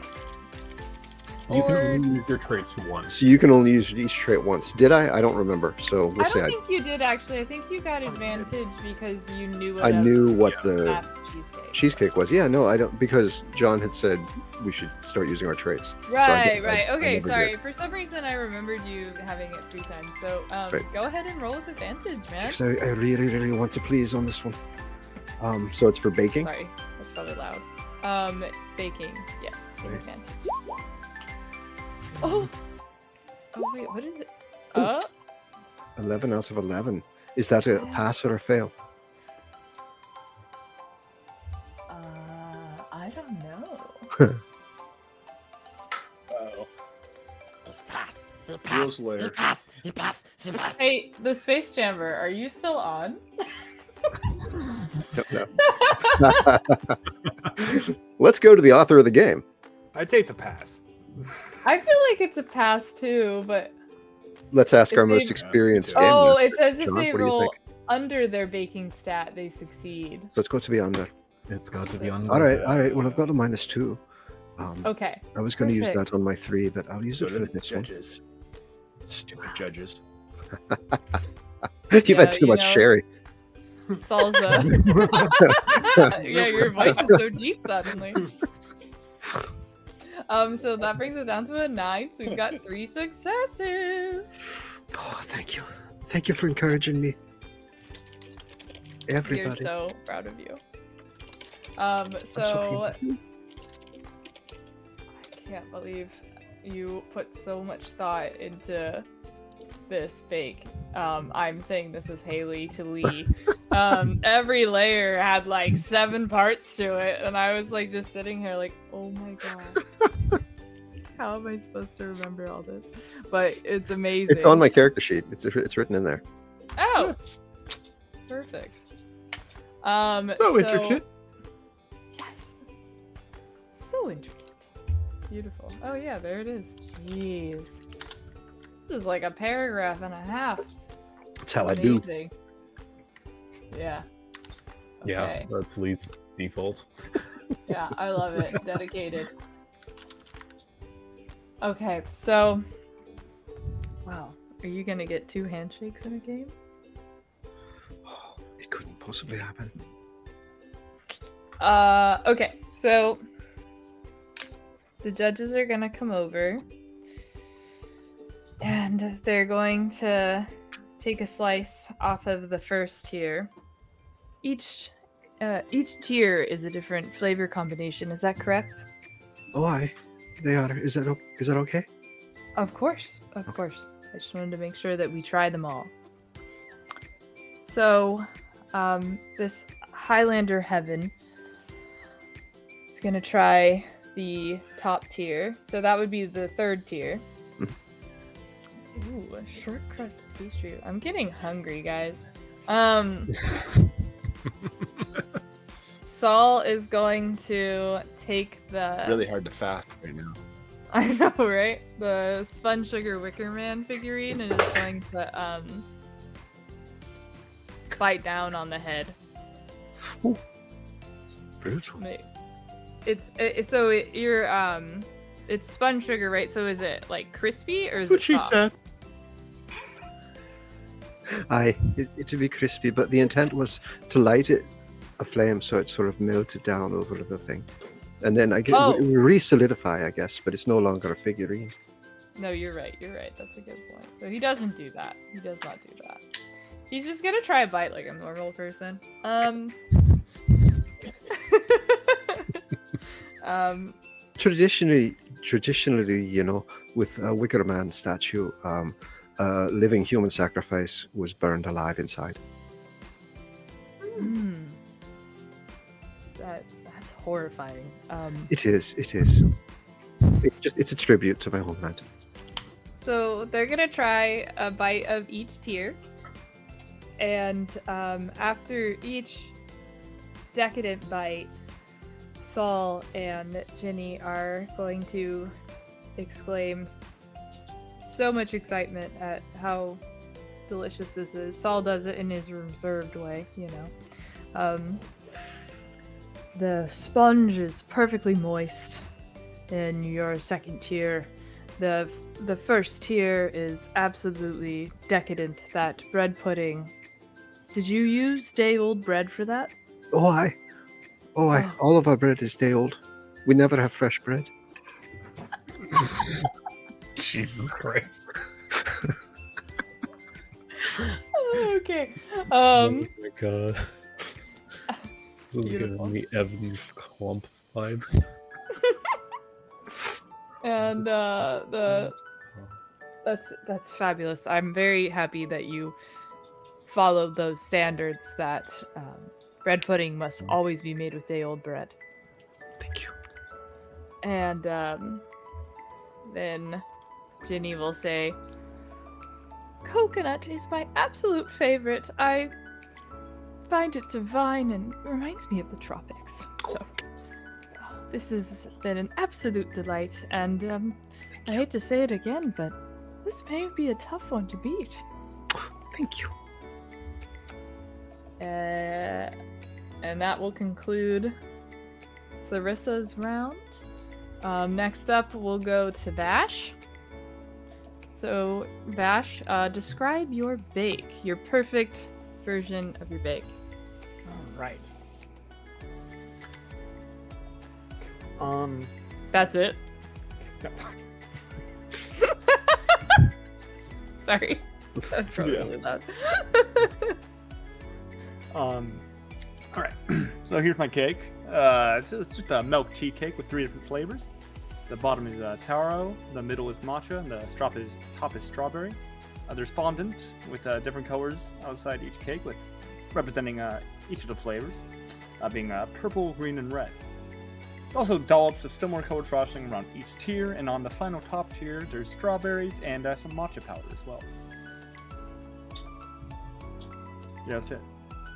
You can only use your traits once. So you can only use each trait once. Did I? I don't remember. So we'll I don't I, think you did actually. I think you got advantage because you knew. What I a knew what the cheesecake. cheesecake was. Yeah, no, I don't because John had said we should start using our traits. Right, did- I- right. I Okay, never sorry. did. For some reason, I remembered you having it three times. So um, Right. go ahead and roll with advantage, man. Because I, I really, really want to please on this one. Um, so it's for baking. Sorry, that's probably loud. Um, baking. Yes, with Right. Advantage. Oh. Oh wait, what is it? Oh. Eleven out of eleven. Is that a pass or a fail? Uh, I don't know. Uh-oh. He's pass. He Will's pass. He lair. pass. He pass. He pass. Hey, the Space Jamber, are you still on? Let's go to the author of the game. I'd say it's a pass. I feel like it's a pass too, but Let's ask If our most experienced game. oh, master. it says if John, they what do you roll under their baking stat, they succeed. So it's got to be under. It's got to be under. All right, all right. Well, I've got a minus two. Um, Okay. I was going to use that on my three, but I'll use Go it for the this one. judges. Stupid judges. You've Yeah, had too you much know- sherry. Salsa. yeah, your voice is so deep suddenly. Um, so that brings it down to a nine. So we've got three successes. Oh, thank you. Thank you for encouraging me. Everybody. We're so proud of you. Um, so so. I can't believe you put so much thought into this fake. Um, I'm saying this is Hailey to Lee. um, every layer had like seven parts to it, and I was like just sitting here like, oh my god. How am I supposed to remember all this? But it's amazing. It's on my character sheet. It's it's written in there. Oh, perfect. Um, So intricate. Yes. So intricate. Beautiful. Oh yeah, there it is. Jeez. This is like a paragraph and a half. That's how I do. Amazing. Yeah. Yeah, that's Lee's default. Yeah, I love it. Dedicated. Okay, so wow. Are you gonna get two handshakes in a game? It couldn't possibly happen. Uh, okay, so the judges are gonna come over and they're going to take a slice off of the first tier. Each uh, each tier is a different flavor combination. Is that correct? Oh, I. They are. Is that is that okay? Of course, of course. I just wanted to make sure that we try them all. So, um, this Highlander Heaven is gonna try the top tier. So that would be the third tier. Ooh, a short crust pastry. I'm getting hungry, guys. Um, Saul is going to take the really hard to fast right now. I know, right? The Spun Sugar Wicker Man figurine and is going to um bite down on the head. Brutal. Wait. It's it, so it, you're um it's spun sugar, right? So is it like crispy or is That's what it she soft? said. Aye, it, it to be crispy, but the intent was to light it a flame so it sort of melted down over the thing, and then I get Oh. it re-solidify, I guess, but it's no longer a figurine. No, you're right. You're right. That's a good point. So he doesn't do that. He does not do that. He's just gonna try a bite like a normal person. Um. um. Traditionally, traditionally, you know, with a Wicker Man statue, um, a living human sacrifice was burned alive inside. hmm. That that's horrifying. Um. It is. It is. It's just it's a tribute to my homeland. So they're gonna try a bite of each tier, and um, after each decadent bite, Saul and Jeannie are going to exclaim, so much excitement at how delicious this is. Saul does it in his reserved way, you know. Um, the sponge is perfectly moist in your second tier. The the first tier is absolutely decadent. That bread pudding. Did you use day old bread for that? Oh, I. Oh, I. All of our bread is day old. We never have fresh bread. Jesus Christ. okay. Um. oh my god. This is giving me Evan Clump vibes. and uh the that's that's fabulous i'm very happy that you followed those standards that um, bread pudding must always be made with day old bread Thank you. and um then ginny will say coconut is my absolute favorite i find it divine and reminds me of the tropics so this has been an absolute delight, and um, I hate to say it again, but this may be a tough one to beat. Thank you. Uh, and that will conclude Clarissa's round. Um, next up, we'll go to Vash. So, Vash, uh, describe your bake, your perfect version of your bake. All right. Um. That's it. no. Sorry. That's probably Yeah. really loud. Um, all right. so here's my cake. Uh, it's just, just a milk tea cake with three different flavors. The bottom is uh, taro, the middle is matcha, and the top is top is strawberry. Uh, there's fondant with uh, different colors outside each cake, with representing uh, each of the flavors, uh, being uh, purple, green, and red. Also, dollops of similar colored frosting around each tier, and on the final top tier, there's strawberries and uh, some matcha powder as well. Yeah, that's it.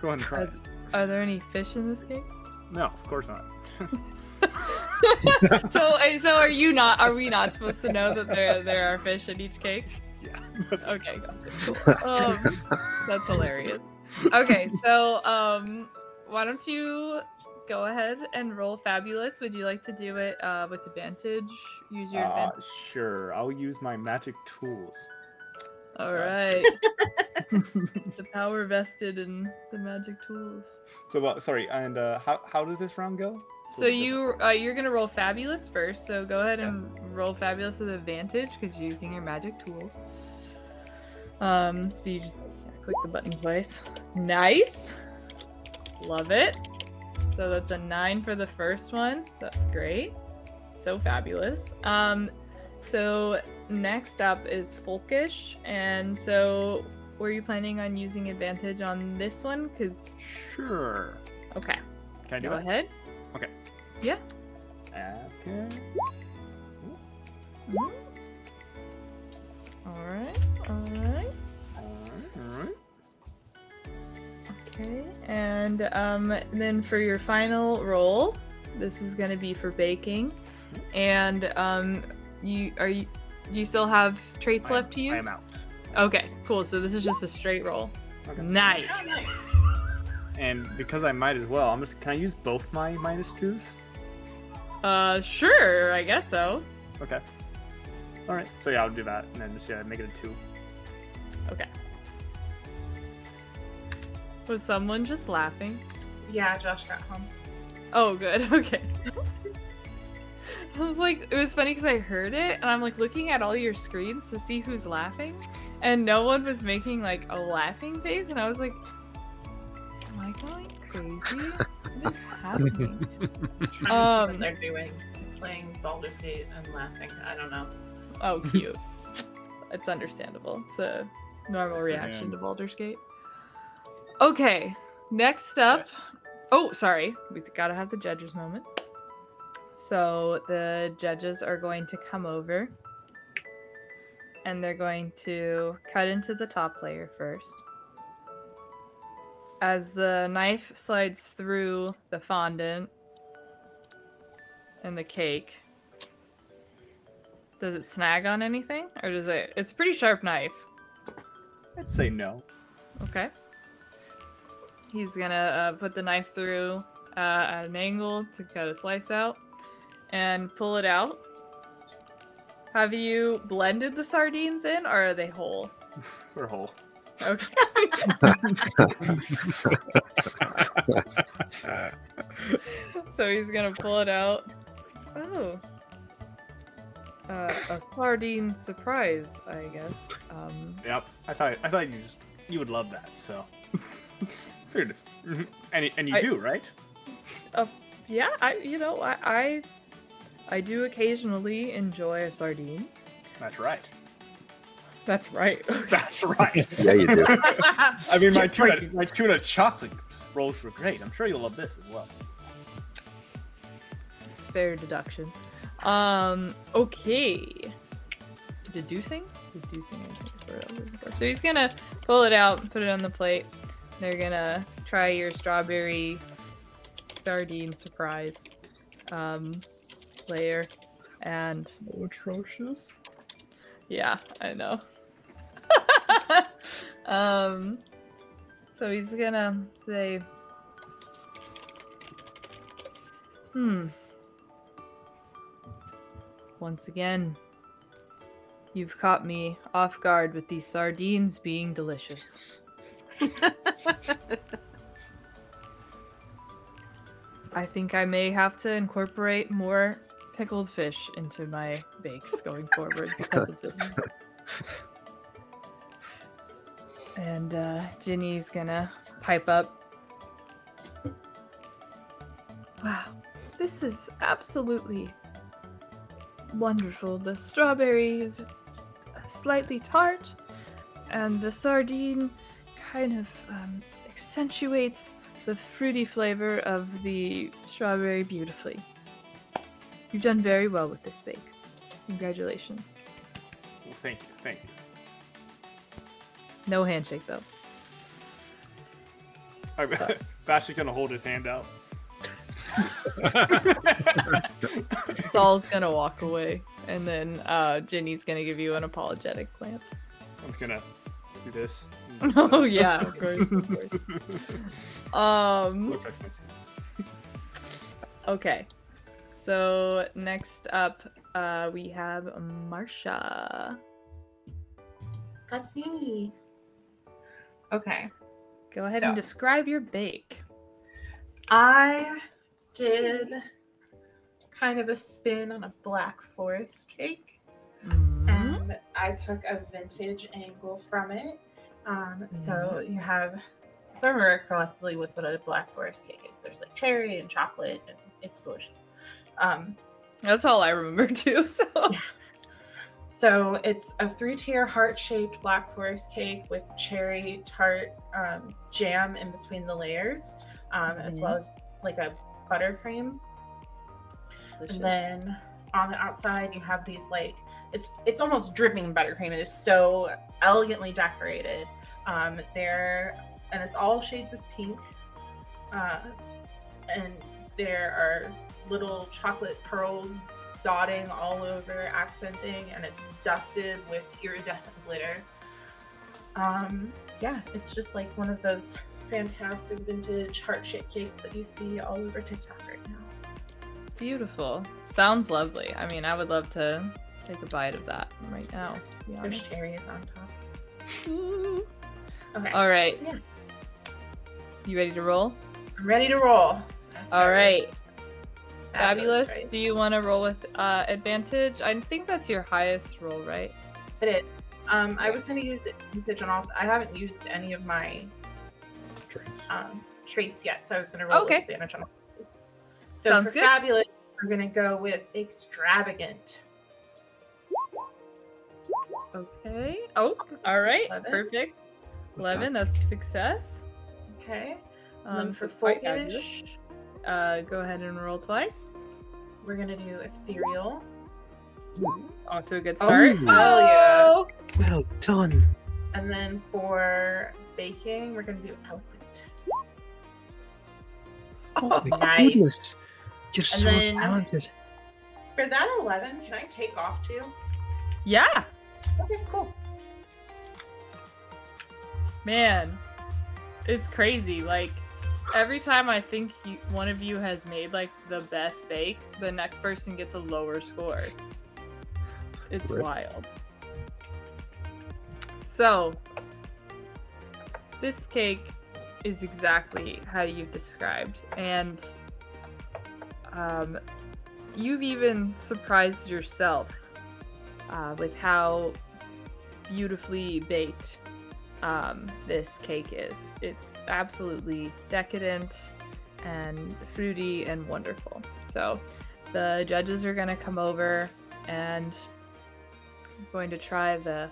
Go ahead and try Are, it. are there any fish in this cake? No, of course not. so, so are you not? Are we not supposed to know that there there are fish in each cake? Yeah. Okay. Cool. Um, that's hilarious. Okay, so um, why don't you go ahead and roll fabulous? Would you like to do it uh, with advantage? Use your Uh, advantage. sure, I'll use my magic tools. All right. the power vested in the magic tools. So, uh, sorry, and uh, how how does this round go? So you uh, you're gonna roll fabulous first. So go ahead and roll fabulous with advantage because you're using your magic tools. Um, so you just click the button twice. Nice, love it. So that's a nine for the first one. That's great. So fabulous. Um, so next up is Folkish, and so were you planning on using advantage on this one? Cause Sure. okay, Can I do go it? ahead. Okay. Yeah. Okay. All right. All right. All right. Okay, and um, then for your final roll, this is going to be for baking, and um, you are you do you still have traits I am- left to use? I am out. Okay, cool. So this is just a straight roll. Okay. Nice. Oh, nice. And because I might as well, I'm just. Can I use both my minus twos? Uh, sure. I guess so. Okay. All right. So yeah, I'll do that, and then just yeah, make it a two. Okay. Was someone just laughing? Yeah, Josh got home. Oh, good. Okay. I was like, it was funny because I heard it, and I'm like looking at all your screens to see who's laughing, and no one was making like a laughing face, and I was like, am I going crazy? What is happening? Trying to see Um, what they're doing. Playing Baldur's Gate and laughing. I don't know. Oh, cute. it's understandable. It's a normal reaction man. to Baldur's Gate. Okay, next up. Yes. Oh, sorry. We gotta have the judges moment. So the judges are going to come over and they're going to cut into the top layer first. As the knife slides through the fondant and the cake, Does it snag on anything, or does it? It's a pretty sharp knife. I'd say no. Okay. He's gonna uh, put the knife through uh, at an angle to cut a slice out, and pull it out. Have you blended the sardines in, or are they whole? They're whole. Okay. so he's gonna pull it out. Oh. Uh, a sardine surprise, I guess. Um, Yep. I thought I thought you you would love that. So. Figured. Mhm. And and you I- do right? Uh, yeah, I you know I, I I do occasionally enjoy a sardine. That's right. That's right. That's right. Yeah, you do. I mean, my tuna my tuna chocolate rolls were great. I'm sure you'll love this as well. It's fair deduction. Um, okay. Deducing? Deducing, I think is where I'm looking for. So he's gonna pull it out, put it on the plate. They're gonna try your strawberry sardine surprise um, layer. And atrocious. Yeah, I know. um, so he's gonna say, hmm. Once again, you've caught me off guard with these sardines being delicious. I think I may have to incorporate more pickled fish into my bakes going forward because of this. And uh, Jeannie's gonna pipe up. Wow, this is absolutely wonderful. The strawberry is slightly tart, and the sardine kind of um, accentuates the fruity flavor of the strawberry beautifully. You've done very well with this bake. Congratulations. Well, thank you, thank you. No handshake though. I'm Vash is gonna hold his hand out. Saul's gonna walk away, and then uh, Jeannie's gonna give you an apologetic glance. I'm gonna do this. oh yeah, of course, of course. Um. Look at myself. Okay. So next up, uh, we have Marsha. That's me. Okay. Go ahead So- and describe your bake. I did kind of a spin on a black forest cake. Mm-hmm. and I took a vintage angle from it. Um, so you have, if I remember correctly, with what a black forest cake is, there's like cherry and chocolate, and it's delicious. Um, That's all I remember too. So so it's a three-tier heart-shaped black forest cake with cherry tart um, jam in between the layers, um, as well as like a buttercream. And then on the outside, you have these like it's it's almost dripping buttercream. It is so elegantly decorated. Um, there and it's all shades of pink. Uh, and there are little chocolate pearls dotting all over, accenting, and it's dusted with iridescent glitter. Um, yeah, it's just like one of those fantastic vintage heart-shaped cakes that you see all over TikTok right now. beautiful. Sounds lovely. I mean, I would love to take a bite of that right now. There's cherries on top. Ooh. Okay. All right. so yeah, You ready to roll? I'm ready to roll. All right. Fabulous, Fabulous. right? Do you want to roll with uh, advantage? I think that's your highest roll, right? It is. Um, I was going to use advantage on all. I haven't used any of my Traits. um, traits yet, so I was going to roll Okay. with advantage on all. So Sounds for good. fabulous, we're going to go with extravagant. Okay. Oh, all right. Eleven. Perfect. What's 11, that's success. Okay. Um, then so for it's quite fabulous. folkish, Uh, go ahead and roll twice. we're going to do ethereal. Off to a good Oh, start. hell yeah. Oh! Well done. And then for baking, we're going to do eloquent. Oh my Nice. goodness. You're And so then- talented. For that 11, can I take off too? Yeah, Okay, cool. man, it's crazy. Like every time I think you, one of you has made like the best bake, the next person gets a lower score. It's wild. So, this cake is exactly how you described, and um, you've even surprised yourself uh, with how beautifully baked um, this cake is. It's absolutely decadent and fruity and wonderful. So, the judges are going to come over and I'm going to try the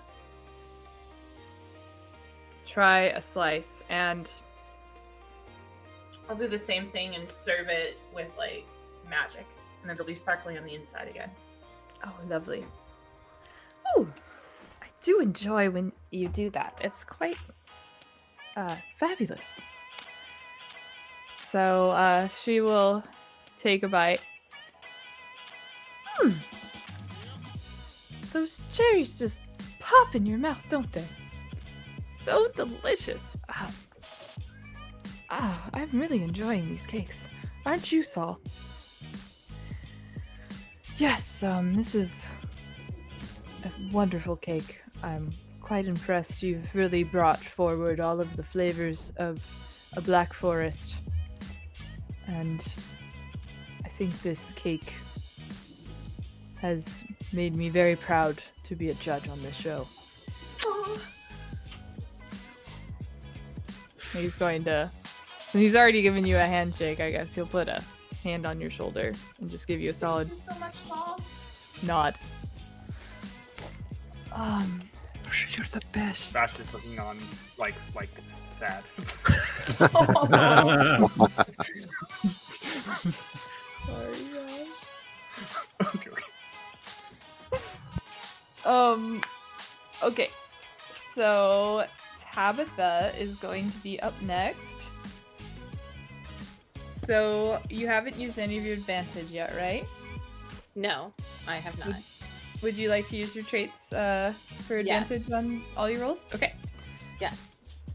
try a slice and I'll do the same thing and serve it with like magic, and it'll be sparkly on the inside again. oh lovely oh i do enjoy when you do that. It's quite uh fabulous. So uh she will take a bite. Hmm. Those cherries just pop in your mouth don't they? So delicious. Ah, ah i'm really enjoying these cakes. Aren't you saul? Yes, um, this is a wonderful cake. I'm quite impressed. You've really brought forward all of the flavors of a black forest. And I think this cake has made me very proud to be a judge on this show. He's going to. He's already given you a handshake, I guess. He'll put a hand on your shoulder and just give you a solid so much, nod. Um, You're the best. Vash is looking on like like it's sad. sorry, guys. okay, okay. Um, okay. So Tabitha is going to be up next. So you haven't used any of your advantage yet, right? No, I have not. Would, would you like to use your traits uh, for Yes. advantage on all your rolls? Okay. Yes.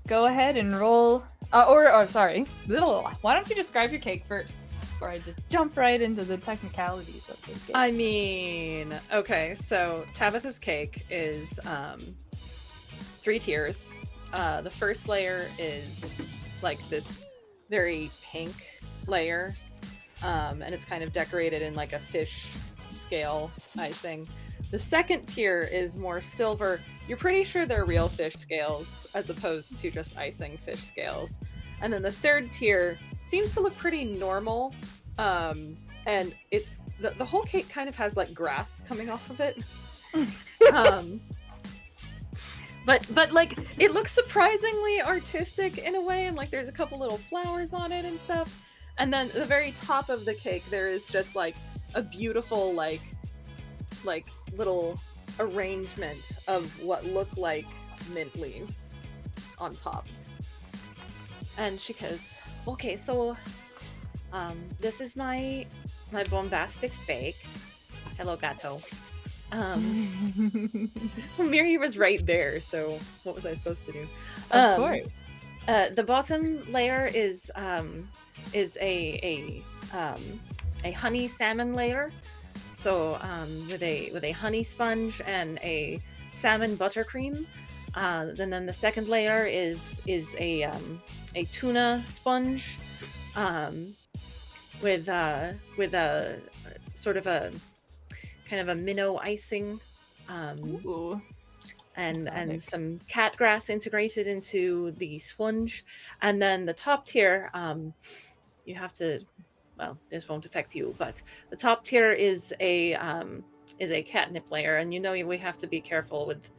Go ahead and roll. Uh, or, or sorry. Why don't you describe your cake first? Before I just jump right into the technicalities of this cake. I mean, okay, so Tabitha's cake is um, three tiers. Uh, the first layer is like this very pink layer, um, and it's kind of decorated in like a fish scale icing. The second tier is more silver. You're pretty sure they're real fish scales as opposed to just icing fish scales. And then the third tier seems to look pretty normal. Um, and it's the, the whole cake kind of has like grass coming off of it. um, but but like it looks surprisingly artistic in a way, and like there's a couple little flowers on it and stuff. And then the very top of the cake, there is just like a beautiful like like little arrangement of what look like mint leaves on top. And she goes, "Okay, so um, this is my my bombastic bake. Hello, gato. Um, Miri was right there, so what was I supposed to do? of Um, course. Uh, the bottom layer is um, is a a um, a honey salmon layer. So um, with a with a honey sponge and a salmon buttercream. Uh, and then the second layer is is a um, a tuna sponge um, with uh, with a sort of a kind of a minnow icing. Um, Ooh. and and some cat grass integrated into the sponge and then the top tier um you have to well this won't affect you but the top tier is a um is a catnip layer and you know we have to be careful with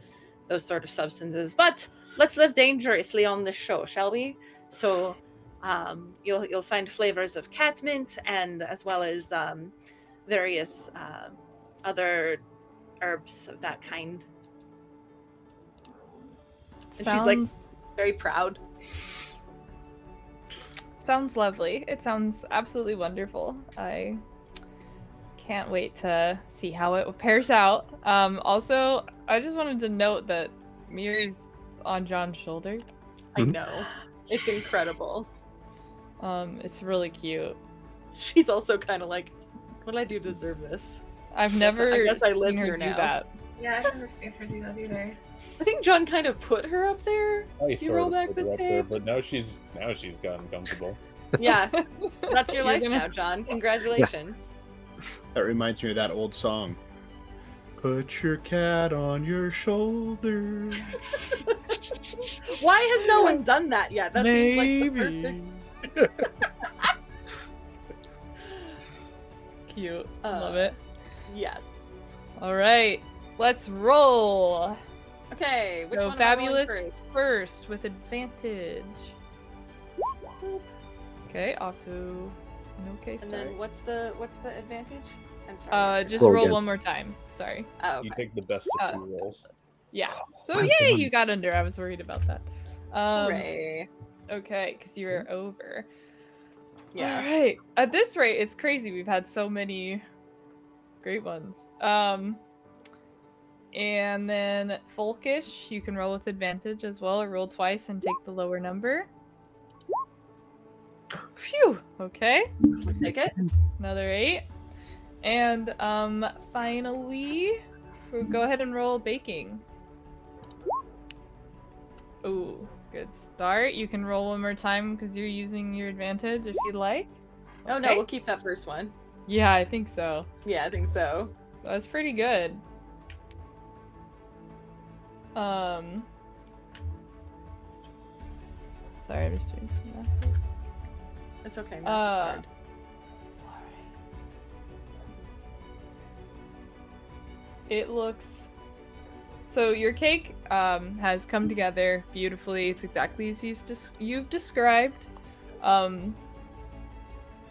those sort of substances but let's live dangerously on this show shall we so um you'll you'll find flavors of catmint and as well as um various uh, other herbs of that kind and she's like very proud. Sounds lovely. It sounds absolutely wonderful. I can't wait to see how it pairs out. Um, also, I just wanted to note that Miri's on John's shoulder. I Mhm. know. It's incredible. Um, it's really cute. She's also kind of like, what did I do to deserve this? I've never I guess I live seen her here do now. that. Yeah, I've never seen her do that either. I think John kind of put her up there. I You roll back the her up there, tape. but now she's now she's gotten comfortable. Yeah, that's your life gonna- now, John. Congratulations. That reminds me of that old song. Put your cat on your shoulder. Why has no one done that yet? That seems like the perfect. Cute. Uh, Love it. Yes. All right, let's roll. Okay. Which so one am I fabulous first? first with advantage. Okay, off to an okay And start. then what's the what's the advantage? I'm sorry. Uh, just Roll roll one more time. Sorry. forgot. Oh, You take the best Uh, of two rolls. Yeah. So well yay, done. you got under. I was worried about that. Um, Hooray. okay, because you were over. Yeah. All right. At this rate, it's crazy. We've had so many great ones. Um, and then Folkish, you can roll with advantage as well, or roll twice and take the lower number. Phew. Okay. Take it. Another eight. And um, finally, we'll go ahead and roll baking. Ooh, good start. You can roll one more time because you're using your advantage if you'd like. Oh no, we'll keep that first one. Yeah, I think so. Yeah, I think so. That's pretty good. Um. Sorry, I'm just doing some math. It's okay. Math Uh, is hard. It looks. So your cake um, has come together beautifully. It's exactly as you've, des- you've described. Um,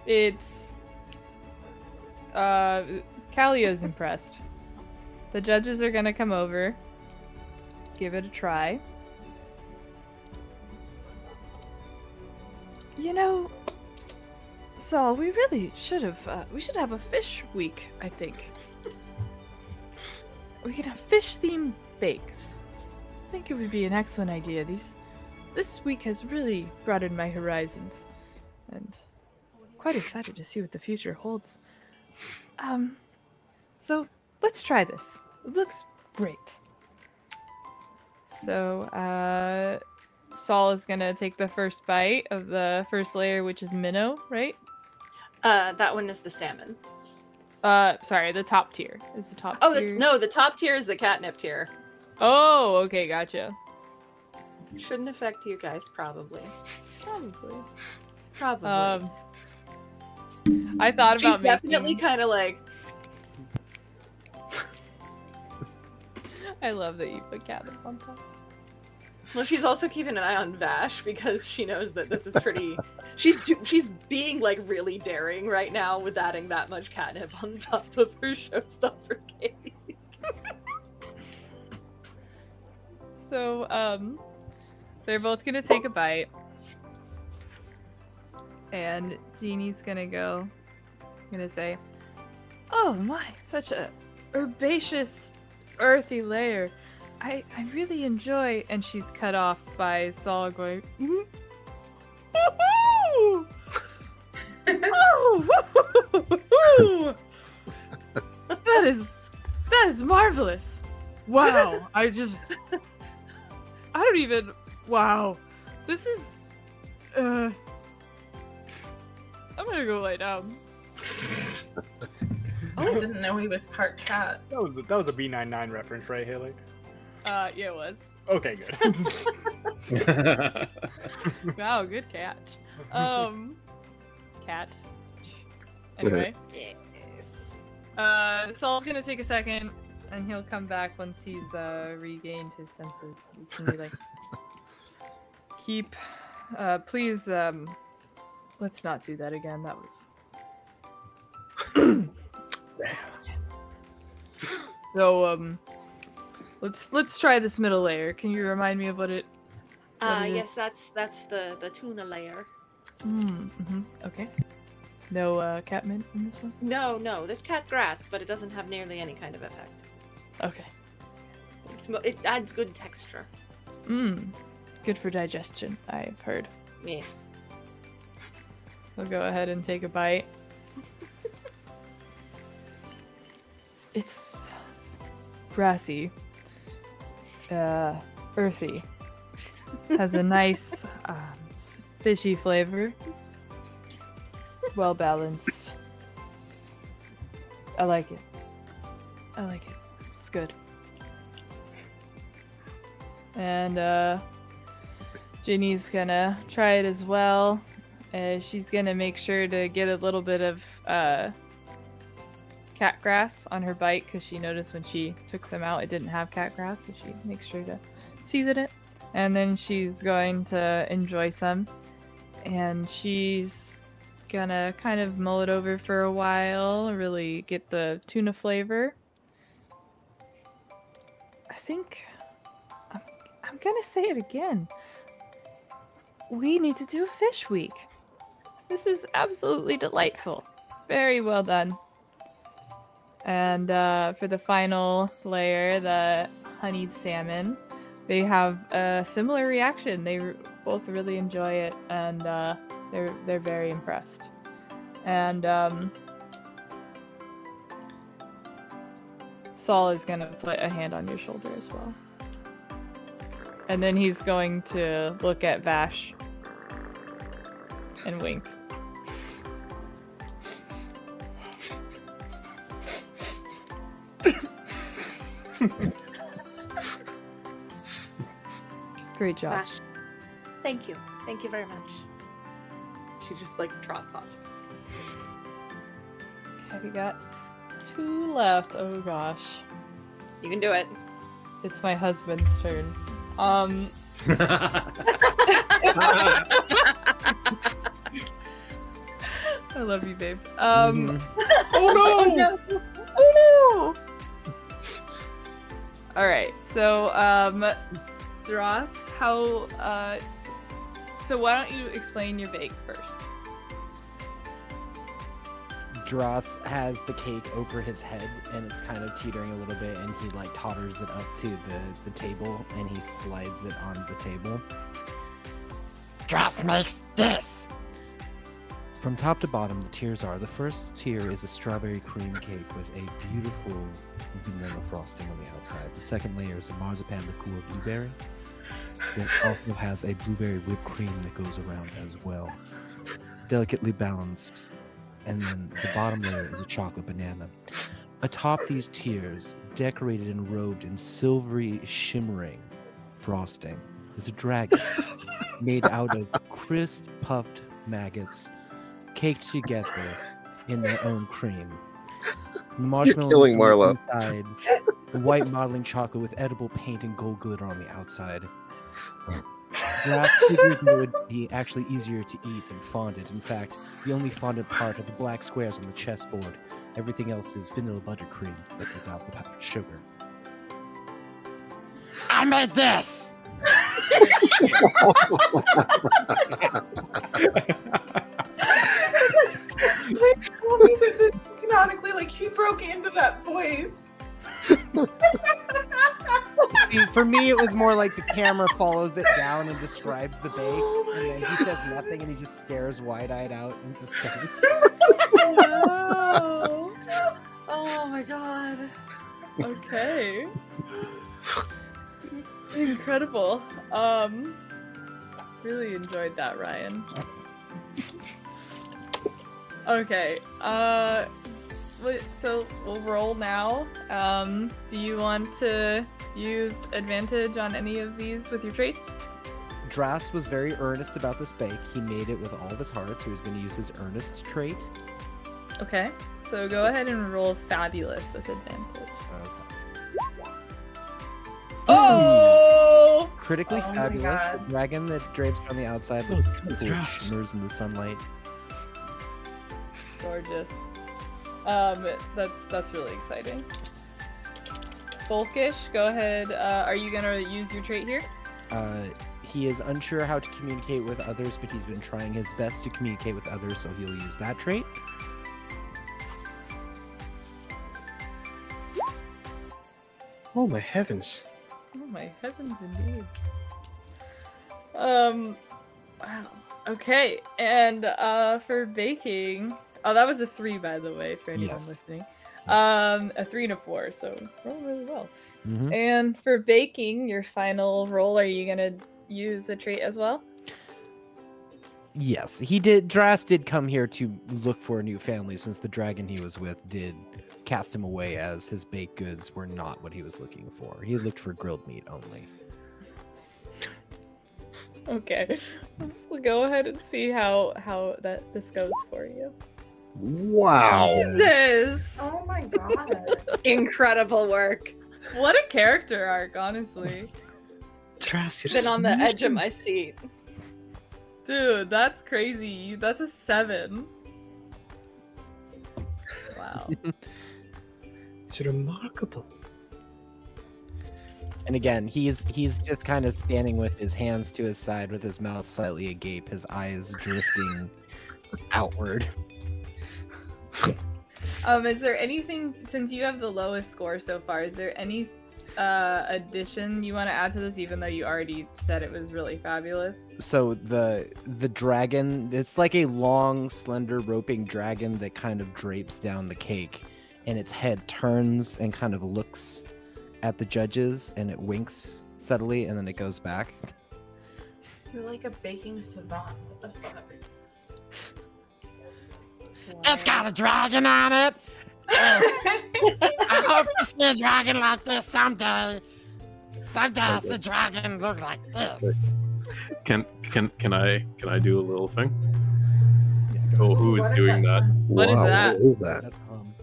it's. Uh, Callio's impressed. The judges are gonna come over. Give it a try. You know, Saul, we really should have. Uh, we should have a fish week. I think. We could have fish themed bakes. I think it would be an excellent idea. These this week has really broadened my horizons. And quite excited to see what the future holds. Um so let's try this. It looks great. So uh Saul is gonna take the first bite of the first layer, which is minnow, right? Uh, that one is the salmon. Uh, sorry, the top tier is the top. Oh, tier. no, the top tier is the catnip tier. Oh, okay, gotcha. Shouldn't affect you guys, probably. Probably. Probably. Um, I thought She's about definitely making. kind of like, I love that you put catnip on top. Well, she's also keeping an eye on Vash because she knows that this is pretty. she's do- she's being like really daring right now with adding that much catnip on top of her showstopper cake. So, um, they're both gonna take a bite, and Jeannie's gonna go. Gonna say, "Oh my, such a herbaceous, earthy layer. I I really enjoy." And she's cut off by Saul going, "Mhm. Woohoo! oh, that is that is marvelous. Wow, I just I don't even. Wow, this is. Uh, I'm gonna go lay down. Oh, I didn't know he was part cat. That was that was a B99 reference, right, Hailey? Uh, yeah, it was. Okay, good. Wow, good catch. Um, cat. Anyway, Yes. uh, Saul's gonna take a second, and he'll come back once he's uh regained his senses. He's gonna be like, keep, uh, please, um, let's not do that again. That was. so um, let's let's try this middle layer. Can you remind me of what it? What Uh, it yes, that's that's the the tuna layer. Mm, hmm Okay. No uh, catmint in this one. No, no, there's cat grass, but it doesn't have nearly any kind of effect. Okay. It's, mo- it adds good texture. Mmm. Good for digestion, I've heard. Yes. We'll go ahead and take a bite. it's grassy, uh, earthy, has a nice um, fishy flavor, well balanced. I like it. I like it. It's good. And uh, Jeannie's gonna try it as well. Uh, she's gonna make sure to get a little bit of uh, cat grass on her bite because she noticed when she took some out it didn't have cat grass, so she makes sure to season it. And then she's going to enjoy some, and she's gonna kind of mull it over for a while, really get the tuna flavor. I think I'm, I'm gonna say it again. We need to do a fish week. This is absolutely delightful. Very well done. And uh, for the final layer, the honeyed salmon, they have a similar reaction. They r- both really enjoy it, and uh, they're they're very impressed. And um, Saul is gonna put a hand on your shoulder as well, and then he's going to look at Vash and wink. Great job. Vash, Thank you. Thank you very much. She just like trots off. Have you got two left. Oh gosh. You can do it. It's my husband's turn. Um I love you, babe. Um Oh no! Oh no! All right. So, um Dross, how uh so why don't you explain your bake first? Dross has the cake over his head and it's kind of teetering a little bit and he like totters it up to the, the table and he slides it on the table. Dross makes this. From top to bottom, the tiers are the first tier is a strawberry cream cake with a beautiful vanilla frosting on the outside. The second layer is a marzipan liqueur blueberry. It also has a blueberry whipped cream that goes around as well. Delicately balanced. And then the bottom layer is a chocolate banana. Atop these tiers, decorated and robed in silvery shimmering frosting, is a dragon made out of crisp puffed maggots caked together in their own cream. The marshmallows killing on Marlo. inside, white modeling chocolate with edible paint and gold glitter on the outside. Grass figured it would be actually easier to eat than fondant. In fact, the only fondant part are the black squares on the chessboard. Everything else is vanilla buttercream, but without the powdered sugar. I made this. Please tell me that this canonically, like he broke into that voice. See, for me, it was more like the camera follows it down and describes the bake, Oh and then he says nothing, and he just stares wide-eyed out into space. No. Oh my god. Okay. Incredible. Um really enjoyed that, Ryan. Okay. Uh so we'll roll now. Um do you want to use advantage on any of these with your traits? Drass was very earnest about this bake. He made it with all of his heart, so he's going to use his earnest trait. Okay. So go ahead and roll fabulous with advantage. Oh! Critically Oh fabulous. The dragon that drapes on the outside Oh, looks it's cool, shimmers in the sunlight. Gorgeous. Um, that's that's really exciting. Folkish, go ahead. Uh, are you gonna use your trait here? Uh, he is unsure how to communicate with others, but he's been trying his best to communicate with others, so he'll use that trait. Oh my heavens! Oh my heavens, indeed. Um, wow. Okay, and uh, for baking, oh, that was a three, by the way, for anyone Yes. listening. Um, a three and a four, so roll really well. Mhm. And for baking, your final roll, are you gonna use a trait as well? Yes, he did. Dras did come here to look for a new family since the dragon he was with did cast him away as his baked goods were not what he was looking for. He looked for grilled meat only. Okay, we'll go ahead and see how how that this goes for you. Wow. Jesus, Oh my god. Incredible work. what a character arc, honestly. Trask, you're Been on the edge of my seat. Dude, that's crazy. That's a seven. Wow. It's remarkable. And again, he's he's just kind of standing with his hands to his side, with his mouth slightly agape, his eyes drifting outward. Um, is there anything since you have the lowest score so far? Is there any uh addition you want to add to this? Even though you already said it was really fabulous. So the the dragon, it's like a long, slender, roping dragon that kind of drapes down the cake, and its head turns and kind of looks at the judges, and it winks subtly, and then it goes back. You're like a baking savant. What the fuck? It's got a dragon on it. I hope you see a dragon like this someday. Someday I see a dragon look like this. Can can can I can I do a little thing? Oh, who is What is doing that? What is wow, that? What is that? That, um,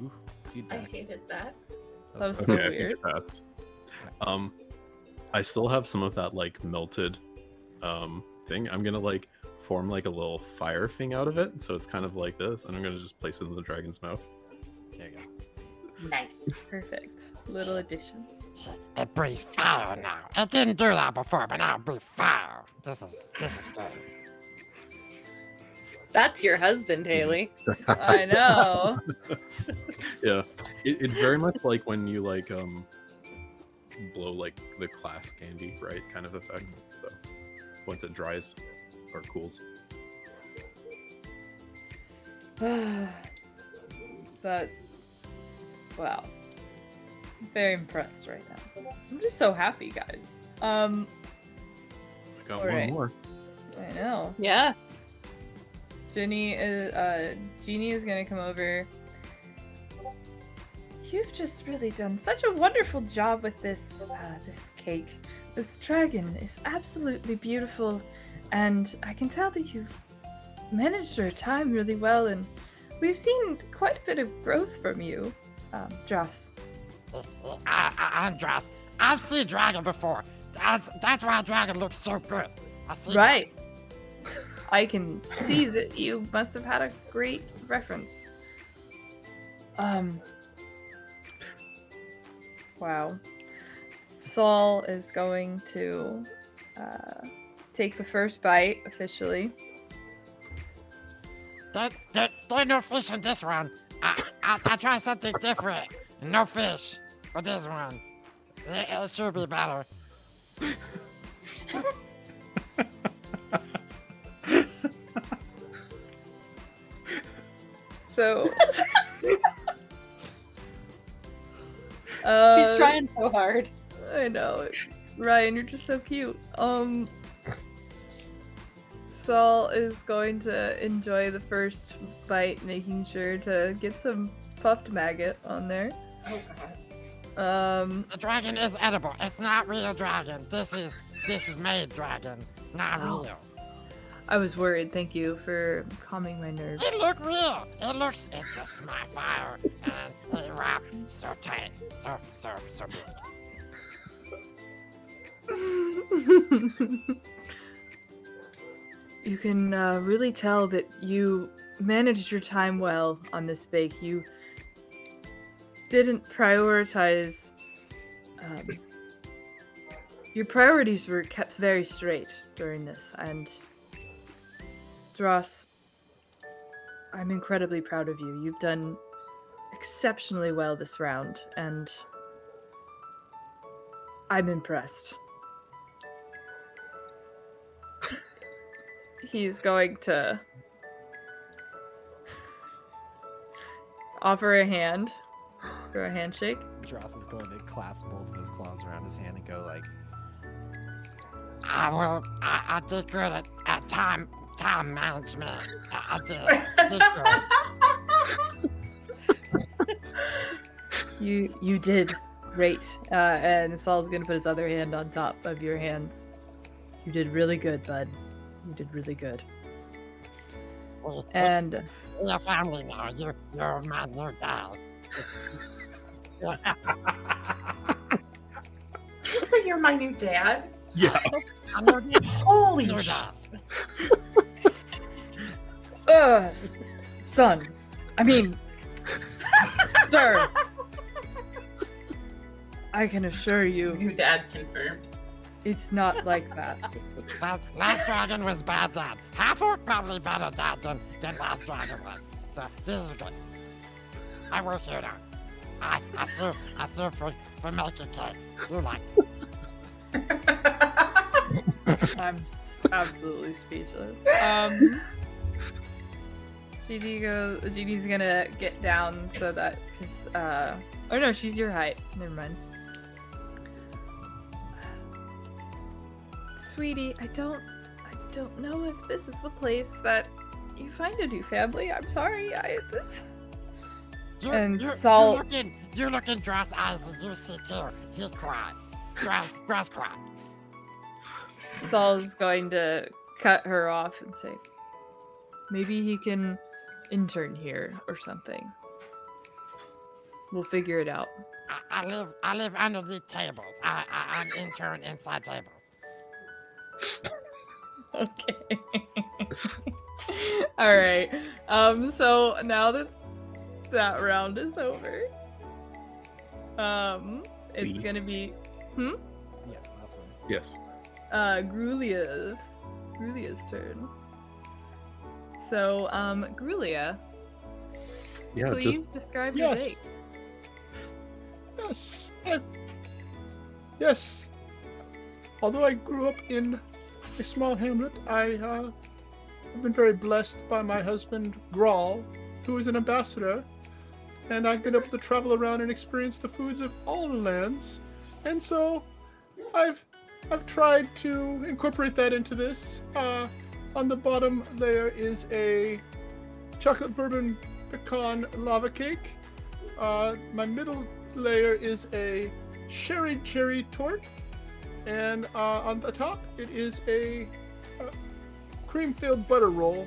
ooh, I feedback. hated that. That was so okay, I think weird. it passed. Um, I still have some of that like melted um thing. I'm gonna like form like a little fire thing out of it, so it's kind of like this, and I'm gonna just place it in the dragon's mouth. There you go. Nice. Perfect. Little addition. It breathes fire now. It didn't do that before, but now it breathes fire. This is this is good. That's your husband, Hailey. I know. Yeah, it, it's very much like when you like um blow like the class candy, right? Kind of effect. So once it dries or cools. that. Wow. Very impressed right now. I'm just so happy, guys. Um, I got Alright. one more. I know. Yeah. Jenny is uh Jeannie is gonna come over. You've just really done such a wonderful job with this uh, this cake. This dragon is absolutely beautiful, and I can tell that you've managed your time really well, and we've seen quite a bit of growth from you, um, Joss. I, I, Andras, I've seen dragon before. That's that's why dragon looks so good. I see. Right. I can see that you must have had a great reference. Um. Wow. Saul is going to uh, take the first bite officially. There, there, there no fish in this one. I, I, I try something different. No fish for this one. It, it should be better. So. uh, She's trying so hard. I know. Ryan, you're just so cute. Um Saul is going to enjoy the first bite, making sure to get some puffed maggot on there. Oh god. Um The dragon is edible. It's not real dragon. This is this is made dragon, not Oh. real. I was worried, thank you for calming my nerves. It look real. It looks. It's just my fire, and it wrapped so tight, so so so big. you can uh, really tell that you managed your time well on this bake. You didn't prioritize. Um, your priorities were kept very straight during this, and Dross, I'm incredibly proud of you. You've done exceptionally well this round, and I'm impressed. He's going to offer a hand for a handshake. Dross is going to clasp both of his claws around his hand and go like, I will. I, I did good at, at time time management. I, I did. I did. You you did great. Uh, and Saul's gonna put his other hand on top of your hands. You did really good, bud. You did really good. We- we- And We're family now. You, you're my new dad. Did you say you're my new dad? Yeah. I'm your new, Holy new sh! dad. uh, son, I mean, sir. I can assure you, New dad confirmed. It's not like that. That last dragon was bad dad. Half orc probably better dad than, than last dragon was. So this is good. I work here now. I, I serve I serve for, for making cakes. You like I'm s- absolutely speechless. Um, Jeannie goes. Jeannie's gonna get down so that, cause, uh, oh no, she's your height. Never mind. Sweetie, I don't, I don't know if this is the place that you find a new family. I'm sorry. I, it's, you, And you, Saul- you look in you look in Dross eyes and you see too. He cried. Dross Dross cried. Saul's going to cut her off and say, maybe he can intern here or something. We'll figure it out. I, I live I live under the tables. I, I I'm intern inside tables. Okay. All right. Um. So now that that round is over, um, it's gonna be yeah, last one. Yes. uh Grulia, Grulia's turn. So, um, Grulia, Yeah. please Just describe your Yes. date. Yes. I, yes. Although I grew up in a small hamlet, I uh, have been very blessed by my husband, Grawl, who is an ambassador, and I've been able to travel around and experience the foods of all the lands. And so I've I've tried to incorporate that into this. Uh, on the bottom layer is a chocolate bourbon pecan lava cake. Uh, my middle layer is a sherry cherry tort, and uh, on the top it is a, uh cream-filled butter roll.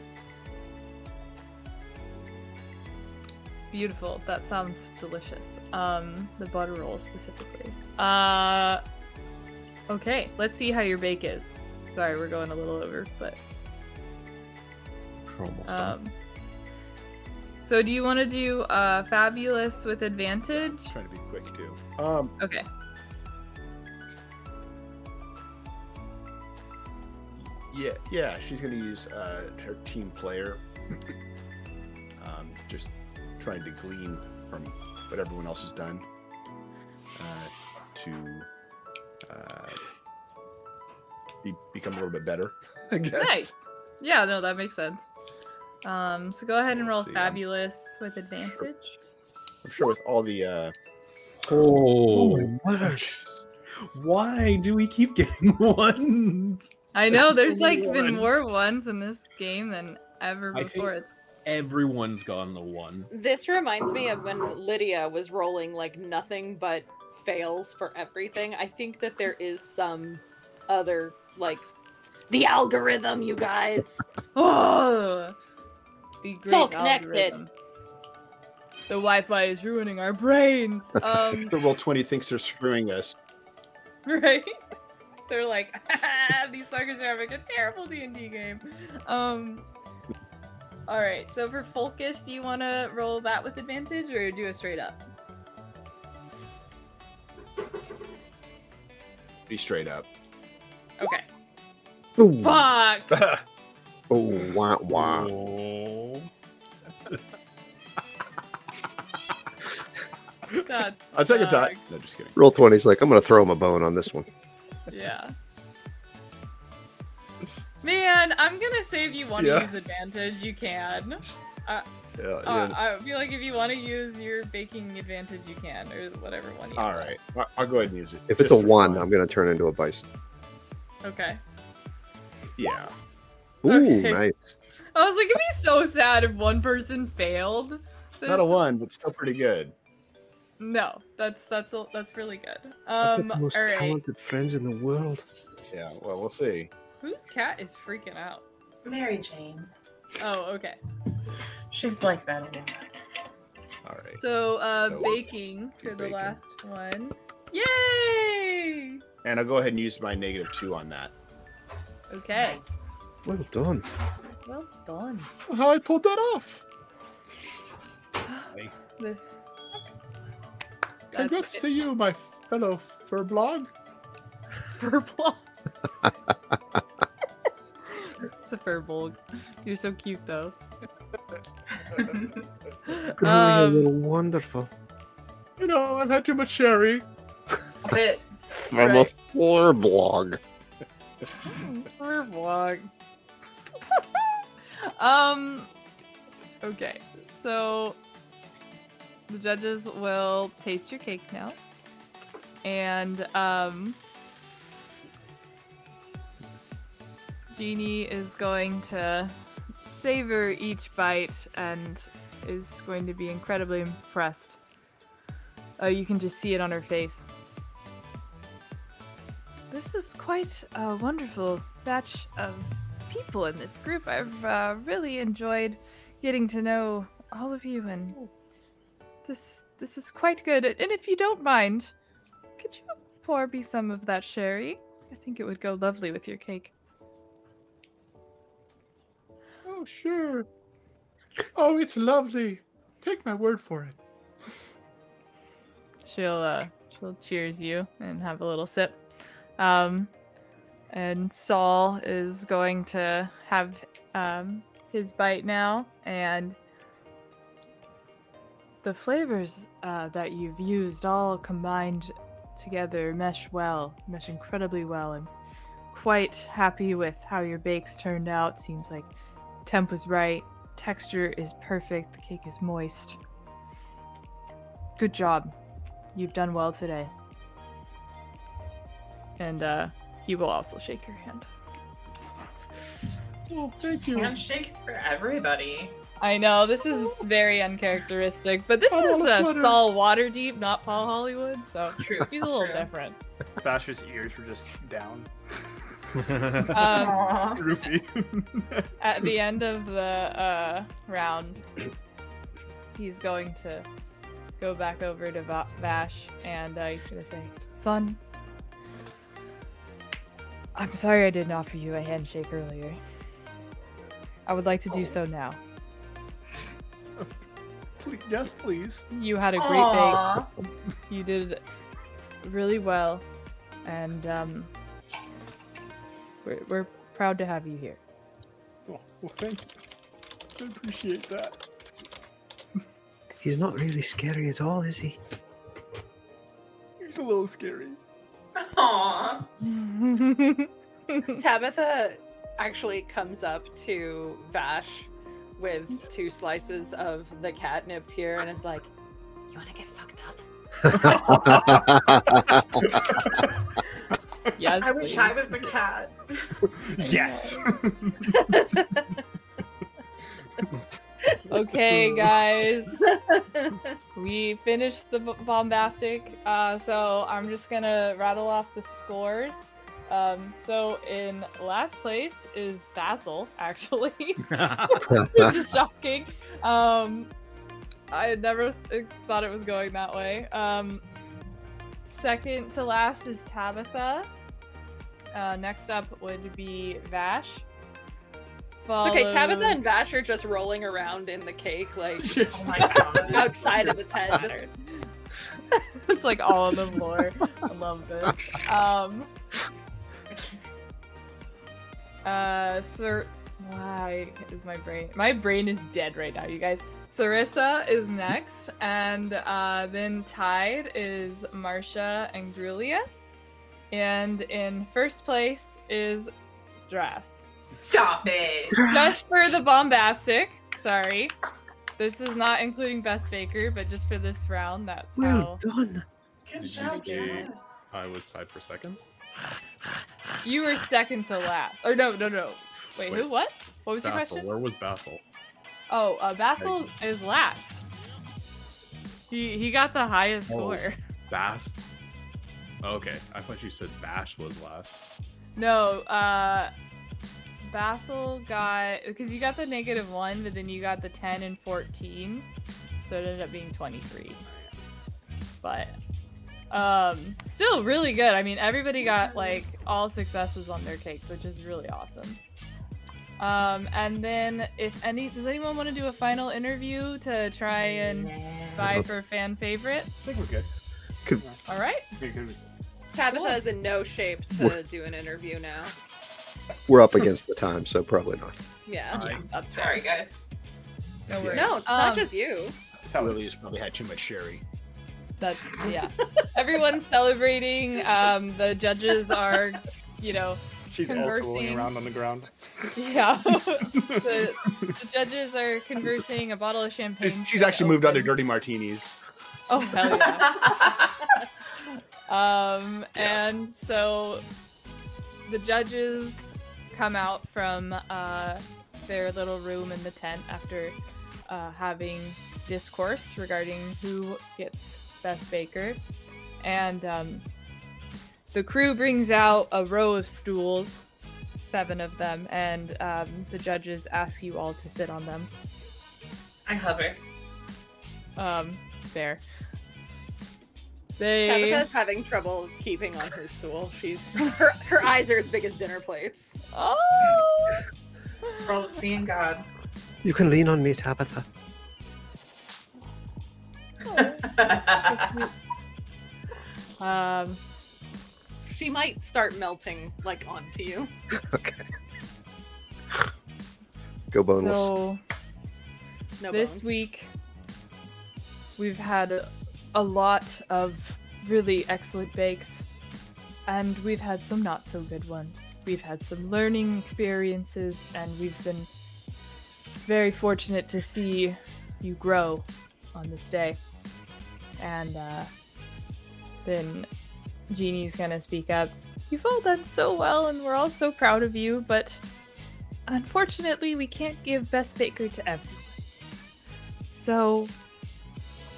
Beautiful. That sounds delicious. Um, the butter roll specifically. Uh, okay. Let's see how your bake is. Sorry, we're going a little over, but we're almost done. um. So do you want to do uh fabulous with advantage? Trying to be quick too. Um, Okay. Yeah, yeah, she's gonna use uh, her team player. um, just trying to glean from what everyone else has done uh, to uh, be, become a little bit better. I guess. Nice. Yeah, no, that makes sense. Um, so go ahead and roll See, fabulous with advantage. I'm sure with all the uh, Oh, what are why do we keep getting ones? I know there's like only been more ones in this game than ever I before. It's Everyone's gone the one. This reminds me of when Lydia was rolling like nothing but fails for everything. I think that there is some other like the algorithm, you guys. oh, the great all connected. algorithm. The Wi-Fi is ruining our brains. Um, the Roll20 thinks they're screwing us. right? They're like, these suckers are having a terrible D and D game. Um. All right. So for Folkish, do you want to roll that with advantage or do a straight up? Be straight up. Okay. Ooh. Fuck. Oh, wow wah. Oh. That's I'll take a thought. No, just kidding. Roll20's like, I'm going to throw him a bone on this one. Yeah. Man, I'm gonna save you want to Yeah. use advantage, you can. Uh, Yeah, uh, yeah. I feel like if you want to use your baking advantage, you can, or whatever one you All want. right. I- I'll go ahead and use it. If it's a just one. I'm going to turn into a bison. Okay. Yeah. Ooh, Okay. nice. I was like, it'd be so sad if one person failed. Not a one, but still pretty good. No, that's that's a- that's really good. Um, got the all most right. talented friends in the world. Yeah. Well, we'll see. Whose cat is freaking out? Mary Jane. Oh, okay. She's like that anyway. All right. So, uh, So, baking do for the bacon. last one. Yay! And I'll go ahead and use my negative two on that. Okay. Nice. Well done. Well done. How I pulled that off. The- Congrats That's to you, my fellow fur blog. Firbolg. it's a Firbolg. You're so cute, though. Oh, um, you're wonderful. You know, I've had too much sherry. But I'm Right. a floor blog. Firbolg. um. Okay, so the judges will taste your cake now, and um. Jeannie is going to savor each bite and is going to be incredibly impressed. Oh, you can just see it on her face. This is quite a wonderful batch of people in this group. I've uh, really enjoyed getting to know all of you, and this this is quite good. And if you don't mind, could you pour me some of that sherry? I think it would go lovely with your cake. Oh, sure. Oh, it's lovely. Take my word for it. She'll uh she'll cheers you and have a little sip. Um and Saul is going to have um his bite now and the flavors uh, that you've used all combined together mesh well, mesh incredibly well. I'm quite happy with how your bakes turned out. Seems like temp was right, texture is perfect, the cake is moist. Good job. You've done well today. And uh he will also shake your hand. Oh, just handshakes for everybody. I know this is very uncharacteristic, but this I is wanna uh, flutter. Saul not Paul Hollywood, so True. he's a little True. different. Vash's ears were just down. Um, Aw. Roofy. at the end of the uh, round, he's going to go back over to Va- Vash and uh, he's going to say, Son, I'm sorry I didn't offer you a handshake earlier. I would like to do so now. Please, yes, please. You had a great Aw. bake. You did really well, and um, we're, we're proud to have you here. Oh, well, thank you. I appreciate that. He's not really scary at all, is he? He's a little scary. Aw. Tabitha actually comes up to Vash with two slices of the catnip here and is like, You want to get fucked up? yes. I wish please. I was a cat. Yes. Okay, guys. we finished the bombastic, uh, so I'm just gonna rattle off the scores. Um, so in last place is Basil, actually, which is shocking. Um, I had never ex- thought it was going that way. Um, second to last is Tabitha. Uh, next up would be Vash. It's okay, Tabitha and Vash are just rolling around in the cake, like Oh my god. outside of the tent. Just it's like all of the floor. I love this. Um, uh, Sir Why is my brain? My brain is dead right now, you guys. Sarissa is next, and uh, then tied is Marcia and Grulia, and in first place is Dress. Stop it. Just for the bombastic. Sorry, this is not including best baker, but just for this round, that's Well how done. Good Did you job, say- Jess. I was tied for second. You were second to last. Or no, no, no. Wait, who? What? What was your question? Where was Basil? Oh, uh, Basil is last. He he got the highest Oh. score. Bass. Okay, I thought you said Vash was last. No, uh, Basil got because you got the negative one, but then you got the ten and fourteen, so it ended up being twenty three. But um, still really good. I mean, everybody got like all successes on their cakes, which is really awesome. Um, and then if any, does anyone want to do a final interview to try and vie for fan favorite? I think we're good. All right. Tabitha Cool. is in no shape to do an interview now. We're up against the time, so probably not. Yeah. I, That's Sorry, guys. No worries. No, it's not Um, just you. Lily's probably had too much sherry. That's yeah. Everyone's celebrating. Um, the judges are, you know, She's also rolling Conversing. around on the ground. yeah. the, the judges are conversing. A bottle of champagne. She's, she's actually moved on to dirty martinis. Oh hell yeah. Um, and so the judges come out from uh, their little room in the tent after uh, having discourse regarding who gets best baker, and um, the crew brings out a row of stools, seven of them, and um, the judges ask you all to sit on them. I hover. Um, there. They. Tabitha's having trouble keeping on her stool. She's her, her eyes are as big as dinner plates. Oh. We're seeing God. You can lean on me, Tabitha. Um, She might start melting like onto you. Okay. Go boneless. so No this bones. week we've had a, a lot of really excellent bakes, and we've had some not so good ones. We've had some learning experiences, and we've been very fortunate to see you grow on this day. And uh, then Jeannie's gonna speak up. You've all done so well, and we're all so proud of you, but unfortunately, we can't give Best Baker to everyone. So,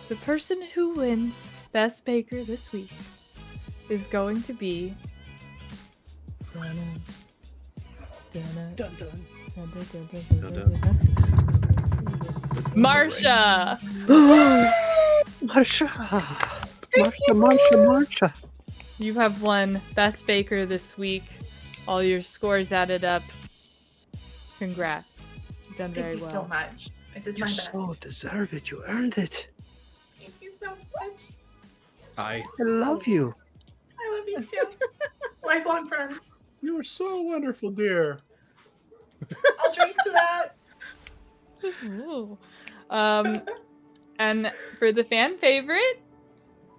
the person who wins Best Baker this week is going to be. Dun, dun, dun, Dun, dun. dun, dun, dun, dun, dun, dun, dun. Marsha! Marsha! Marsha, Marsha, Marsha! You have won Best Baker this week. All your scores added up. Congrats. You've done Thank very you well. so much. I did You my best. so deserve it. You earned it. Thank you so much. I I love you. I love you too. Lifelong friends. You are so wonderful, dear. I'll drink to that. Ooh. um, and for the fan favorite,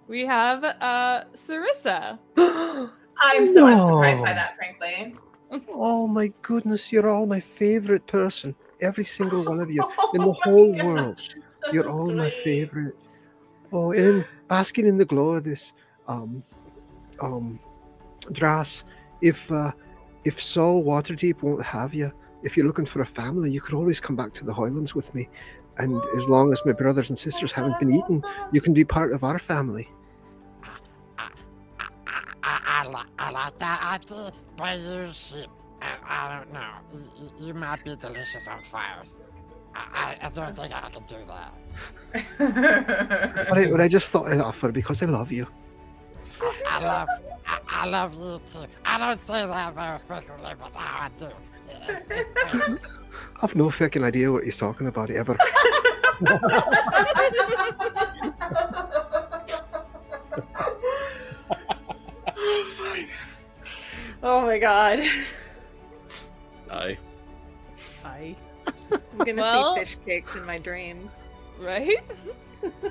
we have uh Sarissa. I'm so unsurprised by that, frankly. Oh my goodness, you're all my favorite person. Every single one of you in the Oh whole gosh, world. so You're all my favorite. Oh, and in basking in the glow of this, um, um, Dras, if uh, if Saul Waterdeep won't have you, if you're looking for a family, you could always come back to the Highlands with me. And as long as my brothers and sisters haven't been eaten, you can be part of our family. I, I, I, like that idea, but you sheep. I, I don't know. You, you- might be delicious on fires. I, I, I don't think I can do that. But I, but I just thought I'd offer because I love you. I, I love, I, I love you too. I don't say that very frequently, but now I do. It's- it's great. I've no fucking idea what he's talking about ever. Oh my god. I I'm gonna Well- see fish cakes in my dreams. right?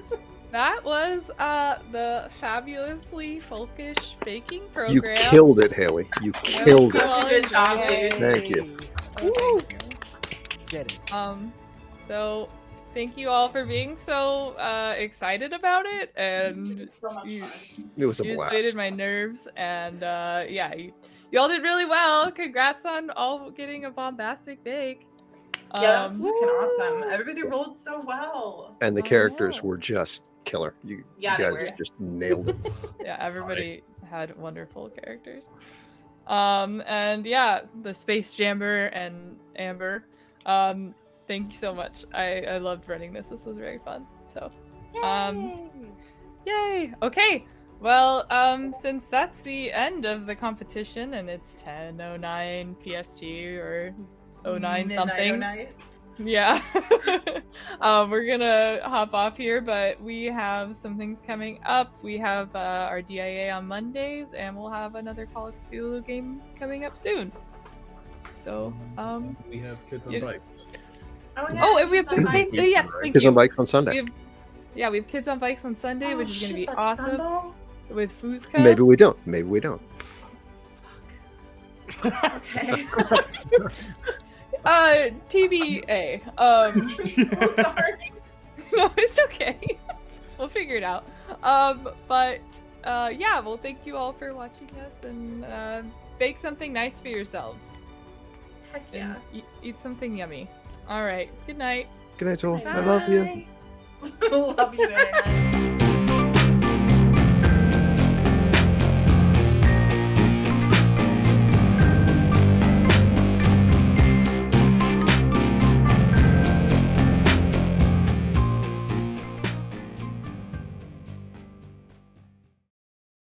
that was uh the fabulously folkish baking program. You killed it, Hailey. You killed it. Such a good job, Yay. dude. Thank you. Woo! Get it. Um, so thank you all for being so uh, excited about it, and So much you. It was a you blast. dissuaded my nerves, and uh, yeah, you, you all did really well. Congrats on all getting a bombastic bake. Yeah, that was Um, fucking awesome. Everybody rolled so well. And the I characters know. were just killer. You, Yeah, you guys were. just nailed it. yeah, everybody had wonderful characters. Um, and yeah, the Space Jamber and Amber. Um, thank you so much. I I loved running this. This was very fun. So, um, yay. Okay. Well, um, since that's the end of the competition and it's 10:09 PST or 09 something. 09. Yeah. um, we're gonna hop off here, but we have some things coming up. We have uh, our DIA on Mondays, and we'll have another Call of Cthulhu game coming up soon. So, um, we have kids on you- bikes. Oh, yeah. oh, and we have it's on thank- bike. yes, thank Kids you. on bikes on We Sunday. have- yeah, we have kids on bikes on Sunday, Oh, which is gonna be awesome Sunday? with Fuzka. Maybe we don't. Maybe we don't. Okay. Uh, TBA. Um. Sorry. no, it's okay. we'll figure it out. Um, but uh, yeah, well, thank you all for watching us and uh, bake something nice for yourselves Heck yeah. eat, eat something yummy. All right. Good night. Good night, Joel. I love you. love you, Internet.